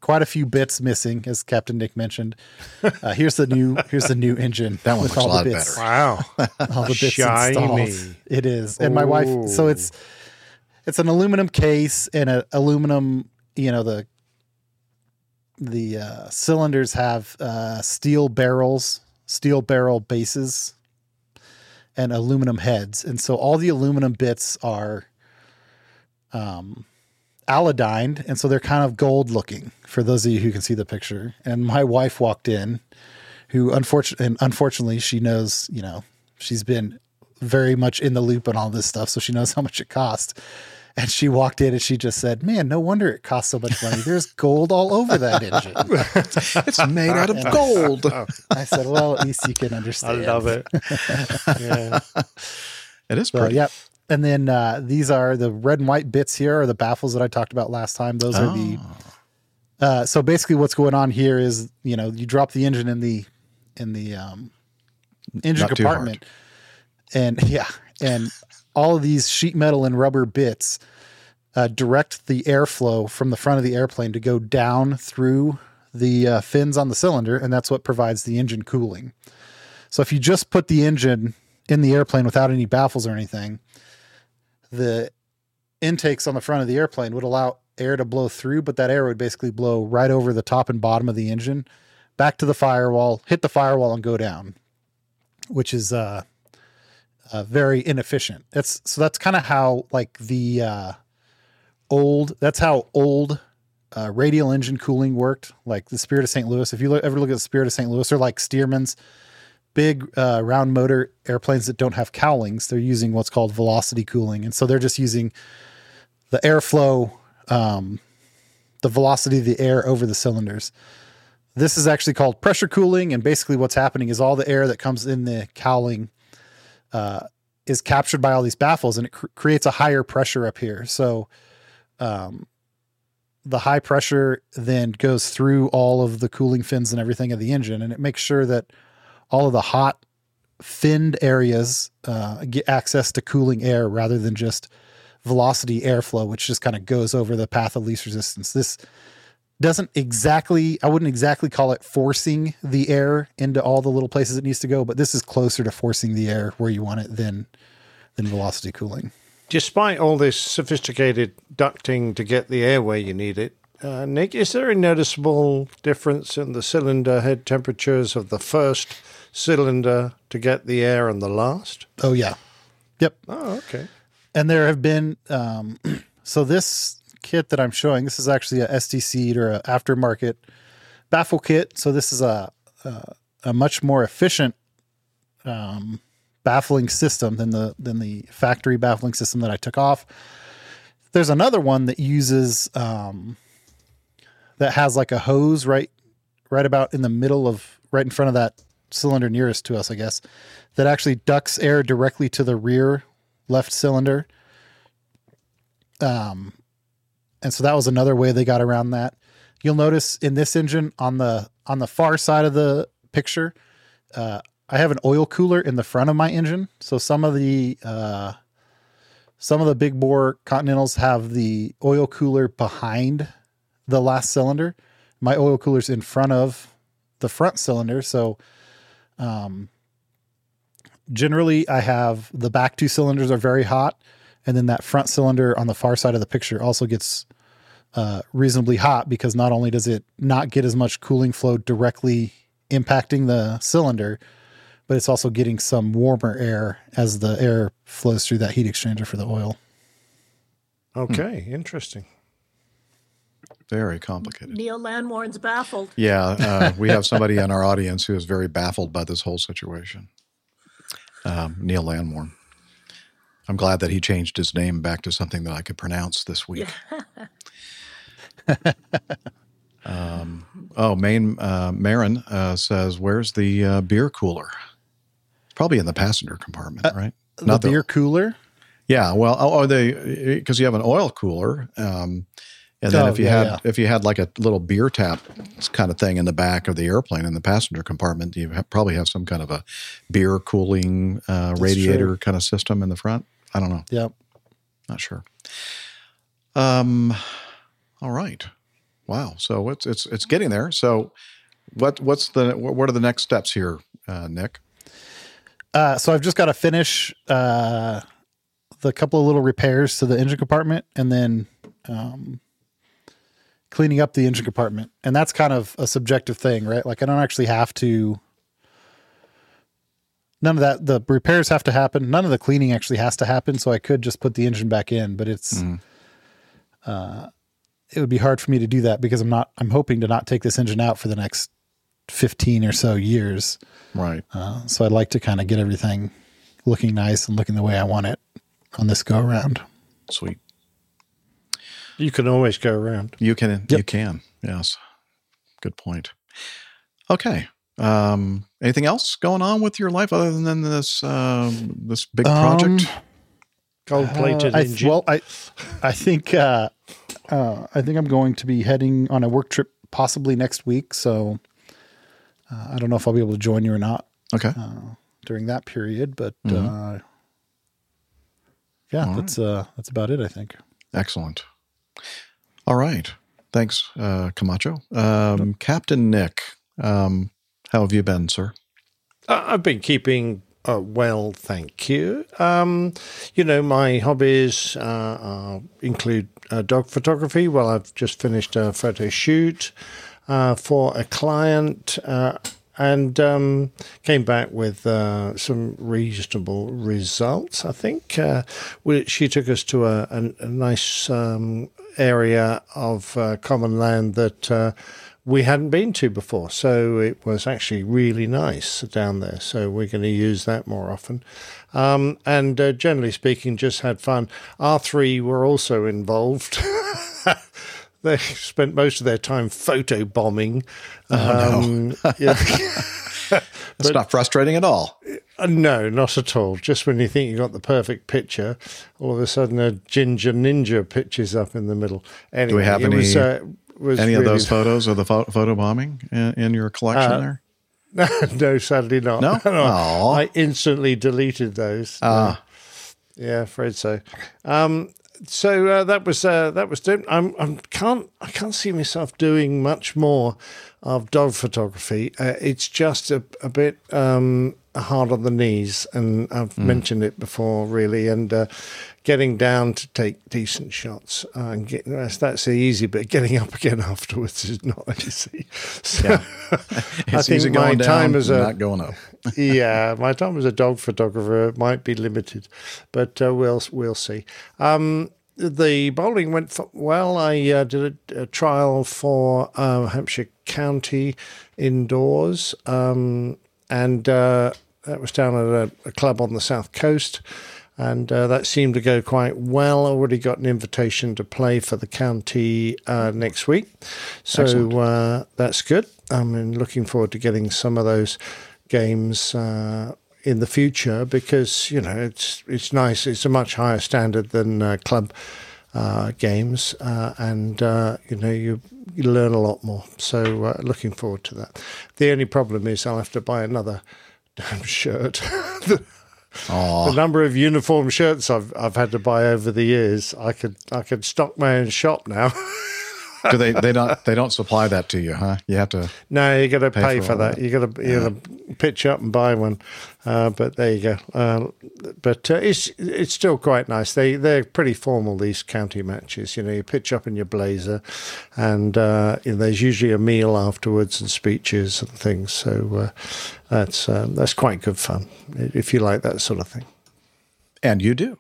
quite a few bits missing, as Captain Nick mentioned. Uh, here's the new here's the new engine. That one with looks a all the lot better. Wow. all the bits Shiny. installed. It is. And my wife so it's it's an aluminum case and an aluminum, you know, the the uh, cylinders have uh, steel barrels, steel barrel bases, and aluminum heads. And so all the aluminum bits are um, alodined. And so they're kind of gold looking for those of you who can see the picture. And my wife walked in, who unfortunately, and unfortunately, she knows, you know, she's been very much in the loop on all this stuff. So she knows how much it cost. And she walked in and she just said, Man, no wonder it costs so much money. There's gold all over that engine. It's made out of And gold. Oh. I said, Well, at least you can understand. I love it. Yeah. It is So, pretty. yep. And then uh, these are the red and white bits here are the baffles that I talked about last time. Those are the. Oh. Uh, so basically, what's going on here is you know you drop the engine in the in the um, engine Not compartment, and yeah, and all of these sheet metal and rubber bits uh, direct the airflow from the front of the airplane to go down through the uh, fins on the cylinder, and that's what provides the engine cooling. So if you just put the engine in the airplane without any baffles or anything, the intakes on the front of the airplane would allow air to blow through, but that air would basically blow right over the top and bottom of the engine, back to the firewall, hit the firewall, and go down, which is uh, uh very inefficient. That's so that's kind of how like the uh, old. That's how old. Uh, radial engine cooling worked, like the Spirit of St. Louis. If you look, ever look at the Spirit of St. Louis, they're like Stearman's big uh, round motor airplanes that don't have cowlings. They're using what's called velocity cooling, and so they're just using the airflow, um, the velocity of the air over the cylinders. This is actually called pressure cooling, and basically what's happening is all the air that comes in the cowling uh, is captured by all these baffles, and it cr- creates a higher pressure up here. So, um, the high pressure then goes through all of the cooling fins and everything of the engine, and it makes sure that all of the hot finned areas uh, get access to cooling air rather than just velocity airflow, which just kind of goes over the path of least resistance. This doesn't exactly, I wouldn't exactly call it forcing the air into all the little places it needs to go, but this is closer to forcing the air where you want it than than velocity cooling. Despite all this sophisticated ducting to get the air where you need it, uh, Nick, is there a noticeable difference in the cylinder head temperatures of the first cylinder to get the air and the last? Oh yeah, yep. Oh, okay. And there have been um, so this kit that I'm showing. This is actually a STC'd or a aftermarket baffle kit. So this is a a, a much more efficient um, baffling system than the than the factory baffling system that I took off. There's another one that uses um, that has like a hose right right about in the middle of right in front of that cylinder nearest to us, I guess, that actually ducts air directly to the rear left cylinder. Um, and so that was another way they got around that. You'll notice in this engine on the on the far side of the picture, uh, I have an oil cooler in the front of my engine. So some of the uh, some of the big bore Continentals have the oil cooler behind the last cylinder. My oil cooler's in front of the front cylinder. So um, generally, I have the back two cylinders are very hot, and then that front cylinder on the far side of the picture also gets uh, reasonably hot because not only does it not get as much cooling flow directly impacting the cylinder, but it's also getting some warmer air as the air flows through that heat exchanger for the oil. Okay, interesting. Very complicated. Neil Landwarn's baffled. Yeah, uh, we have somebody in our audience who is very baffled by this whole situation. Um, Neil Landwarn. I'm glad that he changed his name back to something that I could pronounce this week. um, oh, Maine uh, Marin uh, says, "Where's the uh, beer cooler?" Probably in the passenger compartment, right? Not the beer cooler. Yeah, well, oh, oh they because you have an oil cooler, um, and then Oh, if you yeah, had yeah. if you had like a little beer tap kind of thing in the back of the airplane in the passenger compartment, you probably have some kind of a beer cooling uh, radiator true. kind of system in the front. I don't know. Yep. Not sure. Um, all right. Wow. So it's it's it's getting there. So what what's the what are the next steps here, uh, Nick? Uh, so I've just got to finish uh, the couple of little repairs to the engine compartment, and then um, cleaning up the engine compartment. And that's kind of a subjective thing, right? Like I don't actually have to. None of that. The repairs have to happen. None of the cleaning actually has to happen. So I could just put the engine back in, but it's. Uh, it would be hard for me to do that because I'm not. I'm hoping to not take this engine out for the next fifteen or so years. Right. Uh, so I'd like to kind of get everything looking nice and looking the way I want it on this go around. Sweet. You can always go around. You can. You can. Yes. Good point. Okay. Um, anything else going on with your life other than this um, this big project? Gold plated Uh, I, engine. well, I, I think, uh, uh, I think I'm going to be heading on a work trip possibly next week. So uh, I don't know if I'll be able to join you or not. Okay. Uh, during that period, but Mhm. uh, yeah, All that's uh, that's about it. I think. Excellent. All right. Thanks, uh, Camacho. Um, Captain Nick, um, how have you been, sir? Uh, I've been keeping uh, well, thank you. Um, you know, my hobbies uh, include uh, dog photography. Well, I've just finished a photo shoot uh, for a client and um, came back with uh, some reasonable results, I think. Uh, we, she took us to a, a, a nice um, area of uh, common land that uh, we hadn't been to before. So it was actually really nice down there. So we're going to use that more often. Um, and uh, generally speaking, just had fun. R3 were also involved. they spent most of their time photo bombing. Oh, no. yeah. That's not frustrating at all. Uh, no, not at all. Just when you think you got the perfect picture, all of a sudden a ginger ninja pitches up in the middle. Anyway, Do we have any was, uh, was any of those photos of the pho- photo bombing in, in your collection Uh, there? no, sadly not. No? Aw. I instantly deleted those. Ah. yeah, afraid so. Um, so uh, that was uh, that was dope. I'm, I'm can't I can't see myself doing much more of dog photography. Uh, it's just a, a bit um, hard on the knees, and I've Mm. mentioned it before, really. And uh, getting down to take decent shots, uh, and get, that's, that's the easy bit. Getting up again afterwards is not easy. So Yeah. I think my down, time as a not going up. Yeah, my time as a dog photographer might be limited, but uh, we'll we'll see. Um, the bowling went well. I uh, did a, a trial for uh, Hampshire County indoors, um, and uh, that was down at a, a club on the south coast. And uh, that seemed to go quite well. Already got an invitation to play for the county uh, next week, so uh, that's good. I'm looking forward to getting some of those games uh, in the future because you know it's it's nice. It's a much higher standard than uh, club uh, games, uh, and uh, you know you you learn a lot more. So uh, looking forward to that. The only problem is I'll have to buy another damn shirt. the, the number of uniform shirts I've I've had to buy over the years, I could I could stock my own shop now. Do they? They don't. They don't supply that to you, huh? You have to. No, you got to Pay pay, for for, that. that. You got to you got to pitch up and buy one. Uh, but there you go. Uh, but uh, it's it's still quite nice. They they're pretty formal these county matches. You know, you pitch up in your blazer, and uh, you know, there's usually a meal afterwards and speeches and things. So uh, that's um, that's quite good fun if you like that sort of thing. And you do.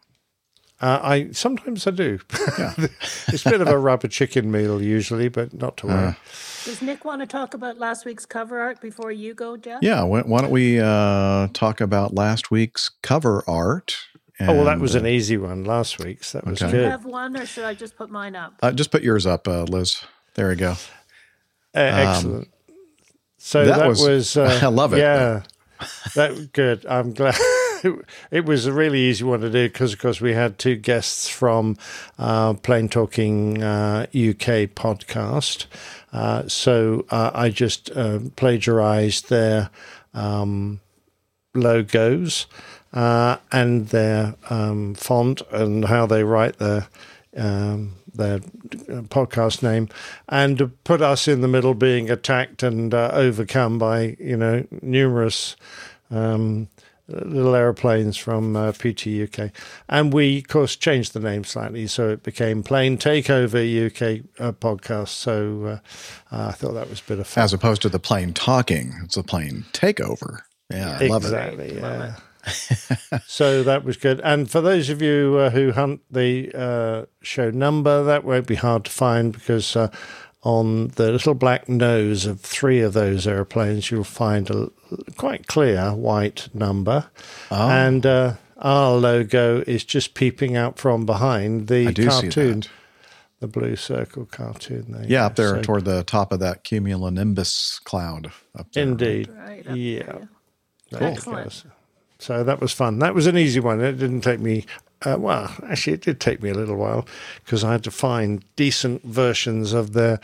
Uh, I sometimes I do. it's a bit of a rubber chicken meal usually, but not to worry. Uh, Does Nick want to talk about last week's cover art before you go, Jeff? Yeah. Why, why don't we uh, talk about last week's cover art? oh well, that was uh, an easy one last week's. That was Okay. Do you have one, or should I just put mine up? Uh, just put yours up, uh, Liz. There we go. Uh, excellent. so that that, was- was, uh, I love it. Yeah, that good. I'm glad. it was a really easy one to do because, of course, we had two guests from uh, Plane Talking uh, UK podcast. Uh, so uh, I just uh, plagiarized their um, logos uh, and their um, font and how they write their um, their podcast name, and put us in the middle, being attacked and overcome by you know numerous. Um, Little aeroplanes from uh, PT UK, and we of course changed the name slightly, so it became Plane Takeover UK uh, podcast. So uh, uh, I thought that was a bit of fun. As opposed to the plane talking, it's a plane takeover. Yeah, I love it. exactly. Yeah. so that was good. And for those of you uh, who hunt the uh, show number, that won't be hard to find because uh, on the little black nose of three of those airplanes, you'll find a quite clear white number. Oh. And uh, our logo is just peeping out from behind the I do see cartoon. that. The blue circle cartoon there. Yeah, up there So- toward the top of that cumulonimbus cloud. Up there. Indeed. Right up yeah. there. There you Excellent. So that was fun. That was an easy one. It didn't take me, uh, well, actually, it did take me a little while because I had to find decent versions of their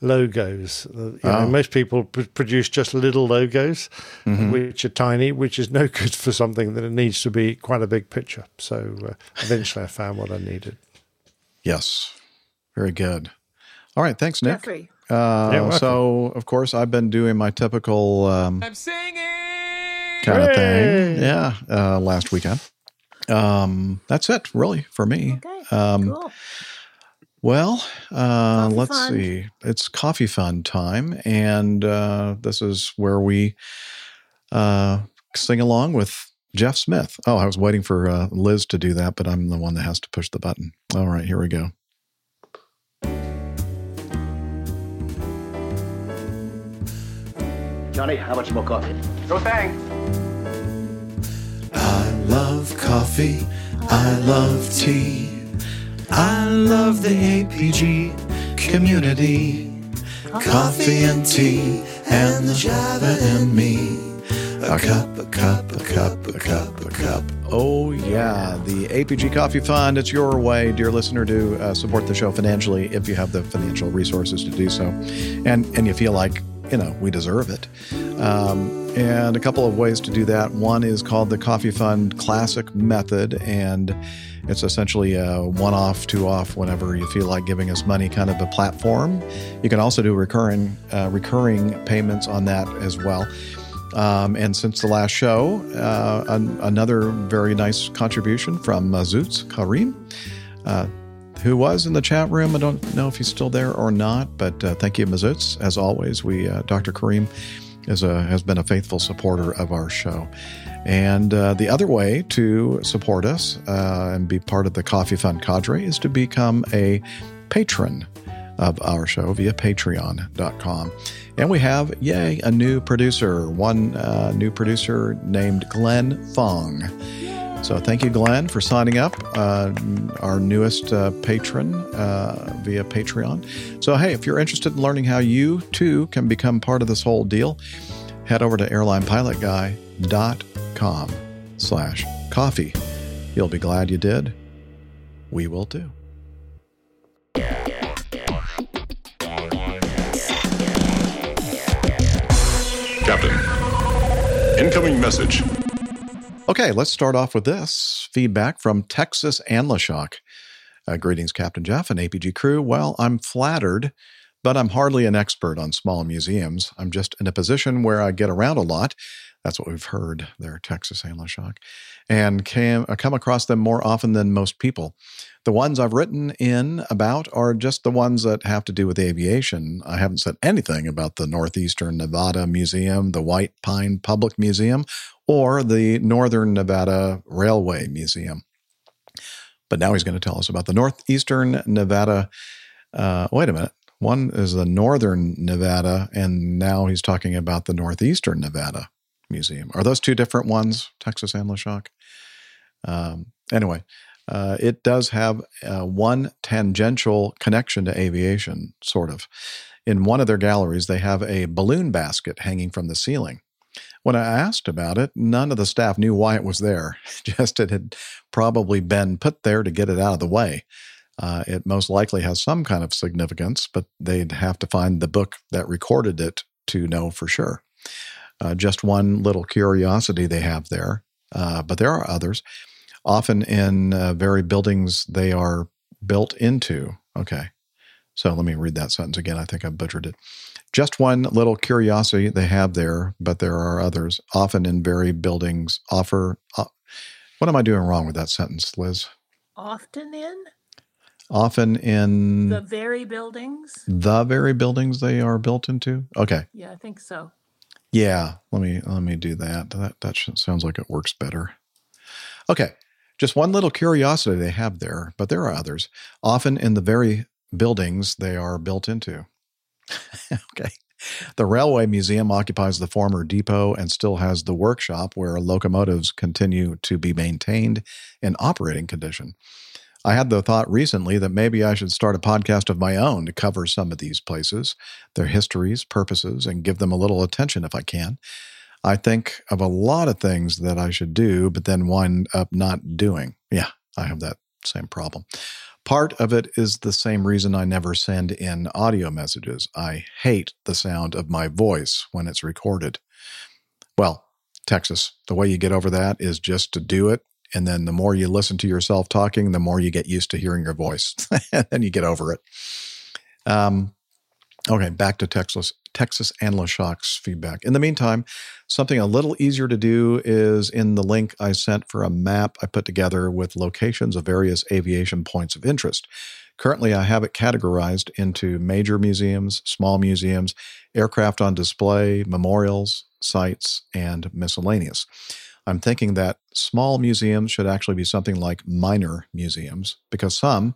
logos. Uh, You know, Oh. most people pr- produce just little logos, Mhm. which are tiny, which is no good for something that it needs to be quite a big picture. So uh, eventually I found what I needed. Yes. Very good. All right. Thanks, Nick. Jeffrey. Uh, Yeah, so, of course, I've been doing my typical um, I'm singing. kind of thing. Yeah. Uh, last weekend. Um, that's it, really, for me. Okay. Um, cool. Well, uh, Coffee let's fun. see. It's coffee fun time, and uh, this is where we uh, sing along with Jeff Smith. Oh, I was waiting for uh, Liz to do that, but I'm the one that has to push the button. All right, here we go. Johnny, how much more coffee? No thanks. Love coffee. I love tea. I love the APG community. Coffee and tea and the Java and me. A cup, a cup, a cup, a cup, a cup. Oh, yeah. The APG Coffee Fund. It's your way, dear listener, to uh, support the show financially if you have the financial resources to do so. And, and you feel like, you know, we deserve it. Um, and a couple of ways to do that. One is called the Coffee Fund Classic Method. And it's essentially a one off, two off, whenever you feel like giving us money kind of a platform. You can also do recurring, uh, recurring payments on that as well. Um, and since the last show, uh, an, another very nice contribution from uh, Zoots Karim, uh, who was in the chat room. I don't know if he's still there or not, but uh, thank you, Mazoots. As always, we uh, Dr. Kareem is a, has been a faithful supporter of our show. And uh, the other way to support us uh, and be part of the Coffee Fund cadre is to become a patron of our show via patreon.com. And we have, yay, a new producer, one uh, new producer named Glenn Fong. So thank you, Glenn, for signing up, uh, our newest uh, patron uh, via Patreon. So, hey, if you're interested in learning how you too can become part of this whole deal, head over to airlinepilotguy.com slash coffee. You'll be glad you did. We will too. Captain, incoming message. Okay, let's start off with this feedback from Texas Anla'Shok. Uh, greetings, Captain Jeff and APG crew. Well, I'm flattered, but I'm hardly an expert on small museums. I'm just in a position where I get around a lot. That's what we've heard there, Texas Anla'Shok, and came, I come across them more often than most people. The ones I've written in about are just the ones that have to do with aviation. I haven't said anything about the Northeastern Nevada Museum, the White Pine Public Museum, or the Northern Nevada Railway Museum. But now he's going to tell us about the Northeastern Nevada. Uh, wait a minute. One is the Northern Nevada, and now he's talking about the Northeastern Nevada Museum. Are those two different ones, Texas Anla'Shok? Um, anyway, uh, it does have uh, one tangential connection to aviation, sort of. In one of their galleries, they have a balloon basket hanging from the ceiling. When I asked about it, none of the staff knew why it was there. Just it had probably been put there to get it out of the way. Uh, it most likely has some kind of significance, but they'd have to find the book that recorded it to know for sure. Uh, just one little curiosity they have there, uh, but there are others. Often in uh, very buildings they are built into. Okay, so let me read that sentence again. I think I butchered it. Just one little curiosity they have there, but there are others. Often in very buildings offer. Uh, what am I doing wrong with that sentence, Liz? Often in Often in the very buildings. the very buildings they are built into. Okay, Yeah, I think so. yeah. Let me let me do that. That that sounds like it works better. Okay, just one little curiosity they have there, but there are others. Often in the very buildings they are built into. okay. The Railway Museum occupies the former depot and still has the workshop where locomotives continue to be maintained in operating condition. I had the thought recently that maybe I should start a podcast of my own to cover some of these places, their histories, purposes, and give them a little attention if I can. I think of a lot of things that I should do, but then wind up not doing. Yeah, I have that same problem. Part of it is the same reason I never send in audio messages. I hate the sound of my voice when it's recorded. Well, Texas, the way you get over that is just to do it. And then the more you listen to yourself talking, the more you get used to hearing your voice. and then you get over it. Um, okay, back to Texas, Texas Anla'Shok's feedback. In the meantime, something a little easier to do is in the link I sent for a map I put together with locations of various aviation points of interest. Currently, I have it categorized into major museums, small museums, aircraft on display, memorials, sites, and miscellaneous. I'm thinking that small museums should actually be something like minor museums because some,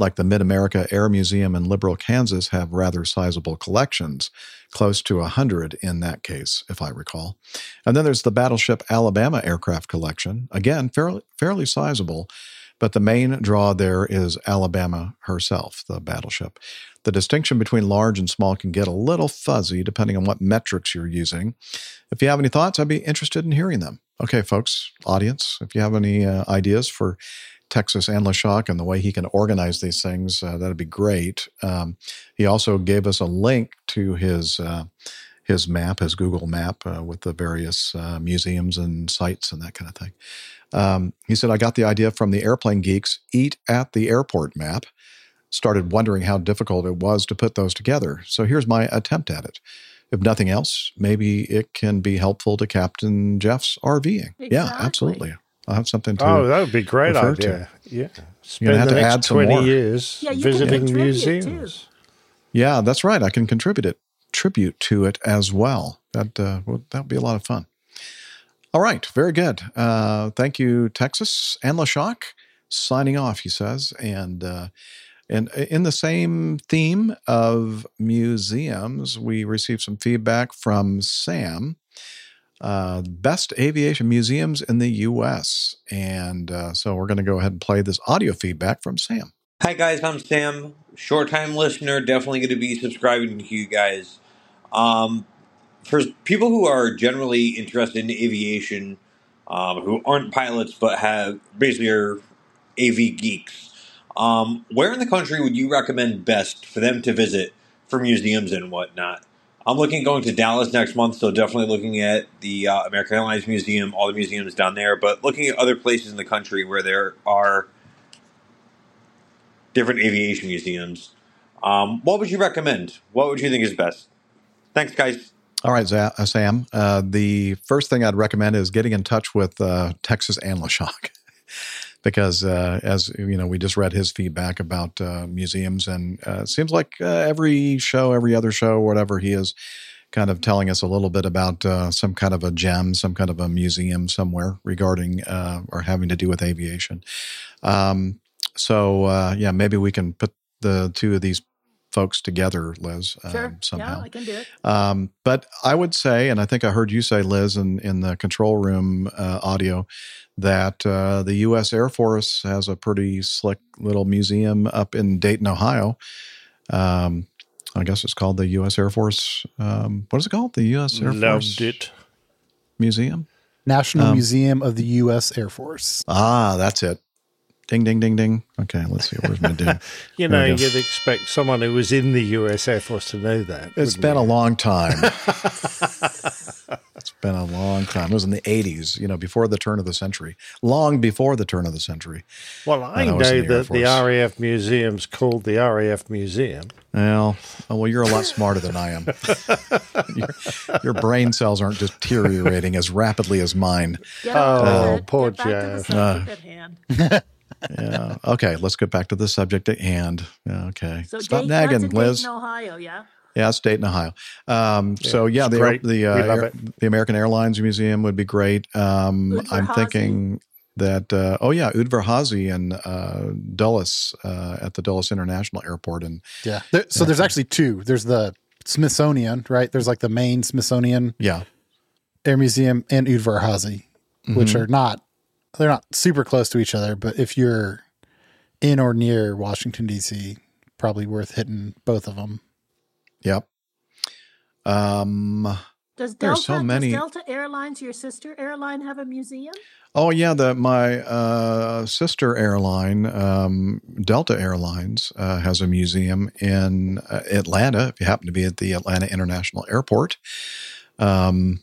like the Mid America Air Museum in Liberal, Kansas, have rather sizable collections, close to a 100 in that case, if I recall. And then there's the Battleship Alabama Aircraft Collection, again, fairly, fairly sizable, but the main draw there is Alabama herself, the battleship. The distinction between large and small can get a little fuzzy depending on what metrics you're using. If you have any thoughts, I'd be interested in hearing them. Okay, folks, audience, if you have any uh, ideas for Texas Anla'Shok and the way he can organize these things, uh, that'd be great. Um, he also gave us a link to his uh, his map, his Google map uh, with the various uh, museums and sites and that kind of thing. Um, he said, I got the idea from the Airplane Geeks Eat at the Airport map. Started wondering how difficult it was to put those together. So here's my attempt at it. if nothing else, maybe it can be helpful to Captain Jeff's RVing. Yeah, absolutely. I'll have something to. Oh, that would be a great refer idea. To. Yeah. You're gonna have the to next add some 20 more. years Yeah, visiting contribute museums. Yeah, that's right. I can contribute it, tribute to it as well. That uh, well, that would be a lot of fun. All right, very good. Uh, thank you, Texas Anla'Shok. Signing off, he says, and uh, and in the same theme of museums, we received some feedback from Sam. Uh, best aviation museums in the U.S. And uh, so we're going to go ahead and play this audio feedback from Sam. Hi guys, I'm Sam. Short time listener, definitely going to be subscribing to you guys. Um, for people who are generally interested in aviation, um, who aren't pilots but have basically are AV geeks, um, where in the country would you recommend best for them to visit for museums and whatnot? I'm looking at going to Dallas next month, so definitely looking at the uh, American Airlines Museum, all the museums down there, but looking at other places in the country where there are different aviation museums. Um, what would you recommend? What would you think is best? Thanks, guys. All right, uh, Sam. Uh, the first thing I'd recommend is getting in touch with uh, Texas Anla'Shok, because uh, as you know, we just read his feedback about uh, museums, and uh, it seems like uh, every show, every other show, whatever, he is kind of telling us a little bit about uh, some kind of a gem, some kind of a museum somewhere regarding uh, or having to do with aviation. Um, so yeah, maybe we can put the two of these folks together, Liz, Sure. um, somehow. Yeah, I can do it. Um, but I would say, and I think I heard you say, Liz, in, in the control room uh, audio, that uh, the U.S. Air Force has a pretty slick little museum up in Dayton, Ohio. Um, I guess it's called the U.S. Air Force. Um, what is it called? The U.S. Air Force Loved it. Museum. National Um, Museum of the U.S. Air Force. Ah, that's it. Ding, ding, ding, ding. Okay, let's see. Where's my ding? You There know, we go. you'd expect someone who was in the US Air Force to know that. It's wouldn't been you? a long time. it's been a long time. It was in the 80s, you know, before the turn of the century, long before the turn of the century. Well, I that know the Air that the RAF Museum's called the RAF Museum. Well, oh, well, you're a lot smarter than I am. your, your brain cells aren't deteriorating as rapidly as mine. Get Oh, it. poor Get back to Jeff. Subject Uh, at hand. Yeah. Okay, let's get back to the subject at hand. Okay. So Stop Dayton, nagging, that's Liz. Dayton, Ohio, yeah. Yeah, it's Dayton, Ohio. Um, so yeah, the the uh, Air- the American Airlines Museum would be great. Um, I'm thinking that uh, oh yeah, Udvar Hazy and uh, Dulles uh, at the Dulles International Airport, and Yeah. There, so there's actually two. There's the Smithsonian, right? There's like the main Smithsonian yeah, Air Museum and Udvar Hazy, which are not they're not super close to each other, but if you're in or near Washington D.C., probably worth hitting both of them. yep. Um, Does There are Delta, so many- does Delta Airlines, your sister airline, have a museum? Oh yeah, the my uh, sister airline, um, Delta Airlines, uh, has a museum in uh, Atlanta. If you happen to be at the Atlanta International Airport, um,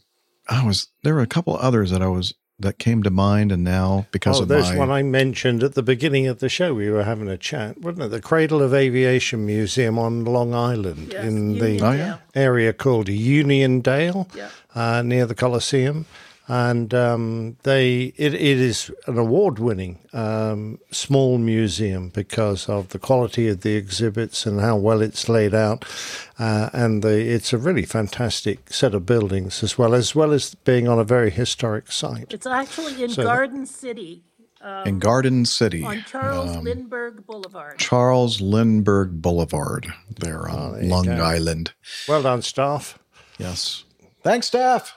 I was there were a couple others that I was that came to mind, and now because oh, of there's my one I mentioned at the beginning of the show. We were having a chat, wasn't it? The Cradle of Aviation Museum on Long Island Yes, in the Oh, yeah. area called Uniondale, Yeah. uh, near the Coliseum. And um, they it, it is an award-winning um, small museum because of the quality of the exhibits and how well it's laid out, uh, and the, it's a really fantastic set of buildings as well as well as being on a very historic site. It's actually in So- Garden City. Um, in Garden City, on Charles um, Lindbergh Boulevard. Charles Lindbergh Boulevard, there on Oh, there Long. Island. Well done, staff. Yes. Thanks, staff.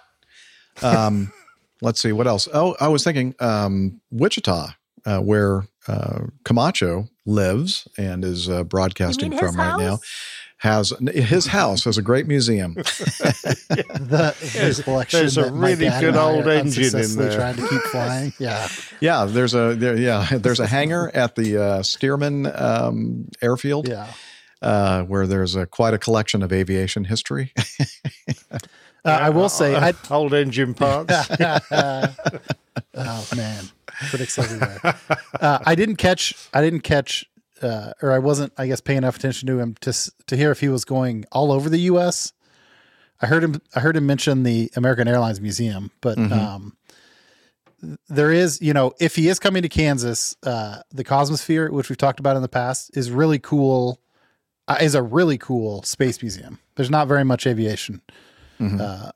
Let's see what else. Oh, I was thinking um, Wichita, uh, where uh, Camacho lives and is uh, broadcasting You mean his from right now, has his house has a great museum. The his collection. there's a really good old engine in unsuccessfully there. Trying to keep flying. Yeah. yeah, there's a there, yeah there's a hangar at the uh, Stearman um, Airfield. Yeah. Uh, where there's a, quite a collection of aviation history. Uh, I will say, I, old engine parts. oh man, critics everywhere. Uh, I didn't catch. I didn't catch, uh, or I wasn't. I guess paying enough attention to him to to hear if he was going all over the U.S. I heard him. I heard him mention the American Airlines Museum, but Mhm. um, there is, you know, if he is coming to Kansas, uh, the Cosmosphere, which we've talked about in the past, is really cool. Uh, is a really cool space museum. There's not very much aviation. Mhm. Uh,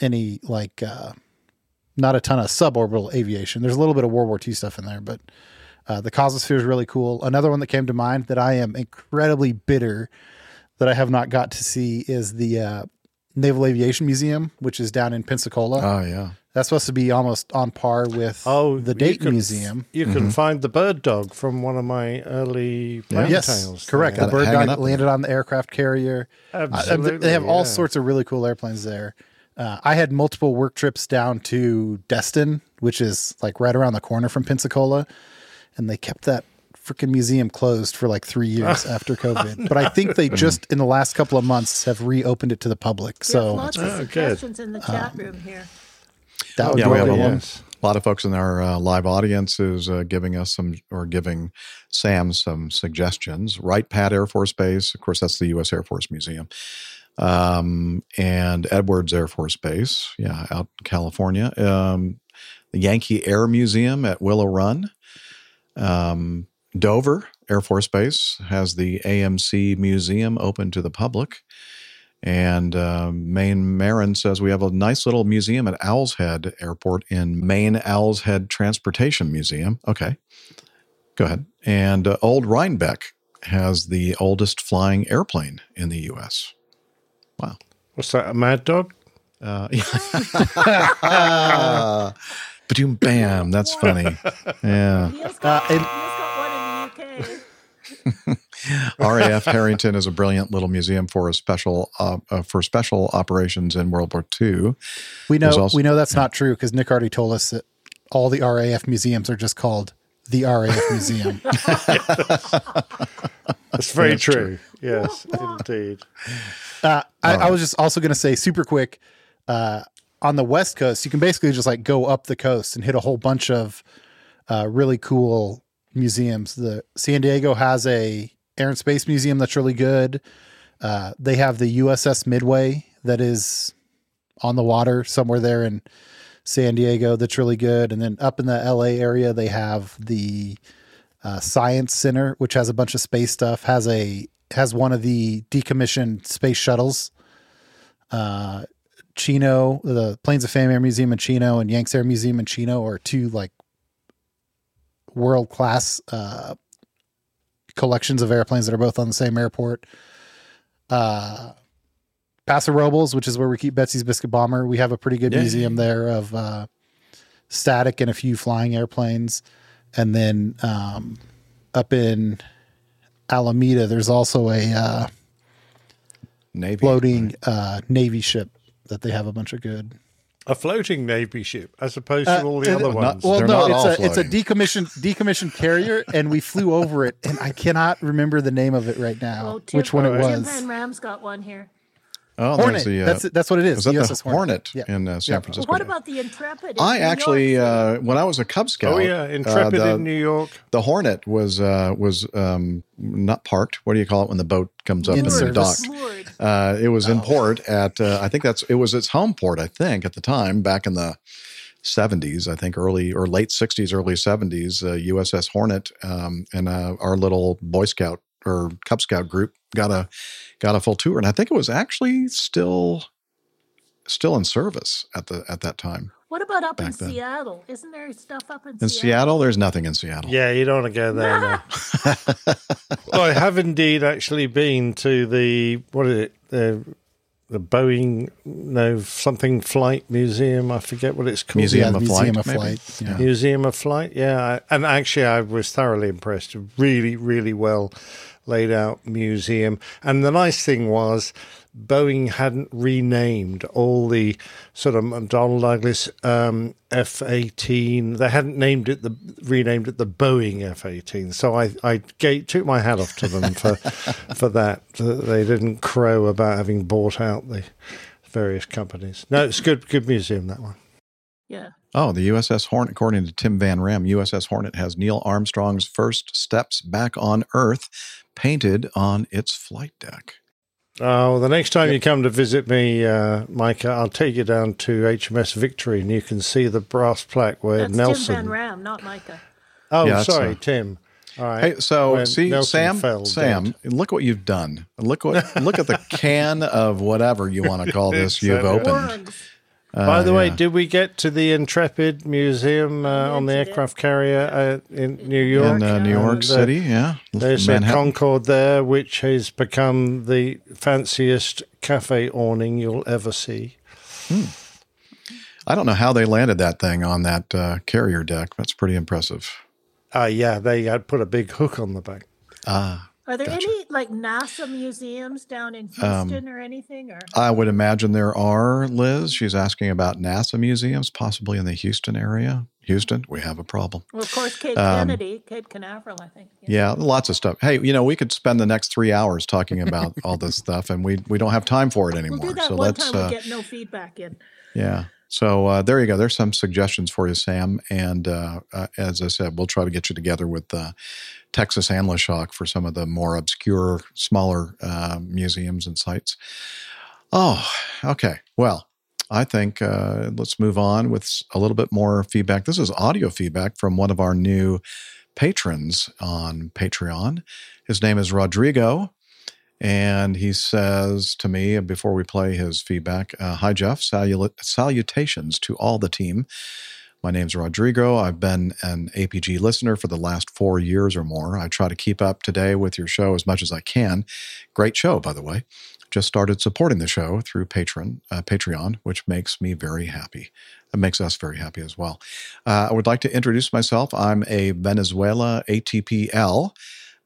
any like uh, not a ton of suborbital aviation. There's a little bit of World War II stuff in there, but uh, the Cosmosphere is really cool. Another one that came to mind that I am incredibly bitter that I have not got to see is the uh, Naval Aviation Museum, which is down in Pensacola. Oh yeah, That's supposed to be almost on par with Oh, the you Dayton can- Museum. You can find the bird dog from one of my early plane yes, tales. correct. The bird dog landed on the aircraft carrier. Uh, Absolutely, they have all yeah. sorts of really cool airplanes there. Uh, I had multiple work trips down to Destin, which is like right around the corner from Pensacola, and they kept that freaking museum closed for like three years after COVID. But I think they just in the last couple of months have reopened it to the public. So have lots of Oh, suggestions in the chat room here. That would yeah, be we have a really- lot, a lot of folks in our uh, live audience is uh, giving us some or giving Sam some suggestions. Wright Pat Air Force Base, of course, that's the U.S. Air Force Museum, um, and Edwards Air Force Base, yeah, out in California. Um, the Yankee Air Museum at Willow Run. Um, Dover Air Force Base has the AMC Museum open to the public. And uh, Maine Marin says we have a nice little museum at Owl's Head Airport in Maine Owl's Head Transportation Museum. Okay, go ahead. And uh, Old Rhinebeck has the oldest flying airplane in the U.S. Wow. What's that? A mad dog? Uh, yeah. Boom, bam. That's funny. Yeah. Uh, and- RAF Harrington is a brilliant little museum for a special uh, uh, for special operations in World War II. we know also- we know that's not true because Nick already told us that all the RAF museums are just called the RAF Museum. That's very That's true. true. Yes, indeed. Uh, I, All I was just also going to say super quick uh, on the West Coast, you can basically just like go up the coast and hit a whole bunch of uh, really cool museums. The San Diego has a air and space museum that's really good. Uh, they have the USS Midway that is on the water somewhere there in San Diego that's really good. And then up in the LA area, they have the uh, Science Center, which has a bunch of space stuff. has a has one of the decommissioned space shuttles. Uh, Chino, the Planes of Fame Air Museum in Chino, and Yanks Air Museum in Chino are two like world class uh, collections of airplanes that are both on the same airport. Uh, Paso Robles, which is where we keep Betsy's Biscuit Bomber, we have a pretty good Yay. museum there of uh, static and a few flying airplanes. And then um, up in Alameda, there's also a uh, Navy floating uh, Navy ship that they have a bunch of good. A floating navy ship, as opposed to Uh, all the uh, other not- ones. Well, They're no, not all it's a it's a decommissioned decommissioned carrier, and we flew over it, and I cannot remember the name of it right now, Oh, Tim, which one it Tim was. Van Ram's got one here. Oh, Hornet. the, uh, that's that's what it is. was that the USS Hornet, Yeah. in uh, San Yeah. Francisco? What about the Intrepid? in I New actually, York? uh, when I was a Cub Scout, oh yeah, Intrepid uh, the, in New York. the Hornet was uh, was um, not parked. What do you call it when the boat comes up In and the dock? service. Uh, it was in Oh. port at uh, I think that's it was its home port. I think at the time back in the 70s, I think early or late 60s, early 70s, uh, USS Hornet um, and uh, our little Boy Scout or Cub Scout group got a got a full tour, and I think it was actually still still in service at the at that time. What about up in then. Seattle? Isn't there stuff up in, In Seattle, there's nothing in Seattle. Yeah, you don't want to go there. now. well, I have indeed actually been to the what is it? The the Boeing no something flight museum. I forget what it's called. Museum Yeah, of Museum Flight, of? Flight, yeah. Museum of Flight. Yeah, and actually, I was thoroughly impressed. Really, really well laid out museum. And the nice thing was, Boeing hadn't renamed all the sort of McDonnell Douglas um, F eighteen. They hadn't named it the renamed it the Boeing F eighteen. So I I gave, took my hat off to them for for that. that They didn't crow about having bought out the various companies. No, it's good good museum that one. Yeah. Oh, the USS Hornet, according to Tim Van Ram, USS Hornet has Neil Armstrong's first steps back on Earth painted on its flight deck. Oh, the next time you come to visit me, uh, Micah, I'll take you down to HMS Victory, and you can see the brass plaque where That's Nelson. Tim Van Ram, not Micah. Oh, Yeah, sorry, uh, Tim. All right. Hey, so When see, Nelson Sam, fell Sam, dead. look what you've done. Look what, look at the can of whatever you want to call this. You've opened. By Uh, the way, yeah. did we get to the Intrepid Museum uh, on the aircraft carrier uh, in New York? In, uh, New York And, City, yeah. There's a Manhattan. Concorde there, which has become the fanciest cafe awning you'll ever see. I don't know how they landed that thing on that uh, carrier deck. That's pretty impressive. Ah, yeah, they had put a big hook on the back. Ah, Are there any like NASA museums down in Um, Houston or anything? Or I would imagine there are, Liz. She's asking about NASA museums, possibly in the Houston area. Houston, we have a problem. well, of course, Cape Um, Kennedy, Cape Canaveral, I think. Yeah, lots of stuff. Hey, you know, we could spend the next three hours talking about all this stuff, and we we don't have time for it We'll anymore. do that so one let's, time uh, we get no feedback in. yeah. So uh, there you go. There's some suggestions for you, Sam. And uh, uh, as I said, we'll try to get you together with uh, Texas and Shock for some of the more obscure, smaller uh, museums and sites. Oh, okay. Well, I think uh, let's move on with a little bit more feedback. This is audio feedback from one of our new patrons on Patreon. His name is Rodrigo. And he says to me before we play his feedback uh, Hi, Jeff. Salut- salutations to all the team. My name's Rodrigo. I've been an APG listener for the last four years or more. I try to keep up today with your show as much as I can. Great show, by the way. Just started supporting the show through Patreon, uh, Patreon, which makes me very happy. It makes us very happy as well. Uh, I would like to introduce myself. I'm a Venezuela ATPL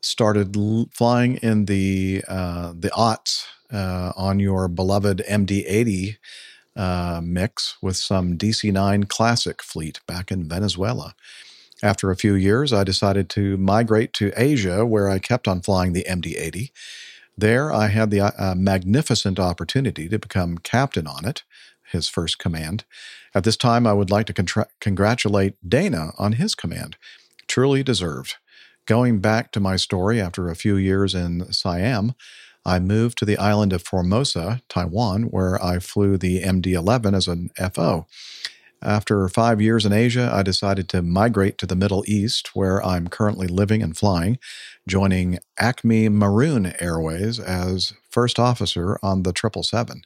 started l- flying in the uh, the aughts uh, on your beloved MD-80 uh, mix with some DC-9 Classic fleet back in Venezuela. After a few years, I decided to migrate to Asia, where I kept on flying the MD-80. There, I had the uh, magnificent opportunity to become captain on it, his first command. At this time, I would like to contra- congratulate Dana on his command. Truly deserved. Going back to my story, after a few years in Siam, I moved to the island of Formosa, Taiwan, where I flew the MD 11 as an FO. After five years in Asia, I decided to migrate to the Middle East, where I'm currently living and flying, joining Acme Maroon Airways as first officer on the 777.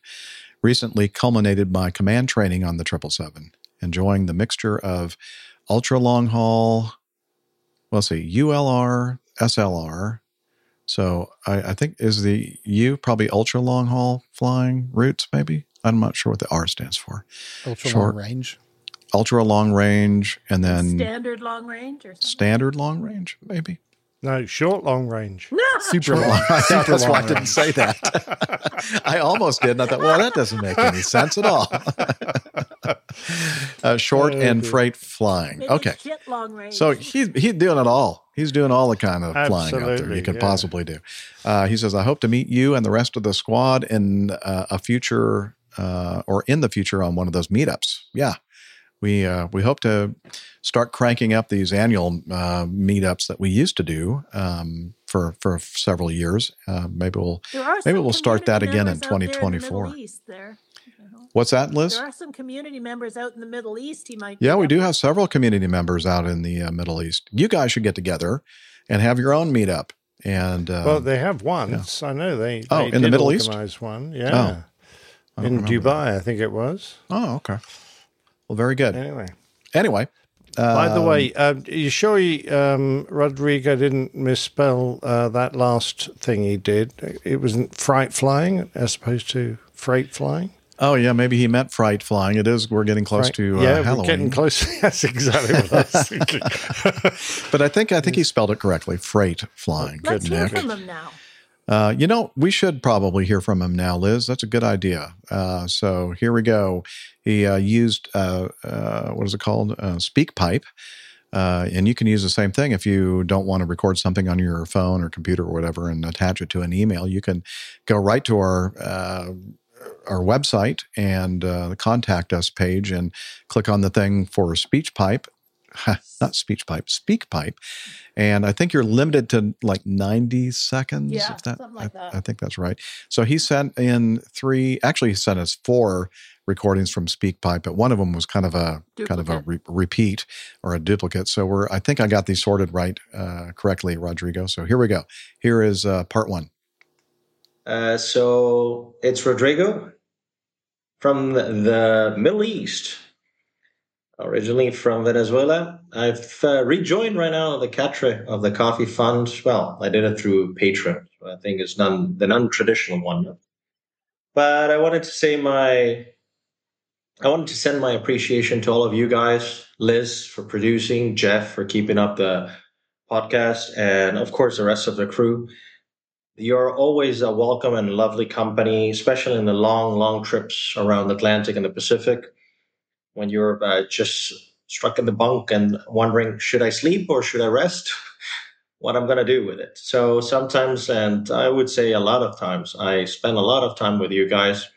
Recently culminated my command training on the 777, enjoying the mixture of ultra long haul, well, let's see, ULR, SLR. So I, I think is the U probably ultra long haul flying routes, maybe? I'm not sure what the R stands for. Ultra Short- long range. Ultra long range and then Standard long range or something? standard long range, maybe. No, short long range. Super Short long. long- Yeah, Super that's why I didn't say that. I almost did. And I thought, well, that doesn't make any sense at all. uh, short and freight flying. Maybe Okay. shit long range. So he's he's doing it all. He's doing all the kind of flying out there Absolutely, you could yeah. possibly do. Uh, he says, "I hope to meet you and the rest of the squad in uh, a future uh, or in the future on one of those meetups." Yeah, we uh, we hope to start cranking up these annual uh, meetups that we used to do um, for for several years. Uh, maybe we'll maybe we'll start that again in members out there in the 2024. There. What's that, Liz? There are some community members out in the Middle East. He might. Yeah, we do have several community members out in the uh, Middle East. You guys should get together and have your own meetup. And uh, well, they have once. I know they. Oh, they in the Middle East? organize one. Oh. Yeah. I don't in remember Dubai, I think it was. Oh, okay. Well, very good. Anyway. Anyway. By the um, way, um, you sure he, um, Rodrigo didn't misspell uh, that last thing he did? It wasn't fright flying as opposed to freight flying. Oh yeah, maybe he meant fright flying. It is. We're getting close Fright- to uh, yeah, Halloween. we're getting close. That's exactly what I was thinking. but I think I think he spelled it correctly. Freight flying. Let's Good hear Nick. from him now. Uh, you know, we should probably hear from him now, Liz. That's a good idea. Uh, so here we go. He uh, used uh, uh, what is it called? SpeakPipe. And you can use the same thing if you don't want to record something on your phone or computer or whatever and attach it to an email. You can go right to our our website and uh, the contact us page and click on the thing for SpeechPipe not speech pipe, speak pipe. And I think you're limited to like 90 seconds. Yeah, if that, something like I, that. I think that's right. So he sent in three, actually, he sent us four recordings from SpeakPipe, but one of them was kind of a kind of a re- repeat or a duplicate. So we're, I think I got these sorted right uh, correctly, Rodrigo. So here we go. Here is uh, part one. Uh, so it's Rodrigo from the Middle East, originally from Venezuela. I've uh, rejoined right now the Catre of the Coffee Fund. Well, I did it through Patreon. I think it's non the non-traditional one. But I wanted to say my I wanted to send my appreciation to all of you guys, Liz for producing, Jeff for keeping up the podcast, and of course the rest of the crew. You're always a welcome and lovely company, especially in the long, long trips around the Atlantic and the Pacific when you're uh, just struck in the bunk and wondering, should I sleep or should I rest? what I'm going to do with it. So sometimes, and I would say a lot of times, I spend a lot of time with you guys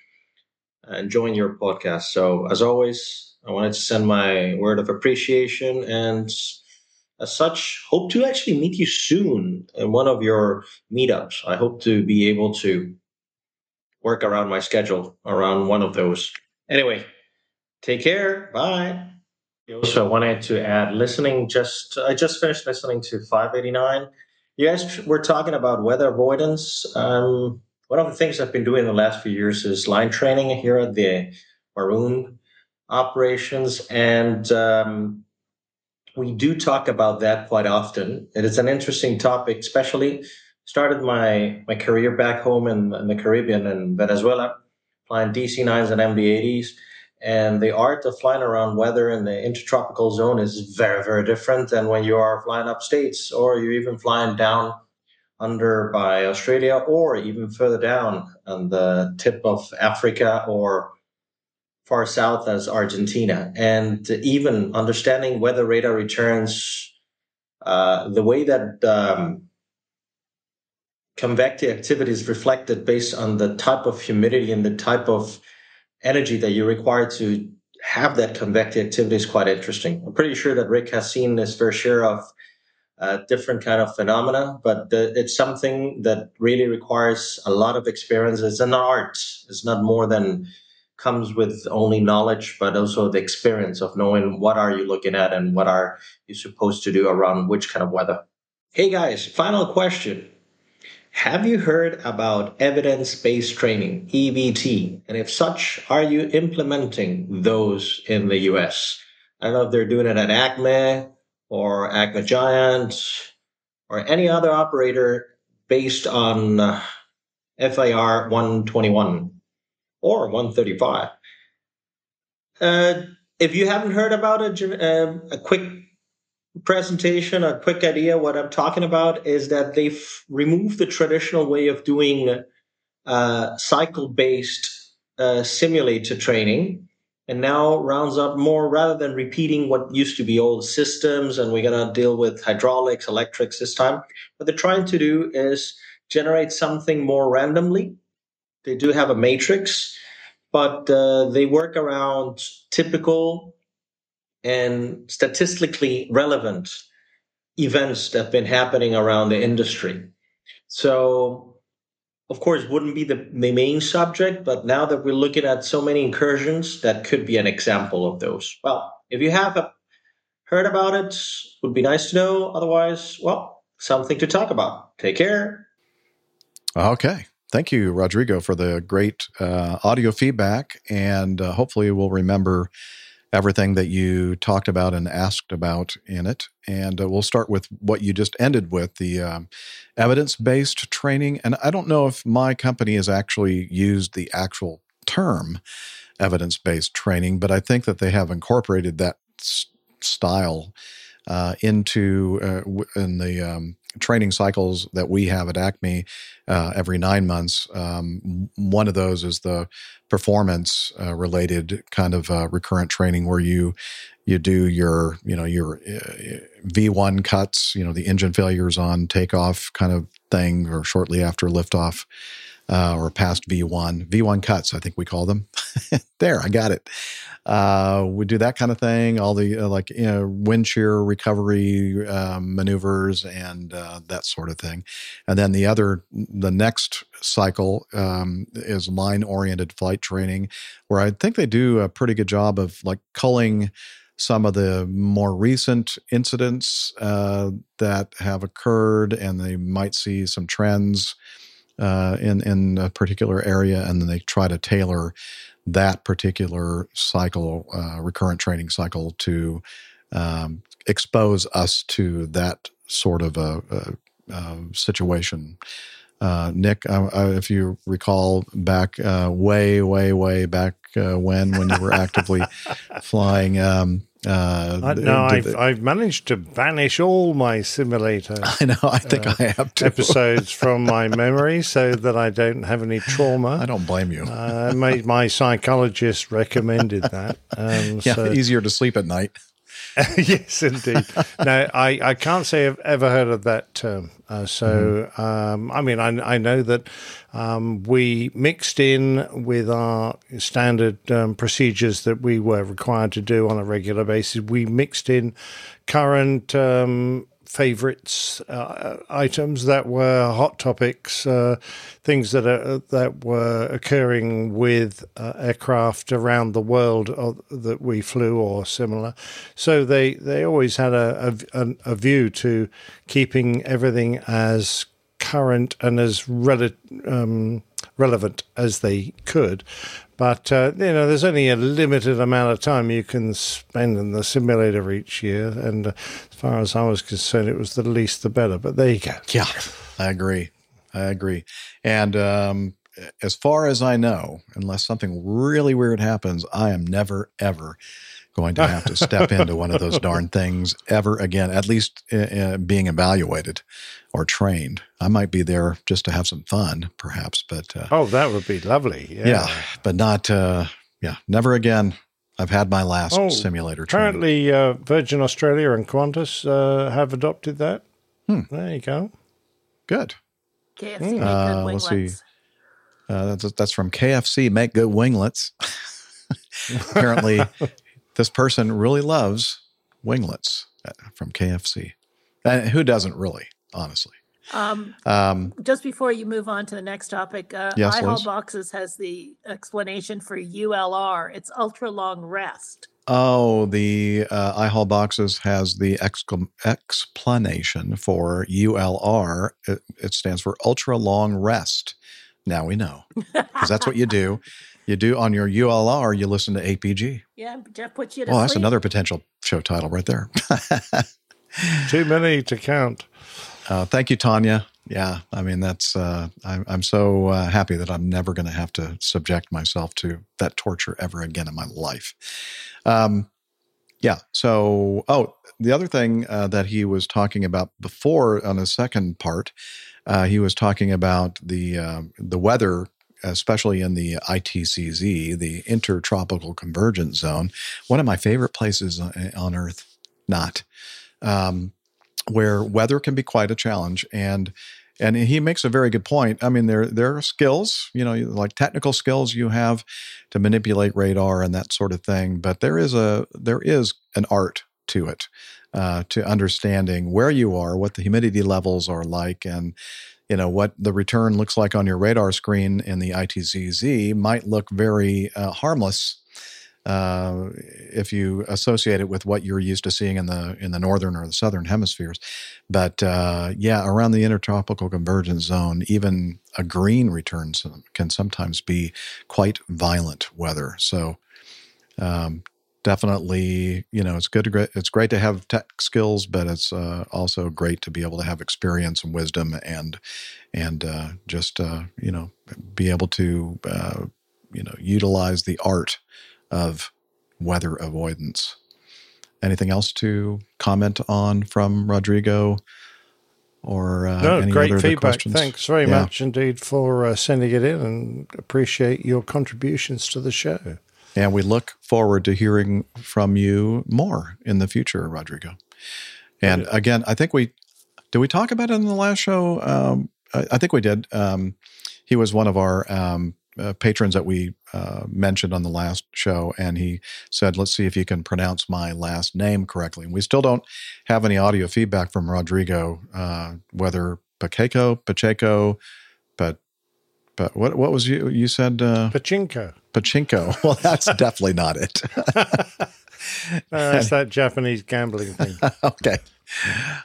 enjoying your podcast. So as always, I wanted to send my word of appreciation and as such, hope to actually meet you soon in one of your meetups. I hope to be able to work around my schedule around one of those. Anyway, take care. Bye. Also, I wanted to add listening just I just finished listening to 589. You guys were talking about weather avoidance. Um, one of the things I've been doing the last few years is line training here at the Maroon operations, and um, we do talk about that quite often. It is an interesting topic, especially started my my career back home in, in the Caribbean in Venezuela, flying DC nines and MD eighties. And the art of flying around weather in the intertropical zone is very, very different than when you are flying up states or you're even flying down under by Australia or even further down on the tip of Africa or far south as Argentina. And even understanding weather radar returns, uh, the way that um, convective activity is reflected based on the type of humidity and the type of energy that you require to have that convective activity is quite interesting. I'm pretty sure that Rick has seen his fair share of uh, different kind of phenomena, but the, it's something that really requires a lot of experience. It's an art. It's not more than comes with only knowledge, but also the experience of knowing what are you looking at and what are you supposed to do around which kind of weather. Hey guys, final question. Have you heard about evidence based training, EBT? And if such, are you implementing those in the US? I don't know if they're doing it at Acme or Acme Giant or any other operator based on uh, FAR 121 or 135. Uh, if you haven't heard about it, uh, a quick presentation, a quick idea. What I'm talking about is that they've removed the traditional way of doing uh, cycle based uh, simulator training and now rounds up more rather than repeating what used to be old systems and we're going to deal with hydraulics, electrics this time. What they're trying to do is generate something more randomly. They do have a matrix, but uh, they work around typical and statistically relevant events that have been happening around the industry. So, of course, wouldn't be the, the main subject, but now that we're looking at so many incursions, that could be an example of those. Well, if you have a, heard about it, would be nice to know. Otherwise, well, something to talk about. Take care. Okay. Thank you, Rodrigo, for the great uh, audio feedback. And uh, hopefully, we'll remember everything that you talked about and asked about in it. And uh, we'll start with what you just ended with the um, evidence based training. And I don't know if my company has actually used the actual term evidence based training, but I think that they have incorporated that s- style uh, into uh, in the um, training cycles that we have at Acme uh, every nine months. Um, one of those is the performance uh, related kind of uh, recurrent training where you you do your you know your uh, V1 cuts, you know the engine failures on takeoff kind of thing, or shortly after liftoff. Uh, or past V1, V1 cuts, I think we call them. there, I got it. Uh, we do that kind of thing, all the uh, like you know wind shear recovery um, maneuvers and uh, that sort of thing. And then the other, the next cycle um, is line oriented flight training, where I think they do a pretty good job of like culling some of the more recent incidents uh, that have occurred, and they might see some trends uh, in in a particular area, and then they try to tailor that particular cycle, uh, recurrent training cycle, to um, expose us to that sort of a, a, a situation. Uh, Nick, uh, uh, if you recall back uh, way, way, way back uh, when, when you were actively flying, um, uh, I, no, I've, the- I've managed to banish all my simulator. I know. I think I have too. episodes from my memory, so that I don't have any trauma. I don't blame you. Uh, my, my psychologist recommended that. Um, yeah, so- easier to sleep at night. yes, indeed. no, I, I can't say I've ever heard of that term. Uh, so, um, I mean, I, I know that um, we mixed in with our standard um, procedures that we were required to do on a regular basis. We mixed in current um, favorites uh, items that were hot topics, uh, things that are, that were occurring with uh, aircraft around the world uh, that we flew or similar. So they they always had a a, a view to keeping everything as current and as rel- um, relevant as they could. But uh, you know, there's only a limited amount of time you can spend in the simulator each year, and uh, as far as I was concerned, it was the least the better. But there you go. Yeah, I agree. I agree. And um, as far as I know, unless something really weird happens, I am never, ever going to have to step into one of those darn things ever again, at least uh, uh, being evaluated or trained. I might be there just to have some fun, perhaps, but uh, Oh, that would be lovely. Yeah. yeah. but not, uh, yeah, never again. I've had my last Oh, simulator training. Apparently, uh, Virgin Australia and Qantas uh, have adopted that. Hmm. There you go. Good. KFC Mm. make Uh, good let's see. winglets. Uh, that's that's from KFC. Make good winglets. Apparently, this person really loves winglets uh, from KFC. And who doesn't really, honestly? Um, Um, just before you move on to the next topic, uh, Yes, iHall Liz? Boxes has the explanation for ULR. It's ultra long rest. oh, the uh, iHall boxes has the exclam- explanation for ULR. It, it stands for ultra long rest. Now we know because that's what you do. You do on your ULR. You listen to APG. Yeah, Jeff puts you to Well, that's sleep. another potential show title right there. Too many to count. Uh, thank you, Tanya. Yeah, I mean that's. Uh, I'm, I'm so uh, happy that I'm never going to have to subject myself to that torture ever again in my life. Um, yeah. So, oh, the other thing uh, that he was talking about before on the second part, uh, he was talking about the uh, the weather, especially in the ITCZ, the Intertropical Convergence Zone, one of my favorite places on, on Earth. Not. Um, where weather can be quite a challenge and and he makes a very good point i mean there there are skills you know like technical skills you have to manipulate radar and that sort of thing but there is a there is an art to it uh, to understanding where you are what the humidity levels are like and you know what the return looks like on your radar screen in the ITCZ might look very uh, harmless uh, if you associate it with what you're used to seeing in the in the northern or the southern hemispheres. But uh, yeah, around the intertropical convergence zone, even a green return can sometimes be quite violent weather. So um, definitely, you know, it's good. To, gre- it's great to have tech skills, but it's uh, also great to be able to have experience and wisdom and and uh, just uh, you know be able to uh, you know utilize the art of weather avoidance. Anything else to comment on from Rodrigo or uh, no, any great feedback. questions? Thanks very Yeah. much indeed for uh, sending it in and appreciate your contributions to the show. And we look forward to hearing from you more in the future, Rodrigo. And again, I think we did we talk about it in the last show. Um, I, I think we did. Um, he was one of our um, uh, patrons that we uh, mentioned on the last show, and he said, "Let's see if you can pronounce my last name correctly." And we still don't have any audio feedback from Rodrigo, uh, whether Pacheco, Pacheco, but but what what was you you said? Uh, Pachinko. Pachinko. Well, that's definitely not it. No, that's that Japanese gambling thing. okay.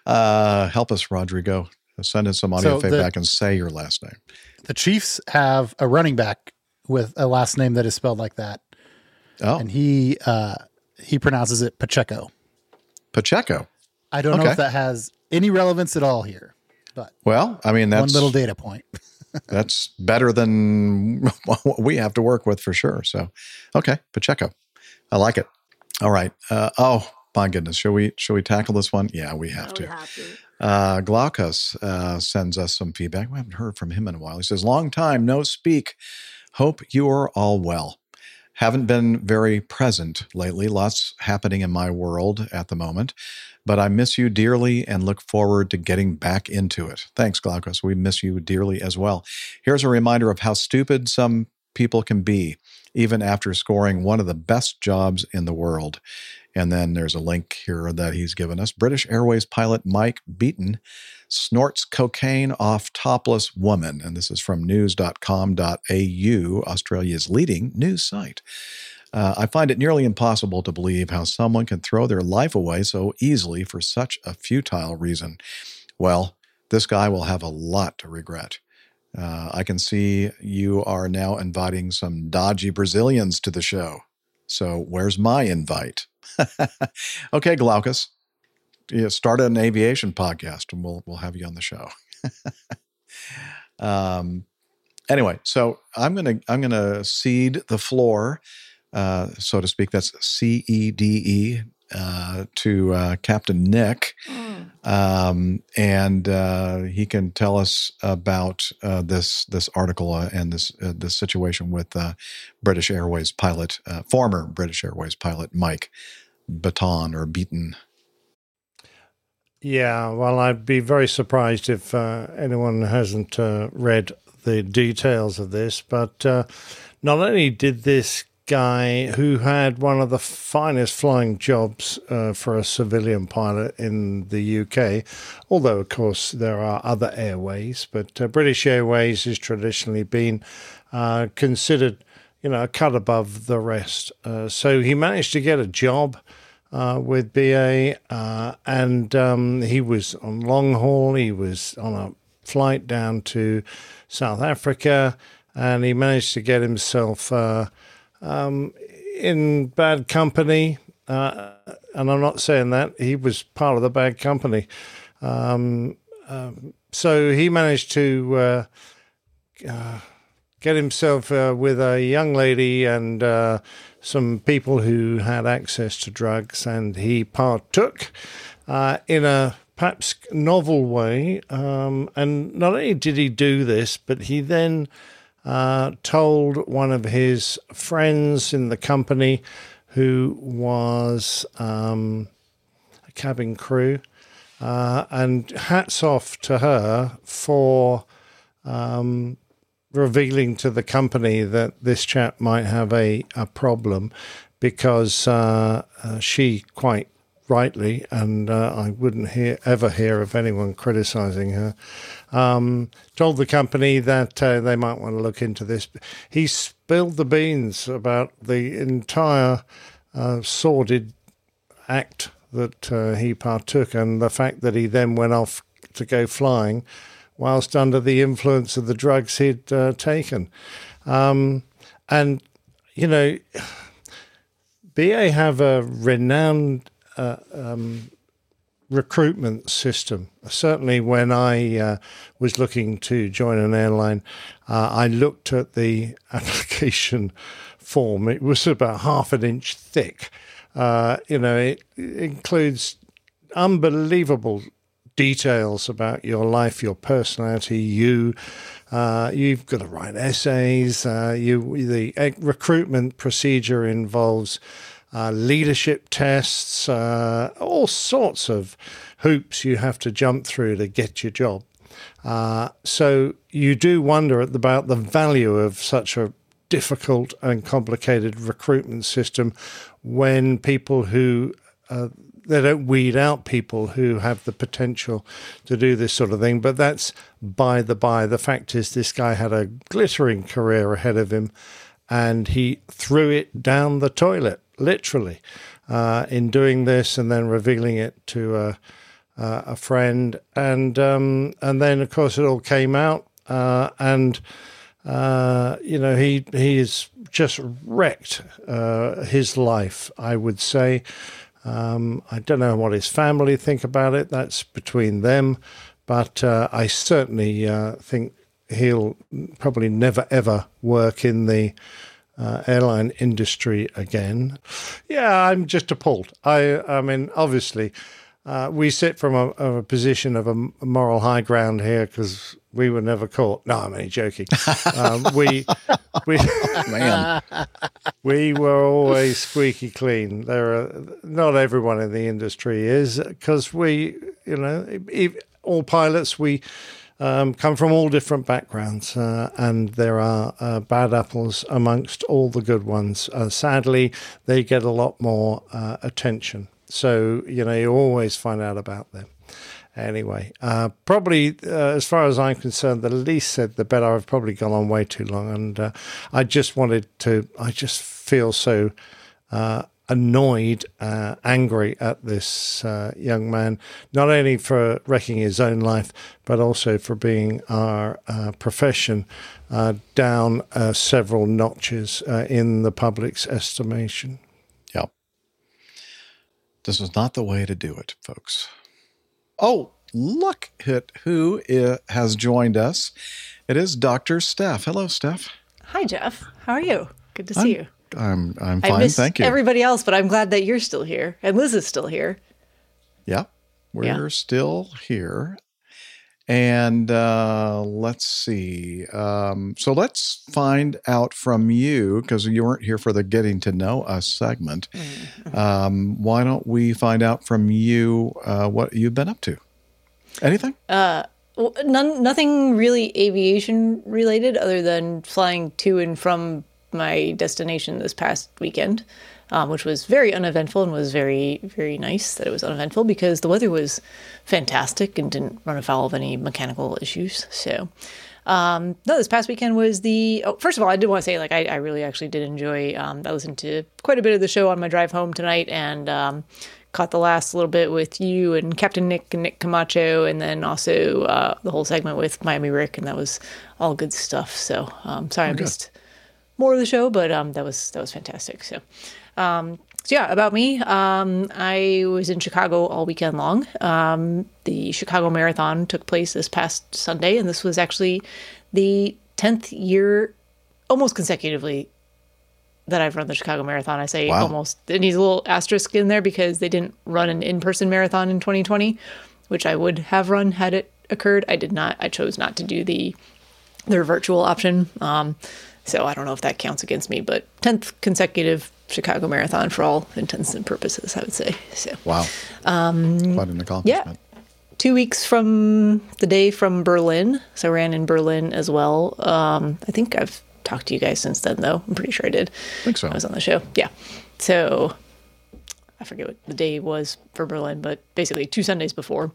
Uh, help us, Rodrigo. Send in some audio So the- feedback and say your last name. The Chiefs have a running back with a last name that is spelled like that. Oh. And he uh he pronounces it Pacheco. Pacheco. I don't know if that has any relevance at all here. But Well, I mean, that's one little data point. That's better than what we have to work with for sure. So, okay, Pacheco, I like it. All right. Uh, oh my goodness, shall we shall we tackle this one? Yeah, we have to. Uh, Glaucus uh, sends us some feedback. We haven't heard from him in a while. He says, "Long time no speak. Hope you are all well." Haven't been very present lately. Lots happening in my world at the moment, but I miss you dearly and look forward to getting back into it. Thanks, Glaucus. We miss you dearly as well. Here's a reminder of how stupid some people can be, even after scoring one of the best jobs in the world. And then there's a link here that he's given us. British Airways pilot Mike Beaton snorts cocaine off topless woman. And this is from news.com.au, Australia's leading news site. Uh, I find it nearly impossible to believe how someone can throw their life away so easily for such a futile reason. Well, this guy will have a lot to regret. Uh, I can see you are now inviting some dodgy Brazilians to the show. So where's my invite? okay, Glaucus, yeah, start an aviation podcast, and we'll we'll have you on the show. um, anyway, so I'm gonna I'm gonna cede the floor, uh, so to speak. That's C E D E uh, to uh, Captain Nick, um, and uh, he can tell us about uh, this this article uh, and this uh, this situation with uh, British Airways pilot, uh, former British Airways pilot Mike Baton or Beaton. Yeah, well, I'd be very surprised if uh, anyone hasn't uh, read the details of this. But uh, not only did this guy, who had one of the finest flying jobs uh, for a civilian pilot in the UK, although, of course, there are other airways, but uh, British Airways has traditionally been uh, considered, you know, a cut above the rest. Uh, so he managed to get a job uh, with BA, uh, and um, he was on long haul. He was on a flight down to South Africa, and he managed to get himself um, in bad company. Uh, and I'm not saying that he was part of the bad company. Um, um, so he managed to uh, uh, get himself uh, with a young lady and uh, some people who had access to drugs, and he partook uh, in a perhaps novel way. Um, and not only did he do this, but he then uh, told one of his friends in the company who was um, a cabin crew. Uh, and hats off to her for um, revealing to the company that this chap might have a, a problem because uh, uh, she quite rightly, and uh, I wouldn't hear, ever hear of anyone criticizing her, um, told the company that uh, they might want to look into this. He spilled the beans about the entire uh, sordid act that uh, he partook and the fact that he then went off to go flying whilst under the influence of the drugs he'd uh, taken. Um, and, you know, BA have a renowned um, recruitment system. Certainly, when I uh, was looking to join an airline, uh, I looked at the application form. It was about half an inch thick. Uh, you know, it, it includes unbelievable details about your life, your personality, you. Uh, you've got to write essays. Uh, you the uh, recruitment procedure involves uh, leadership tests, uh, all sorts of hoops you have to jump through to get your job. Uh, so you do wonder about the value of such a difficult and complicated recruitment system when people who uh, they don't weed out people who have the potential to do this sort of thing. But that's by the by. The fact is, this guy had a glittering career ahead of him, and he threw it down the toilet, literally, uh, in doing this and then revealing it to a, uh, a friend. And um, and then, of course, it all came out, uh, and uh, you know he he has just wrecked uh, his life. I would say. Um, I don't know what his family think about it. That's between them. But uh, I certainly uh, think he'll probably never ever work in the uh, airline industry again. Yeah, I'm just appalled. I, I mean, obviously, uh, we sit from a, a position of a moral high ground here because we were never caught. No, I'm only joking. Um, we, we, Man. we were always squeaky clean. There are not everyone in the industry is because we, you know, if, all pilots we um, come from all different backgrounds, uh, and there are uh, bad apples amongst all the good ones. Uh, sadly, they get a lot more uh, attention. So you know, you always find out about them. Anyway, uh, probably uh, as far as I'm concerned, the least said the better. I've probably gone on way too long, and I just wanted to. I just feel so annoyed, uh, angry at this uh, young man, not only for wrecking his own life, but also for being our uh, profession uh, down uh, several notches uh, in the public's estimation. Yep. This is not the way to do it, folks. Oh, look at who has joined us. It is Dr. Steph. Hello, Steph. Hi, Jeff. How are you? Good to see I'm- you. I'm I'm I fine, miss thank you. everybody else, but I'm glad that you're still here and Liz is still here. Yeah, we're Yeah. still here. And uh, let's see. Um, so let's find out from you, because you weren't here for the getting to know us segment. Mm-hmm. Um, why don't we find out from you uh, what you've been up to? Anything? Uh, well, none, nothing really aviation related other than flying to and from my destination this past weekend, um, which was very uneventful and was very, very nice that it was uneventful because the weather was fantastic and didn't run afoul of any mechanical issues. So, um, no, this past weekend was the. Oh, first of all, I did want to say, like, I, I really actually did enjoy. Um, I listened to quite a bit of the show on my drive home tonight, and um, caught the last little bit with you and Captain Nick and Nick Camacho, and then also uh, the whole segment with Miami Rick, and that was all good stuff. So, um, sorry I good. missed more of the show, but um, that was that was fantastic. So, um, so yeah, about me, um, I was in Chicago all weekend long. Um, the Chicago Marathon took place this past Sunday, and this was actually the tenth year, almost consecutively, that I've run the Chicago Marathon. I say Wow. almost. It needs a little asterisk in there because they didn't run an in-person marathon in 2020, which I would have run had it occurred. I did not. I chose not to do the their virtual option. Um, so I don't know if that counts against me, but 10th consecutive Chicago Marathon for all intents and purposes, I would say. So, Wow. um, Quite an accomplishment. two weeks from the day from Berlin. So I ran in Berlin as well. Um, I think I've talked to you guys since then, though. I'm pretty sure I did. I think so. I was on the show. Yeah. So I forget what the day was for Berlin, but basically two Sundays before.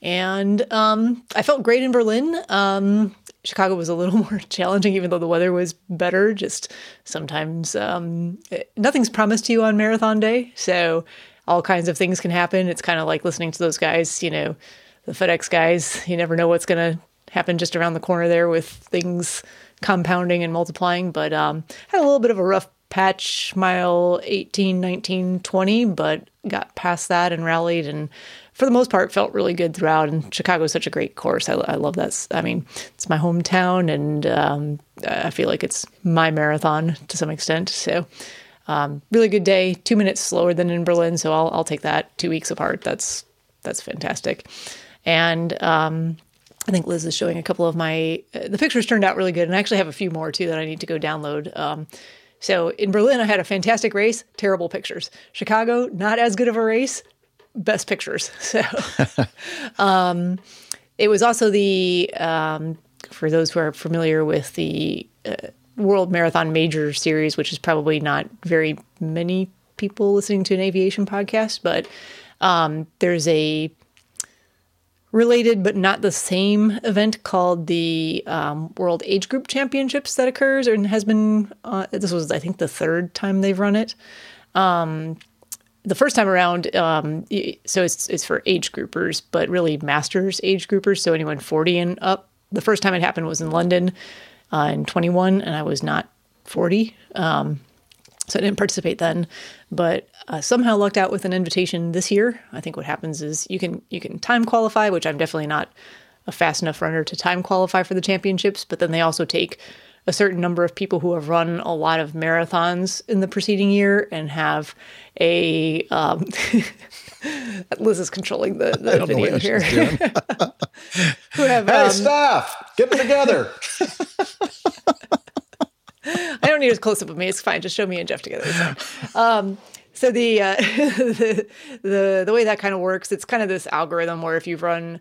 And um, I felt great in Berlin. Um, Chicago was a little more challenging, even though the weather was better. Just sometimes um, nothing's promised to you on marathon day. So all kinds of things can happen. It's kind of like listening to those guys, you know, the FedEx guys. You never know what's going to happen just around the corner there with things compounding and multiplying. But um, had a little bit of a rough patch mile 18, 19, 20, but got past that and rallied and for the most part felt really good throughout. And Chicago is such a great course. I, I love that. I mean, it's my hometown and um, I feel like it's my marathon to some extent. So um, really good day, two minutes slower than in Berlin. So I'll, I'll take that two weeks apart. That's, that's fantastic. And um, I think Liz is showing a couple of my. Uh, the pictures turned out really good, and I actually have a few more too that I need to go download. Um, so in Berlin, I had a fantastic race, terrible pictures. Chicago, not as good of a race, best pictures. So, um, it was also the um, for those who are familiar with the uh, World Marathon Major Series, which is probably not very many people listening to an aviation podcast, but um, there's a related but not the same event called the um, World Age Group Championships that occurs and has been. Uh, this was, I think, the third time they've run it. Um, the first time around, um, so it's it's for age groupers, but really masters age groupers, so anyone forty and up. The first time it happened was in London uh, in twenty one, and I was not forty. Um, so I didn't participate then, but uh, somehow lucked out with an invitation this year. I think what happens is you can you can time qualify, which I'm definitely not a fast enough runner to time qualify for the championships. But then they also take a certain number of people who have run a lot of marathons in the preceding year and have a. Um, Liz is controlling the, the video here. who have Hey, um, staff, get it together. I don't need a close up of me. It's fine. Just show me and Jeff together. Um, so the, uh, the the the way that kind of works, it's kind of this algorithm where if you've run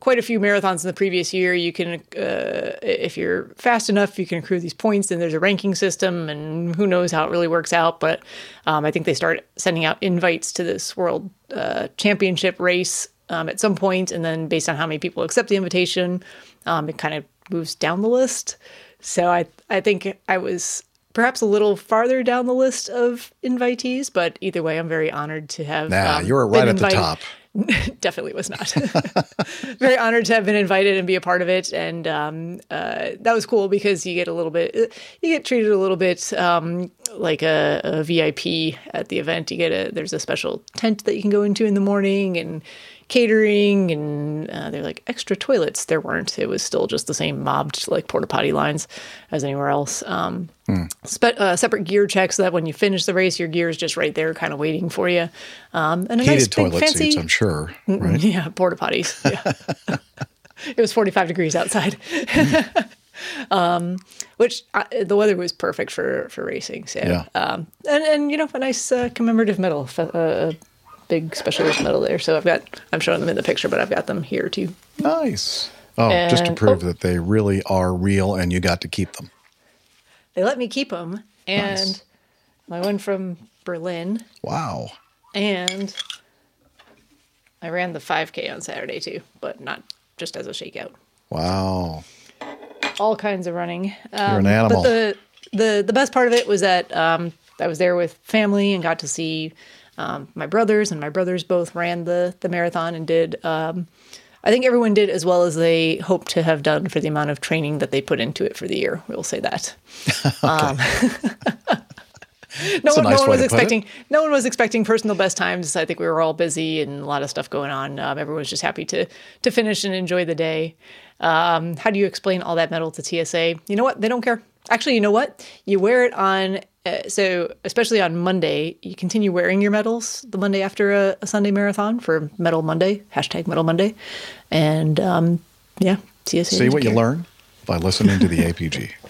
quite a few marathons in the previous year, you can, uh, if you're fast enough, you can accrue these points. And there's a ranking system, and who knows how it really works out. But um, I think they start sending out invites to this world uh, championship race um, at some point, and then based on how many people accept the invitation, um, it kind of moves down the list. So I I think I was perhaps a little farther down the list of invitees, but either way, I'm very honored to have. Nah, um, you were right at the top. Definitely was not. very honored to have been invited and be a part of it, and um, uh, that was cool because you get a little bit, you get treated a little bit um, like a, a VIP at the event. You get a there's a special tent that you can go into in the morning and catering and uh, they're like extra toilets. There weren't. It was still just the same mobbed like porta potty lines as anywhere else. Um, spe- uh, separate gear checks so that when you finish the race your gear is just right there kind of waiting for you. Um, and a Heated nice big fancy seats, I'm sure. Mm, Right? yeah porta potties yeah. It was 45 degrees outside. Um, which uh, the weather was perfect for for racing so Yeah. um, and and you know a nice uh, commemorative medal fe- uh, a special specialist medal there so i've got i'm showing them in the picture but i've got them here too Nice. Oh, just to prove oh. that they really are real and you got to keep them. they let me keep them and Nice. my one from berlin Wow. and i ran the 5k on saturday too but not just as a shakeout Wow. all kinds of running. Um, You're an animal. But the the the best part of it was that um, I was there with family and got to see um, my brothers, and my brothers both ran the the marathon and did. Um, I think everyone did as well as they hoped to have done for the amount of training that they put into it for the year. We'll say that. Um, no one, no one was expecting. No one was expecting personal best times. I think we were all busy and a lot of stuff going on. Um, everyone was just happy to to finish and enjoy the day. Um, how do you explain all that metal to TSA? You know what? They don't care. Actually, you know what? You wear it on. Uh, so, especially on Monday, you continue wearing your medals the Monday after a, a Sunday marathon for Medal Monday, hashtag Medal Monday. And um, yeah, TSA. See doesn't what you learn by listening to the APG.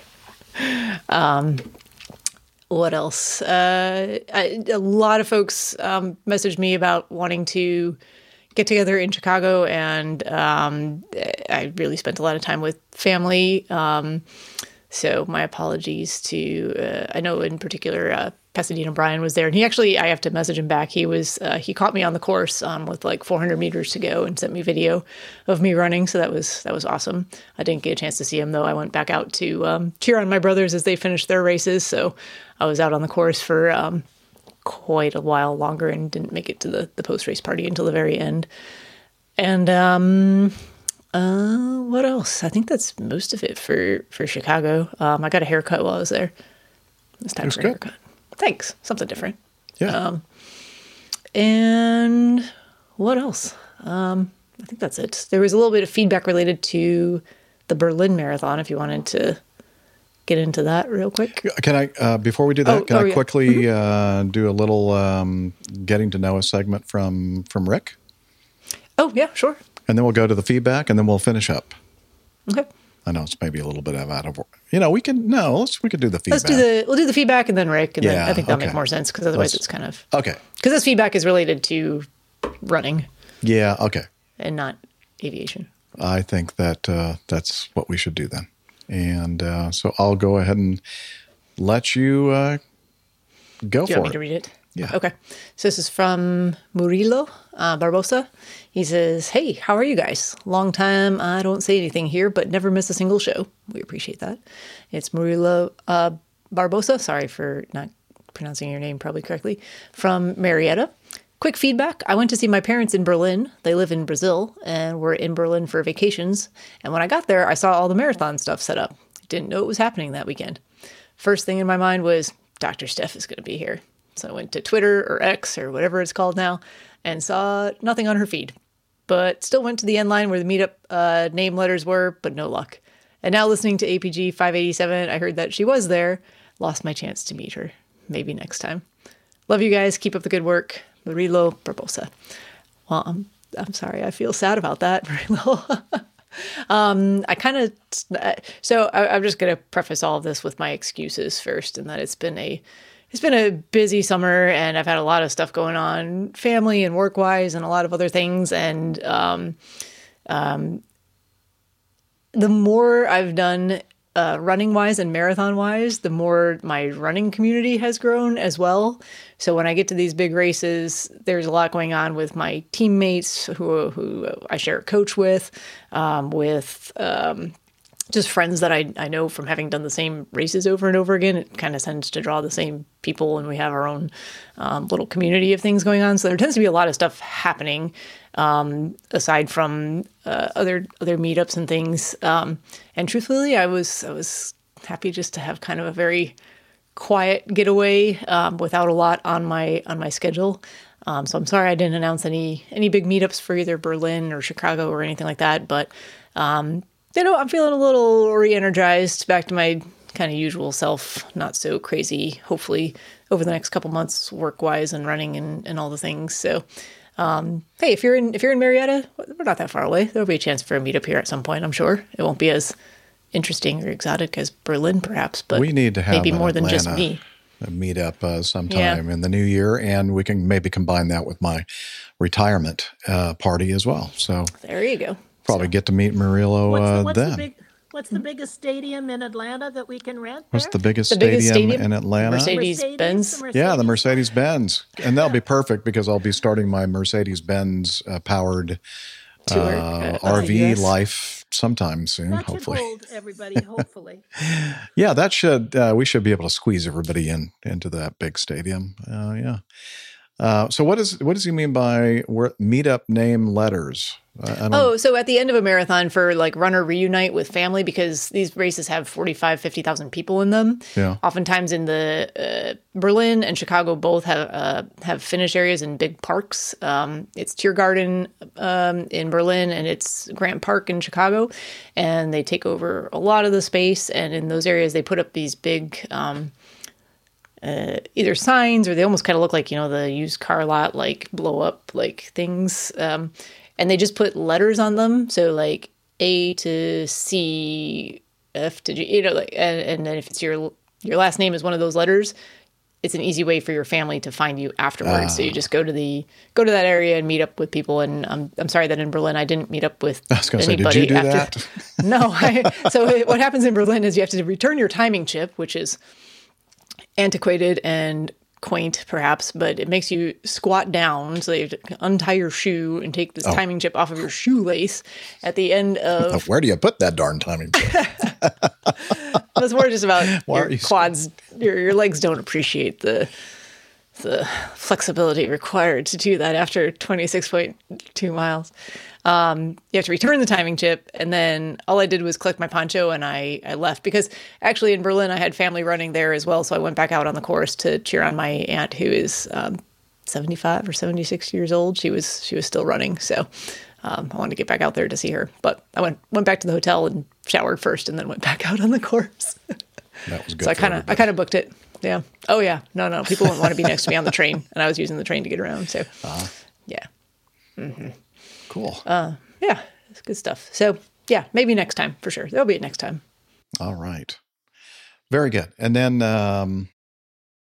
Um, what else? Uh, I, a lot of folks um, messaged me about wanting to get together in Chicago, and um, I really spent a lot of time with family. Um, so my apologies to uh, I know in particular uh, Pasadena Brian was there, and he actually I have to message him back. He was uh, he caught me on the course um, with like 400 meters to go and sent me video of me running. So that was that was awesome. I didn't get a chance to see him though. I went back out to um, cheer on my brothers as they finished their races. So I was out on the course for um, quite a while longer and didn't make it to the the post race party until the very end. And um, uh, what else? I think that's most of it for for Chicago. Um, I got a haircut while I was there. It's time Looks for a haircut. Thanks. Something different. Yeah. Um, and what else? Um, I think that's it. There was a little bit of feedback related to the Berlin Marathon. If you wanted to get into that real quick. Can I, uh, before we do that, Oh, can oh, I yeah. quickly uh, do a little um, getting to know a segment from from Rick, Oh yeah, sure. And then we'll go to the feedback, and then we'll finish up. Okay. I know it's maybe a little bit of out of, you know, we can no, let's we could do the feedback. Let's do the we'll do the feedback and then Rick, and then I think that'll okay. make more sense because otherwise Let's- it's kind of okay. because this feedback is related to running Yeah. Okay. and not aviation. I think that uh, that's what we should do then. And uh, so I'll go ahead and let you uh, go Do you for want me it. to read it? Yeah. Okay. So this is from Murilo uh, Barbosa. He says, Hey, how are you guys? Long time I don't say anything here, but never miss a single show. We appreciate that. It's Murilo uh, Barbosa. Sorry for not pronouncing your name probably correctly. From Marietta. Quick feedback. I went to see my parents in Berlin. They live in Brazil and were in Berlin for vacations. And when I got there, I saw all the marathon stuff set up. Didn't know it was happening that weekend. First thing in my mind was Dr. Steph is going to be here. So I went to Twitter or X or whatever it's called now and saw nothing on her feed, but still went to the end line where the meetup uh, name letters were, but no luck. And now listening to APG 587, I heard that she was there. Lost my chance to meet her. Maybe next time. Love you guys. Keep up the good work. Murilo Barbosa. Well, I'm, I'm sorry. I feel sad about that, Murilo. um, I kind of, so I, I'm just going to preface all of this with my excuses first, and that it's been a, it's been a busy summer, and I've had a lot of stuff going on, family and work wise, and a lot of other things, and um, um, the more I've done uh, running wise and marathon wise, the more my running community has grown as well. So when I get to these big races, there's a lot going on with my teammates who who I share a coach with, um, with um, just friends that I, I know from having done the same races over and over again. It kind of tends to draw the same people, and we have our own um, little community of things going on. So there tends to be a lot of stuff happening um, aside from uh, other other meetups and things. Um, and truthfully, I was I was happy just to have kind of a very quiet getaway um, without a lot on my on my schedule. Um, so I'm sorry I didn't announce any any big meetups for either Berlin or Chicago or anything like that. But um, you know, I'm feeling a little re-energized, back to my kind of usual self. Not so crazy. Hopefully, over the next couple months, work wise and running and, and all the things. So. Um, hey, if you're in if you're in Marietta, we're not that far away. There'll be a chance for a meetup here at some point. I'm sure it won't be as interesting or exotic as Berlin, perhaps, but we need to have maybe more than just me. me. meetup uh, sometime in the new year, and we can maybe combine that with my retirement uh, party as well. So There you go. Probably get to meet Murilo What's, uh, the, what's, then. the big, what's the biggest stadium in Atlanta that we can rent? What's the biggest, The biggest stadium, stadium? in Atlanta? Mercedes Benz. Yeah, the Mercedes Benz, and that'll be perfect because I'll be starting my Mercedes Benz uh, powered uh, uh, RV yes. life sometime soon, That hopefully. hold everybody, hopefully. Yeah, that should uh, we should be able to squeeze everybody in into that big stadium. Uh, yeah. Uh, so what is what does he mean by wor- meetup name letters? I, I Oh, so at the end of a marathon for like runner reunite with family because these races have 45, 50,000 people in them. Yeah. Oftentimes in the uh, Berlin and Chicago both have uh, have finish areas in big parks. Um, it's Tiergarten um, in Berlin and it's Grant Park in Chicago, and they take over a lot of the space. And in those areas, they put up these big. Um, uh, either signs or they almost kind of look like you know the used car lot like blow up like things um, and they just put letters on them so like a to c f to g you know like and, and then if it's your your last name is one of those letters it's an easy way for your family to find you afterwards so you Ah. just go to the go to that area and meet up with people and i'm, I'm sorry that in berlin i didn't meet up with I was going say, did anybody you do after that? no I, so it- what happens in berlin is you have to return your timing chip which is antiquated and quaint perhaps but it makes you squat down so you have to untie your shoe and take this Oh. timing chip off of your shoelace at the end of Where do you put that darn timing? chip? it's more just about Why your you- quads your, your legs don't appreciate the the flexibility required to do that after 26.2 miles um, you have to return the timing chip and then all i did was collect my poncho and I, I left. Because actually in berlin i had family running there as well so i went back out on the course to cheer on my aunt who is um, 75 or 76 years old. She was she was still running so um, i wanted to get back out there to see her. But i went went back to the hotel and showered first and then went back out on the course. That was good. so i kind of i kind of booked it. Yeah. Oh yeah. No no. People wouldn't want to be next to me on the train and i was using the train to get around so yeah. Hmm cool uh yeah it's good stuff so yeah maybe next time for sure there'll be a next time All right. Very good. And then um,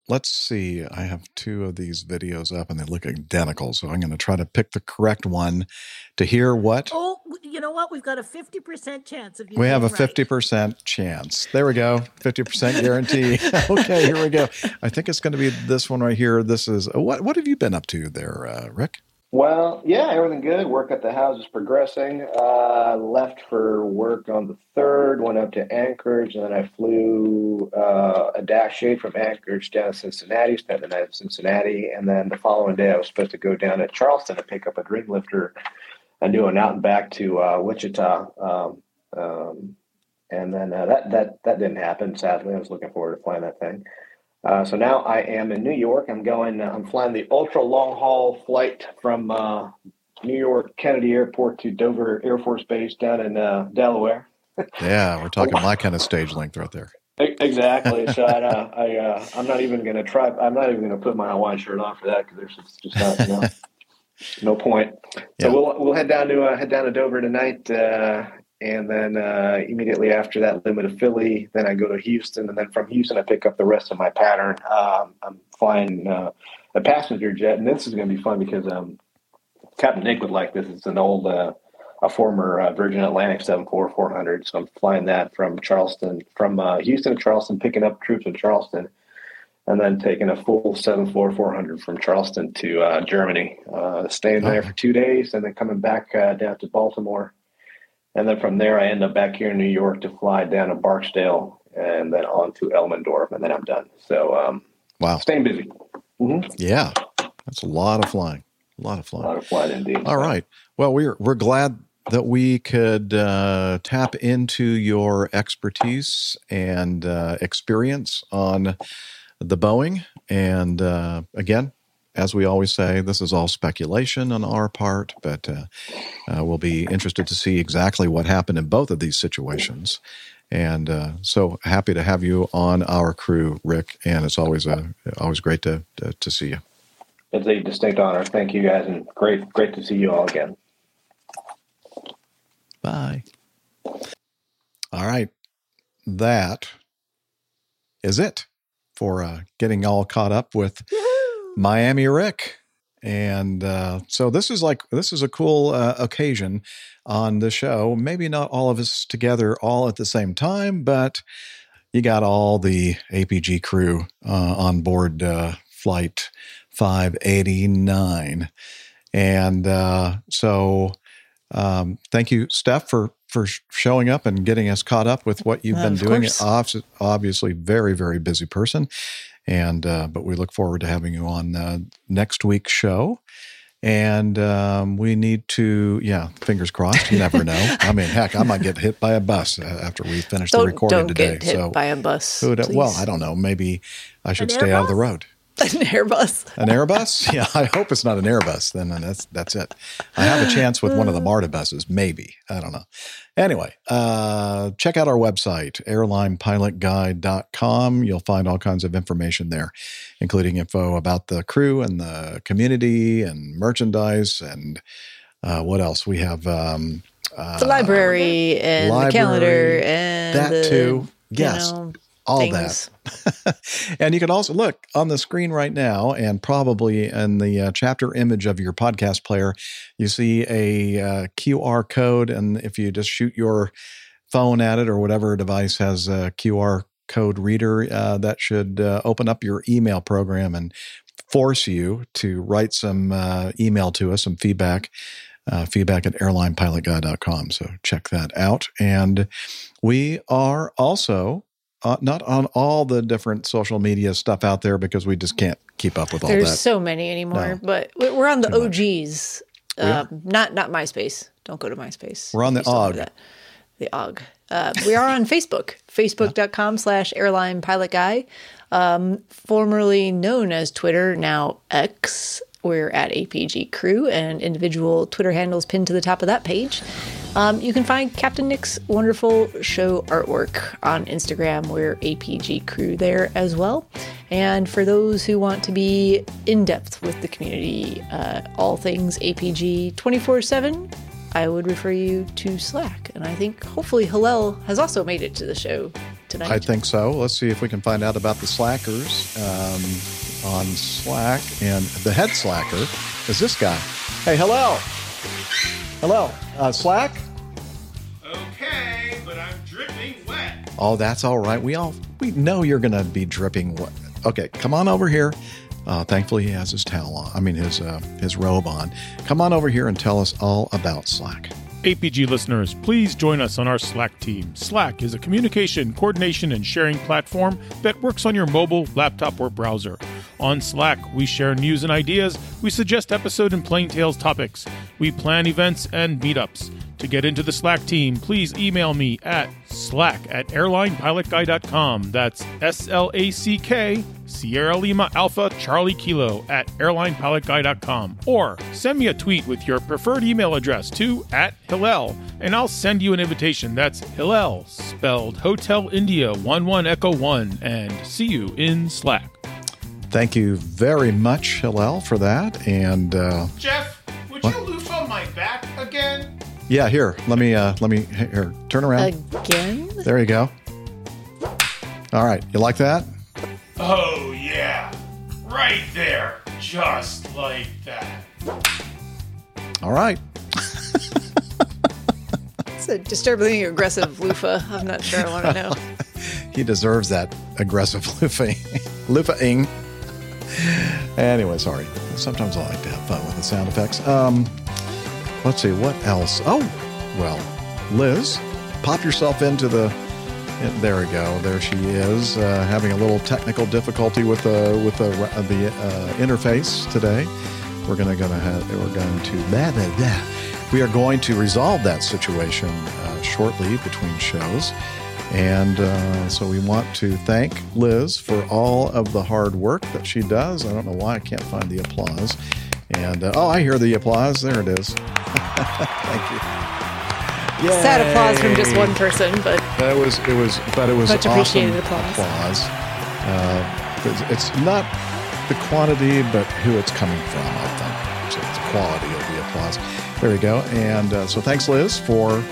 let's see. I have two of these videos up and they look identical. So I'm going to try to pick the correct one to hear what. Oh, you you know what? We've got a 50% chance of you. We have a right. 50% chance. There we go. 50% guarantee. okay, here we go. I think it's going to be this one right here. This is what what have you been up to there, uh, Rick? Well, yeah, everything good. Work at the house is progressing. Uh, left for work on the third, went up to Anchorage, and then I flew uh, a dash shade from Anchorage down to Cincinnati, spent the night in Cincinnati, and then the following day I was supposed to go down to Charleston to pick up a Dreamlifter and do an out and back to uh, Wichita. Um, um, and then uh, that that that didn't happen. Sadly, I was looking forward to flying that thing. Uh, so now I am in New York. I'm going. I'm flying the ultra long haul flight from uh, New York Kennedy Airport to Dover Air Force Base down in uh, Delaware. Yeah, we're talking my kind of stage length right there. Exactly. So I, uh, I uh, I'm not even going to try. I'm not even going to put my Hawaiian shirt on for that because there's just, just not you know, no point. So Yeah. we'll we'll head down to uh, head down to Dover tonight, uh, and then uh, immediately after that, limit to Philly. Then I go to Houston, and then from Houston I pick up the rest of my pattern. Um, I'm flying uh, a passenger jet, and this is going to be fun because um, Captain Nick would like this. It's an old, uh, a former uh, Virgin Atlantic 74400. So I'm flying that from Charleston, from uh, Houston to Charleston, picking up troops in Charleston, and then taking a full 74400 from Charleston to uh, Germany, uh, staying there for two days, and then coming back uh, down to Baltimore. And then from there, I end up back here in New York to fly down to Barksdale and then on to Elmendorf, and then I'm done. So, um, Wow. staying busy. Mm-hmm. Yeah, that's a lot of flying. A lot of flying. A lot of flying indeed. All right. Well, we're we're glad that we could uh, tap into your expertise and uh, experience on the Boeing. And uh, again, as we always say, this is all speculation on our part, but uh, uh, we'll be interested to see exactly what happened in both of these situations. And uh, so happy to have you on our crew, Rick. And it's always a always great to to, to see you. It's a distinct honor. Thank you guys, and great, great to see you all again. Bye. All right. That is it for uh, getting all caught up with Miami Rick. And uh, so this is like, this is a cool uh, occasion on the show. Maybe not all of us together all at the same time, but you got all the APG crew uh, on board uh, flight 589. And uh, so um, thank you, Steph, for for showing up and getting us caught up with what you've been doing. course. Obviously, very very busy person, and uh, but we look forward to having you on uh, next week's show. And um, we need to, yeah, fingers crossed. You never know. I mean, heck, I might get hit by a bus uh, after we finish the Don't, recording don't today. get hit so, by a bus. who would- well. I don't know. Maybe I should An stay out of the road. An Airbus. An Airbus? Yeah, I hope it's not an Airbus. Then that's that's it. I have a chance with one of the MARTA buses, maybe. I don't know. Anyway, uh, check out our website, airlinepilotguy.com. You'll find all kinds of information there, including info about the crew and the community and merchandise and uh, what else? We have um, uh, the library and the calendar and that the, too. you Yes, know, all things. that. and you can also look on the screen right now, and probably in the uh, chapter image of your podcast player, you see a uh, QR code. And if you just shoot your phone at it or whatever device has a QR code reader, uh, that should uh, open up your email program and force you to write some uh, email to us, some feedback. Uh, feedback at airlinepilotguy.com. So check that out. And we are also uh, not on all the different social media stuff out there because we just can't keep up with all There's that. so many anymore, No. but we- we're on the OGs. Uh, not not MySpace. Don't go to MySpace. We're on the Please don't do OG. The OG. Uh, we are on Facebook. Facebook.com slash airline pilot guy. Um, formerly known as Twitter, now X. We're at APG Crew and individual Twitter handles pinned to the top of that page. Um, you can find Captain Nick's wonderful show artwork on Instagram. We're APG Crew there as well. And for those who want to be in depth with the community, uh, all things APG 24 7, I would refer you to Slack. And I think hopefully Hillel has also made it to the show tonight. I think so. Let's see if we can find out about the slackers um, on Slack. And the head slacker is this guy. Hey, hello. Hello. Uh, Slack? Okay, but I'm dripping wet. Oh, that's all right. We all we know you're going to be dripping wet. Okay, come on over here. Uh, thankfully, he has his towel on. I mean, his uh, his robe on. Come on over here and tell us all about Slack. APG listeners, please join us on our Slack team. Slack is a communication, coordination, and sharing platform that works on your mobile, laptop, or browser. On Slack, we share news and ideas, we suggest episode and plain tales topics, we plan events and meetups. To get into the Slack team, please email me at slack at airlinepilotguy.com. That's S L A C K, Sierra Lima Alpha Charlie Kilo at airlinepilotguy.com. Or send me a tweet with your preferred email address to at Hillel, and I'll send you an invitation. That's Hillel, spelled Hotel India 11 Echo 1, and see you in Slack. Thank you very much, Hillel, for that. And uh, Jeff, would What? you loop on my back again? Yeah, here, let me uh, let me here turn around. Again? There you go. All right, you like that? Oh, yeah. Right there. Just like that. All right. It's a disturbingly aggressive loofah. I'm not sure I want to know. he deserves that aggressive loofing. loofing. Anyway, sorry. Sometimes I like to have fun with the sound effects. Um, let's see what else. Oh, well, Liz, pop yourself into the. There we go. There she is, uh, having a little technical difficulty with the with the uh, the uh, interface today. We're gonna gonna have we're going to blah, blah, blah. we are going to resolve that situation uh, shortly between shows. And uh, so we want to thank Liz for all of the hard work that she does. I don't know why I can't find the applause. And uh, oh, I hear the applause. There it is. thank you. Sad applause from just one person, but That was it was, but it was Much awesome appreciated applause. applause. Uh, it's, it's not the quantity, but who it's coming from. I think so. It's the quality of the applause. There we go. And uh, so thanks, Liz, for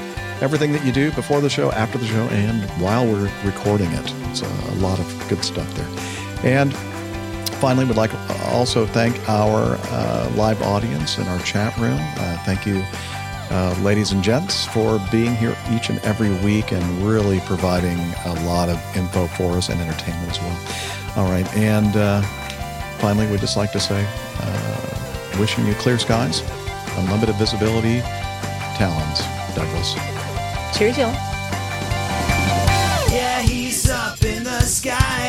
everything that you do before the show, after the show, and while we're recording it. It's a lot of good stuff there. And finally, we would like to also thank our uh, live audience in our chat room. Uh, thank you, uh, ladies and gents, for being here each and every week and really providing a lot of info for us and entertainment as well. All right, and uh, finally, we'd just like to say, uh, wishing you clear skies, unlimited visibility, talons, Douglas. cheers, y'all. Yeah, he's up in the sky.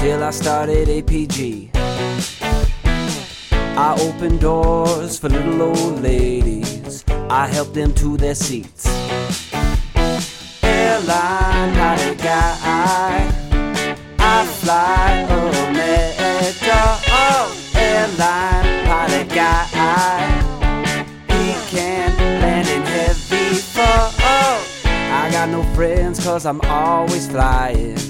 till I started APG. I opened doors for little old ladies, I helped them to their seats. Airline pilot guy, I fly America. Oh, airline pilot guy, he can land in heavy fog. Oh, I got no friends cause I'm always flying.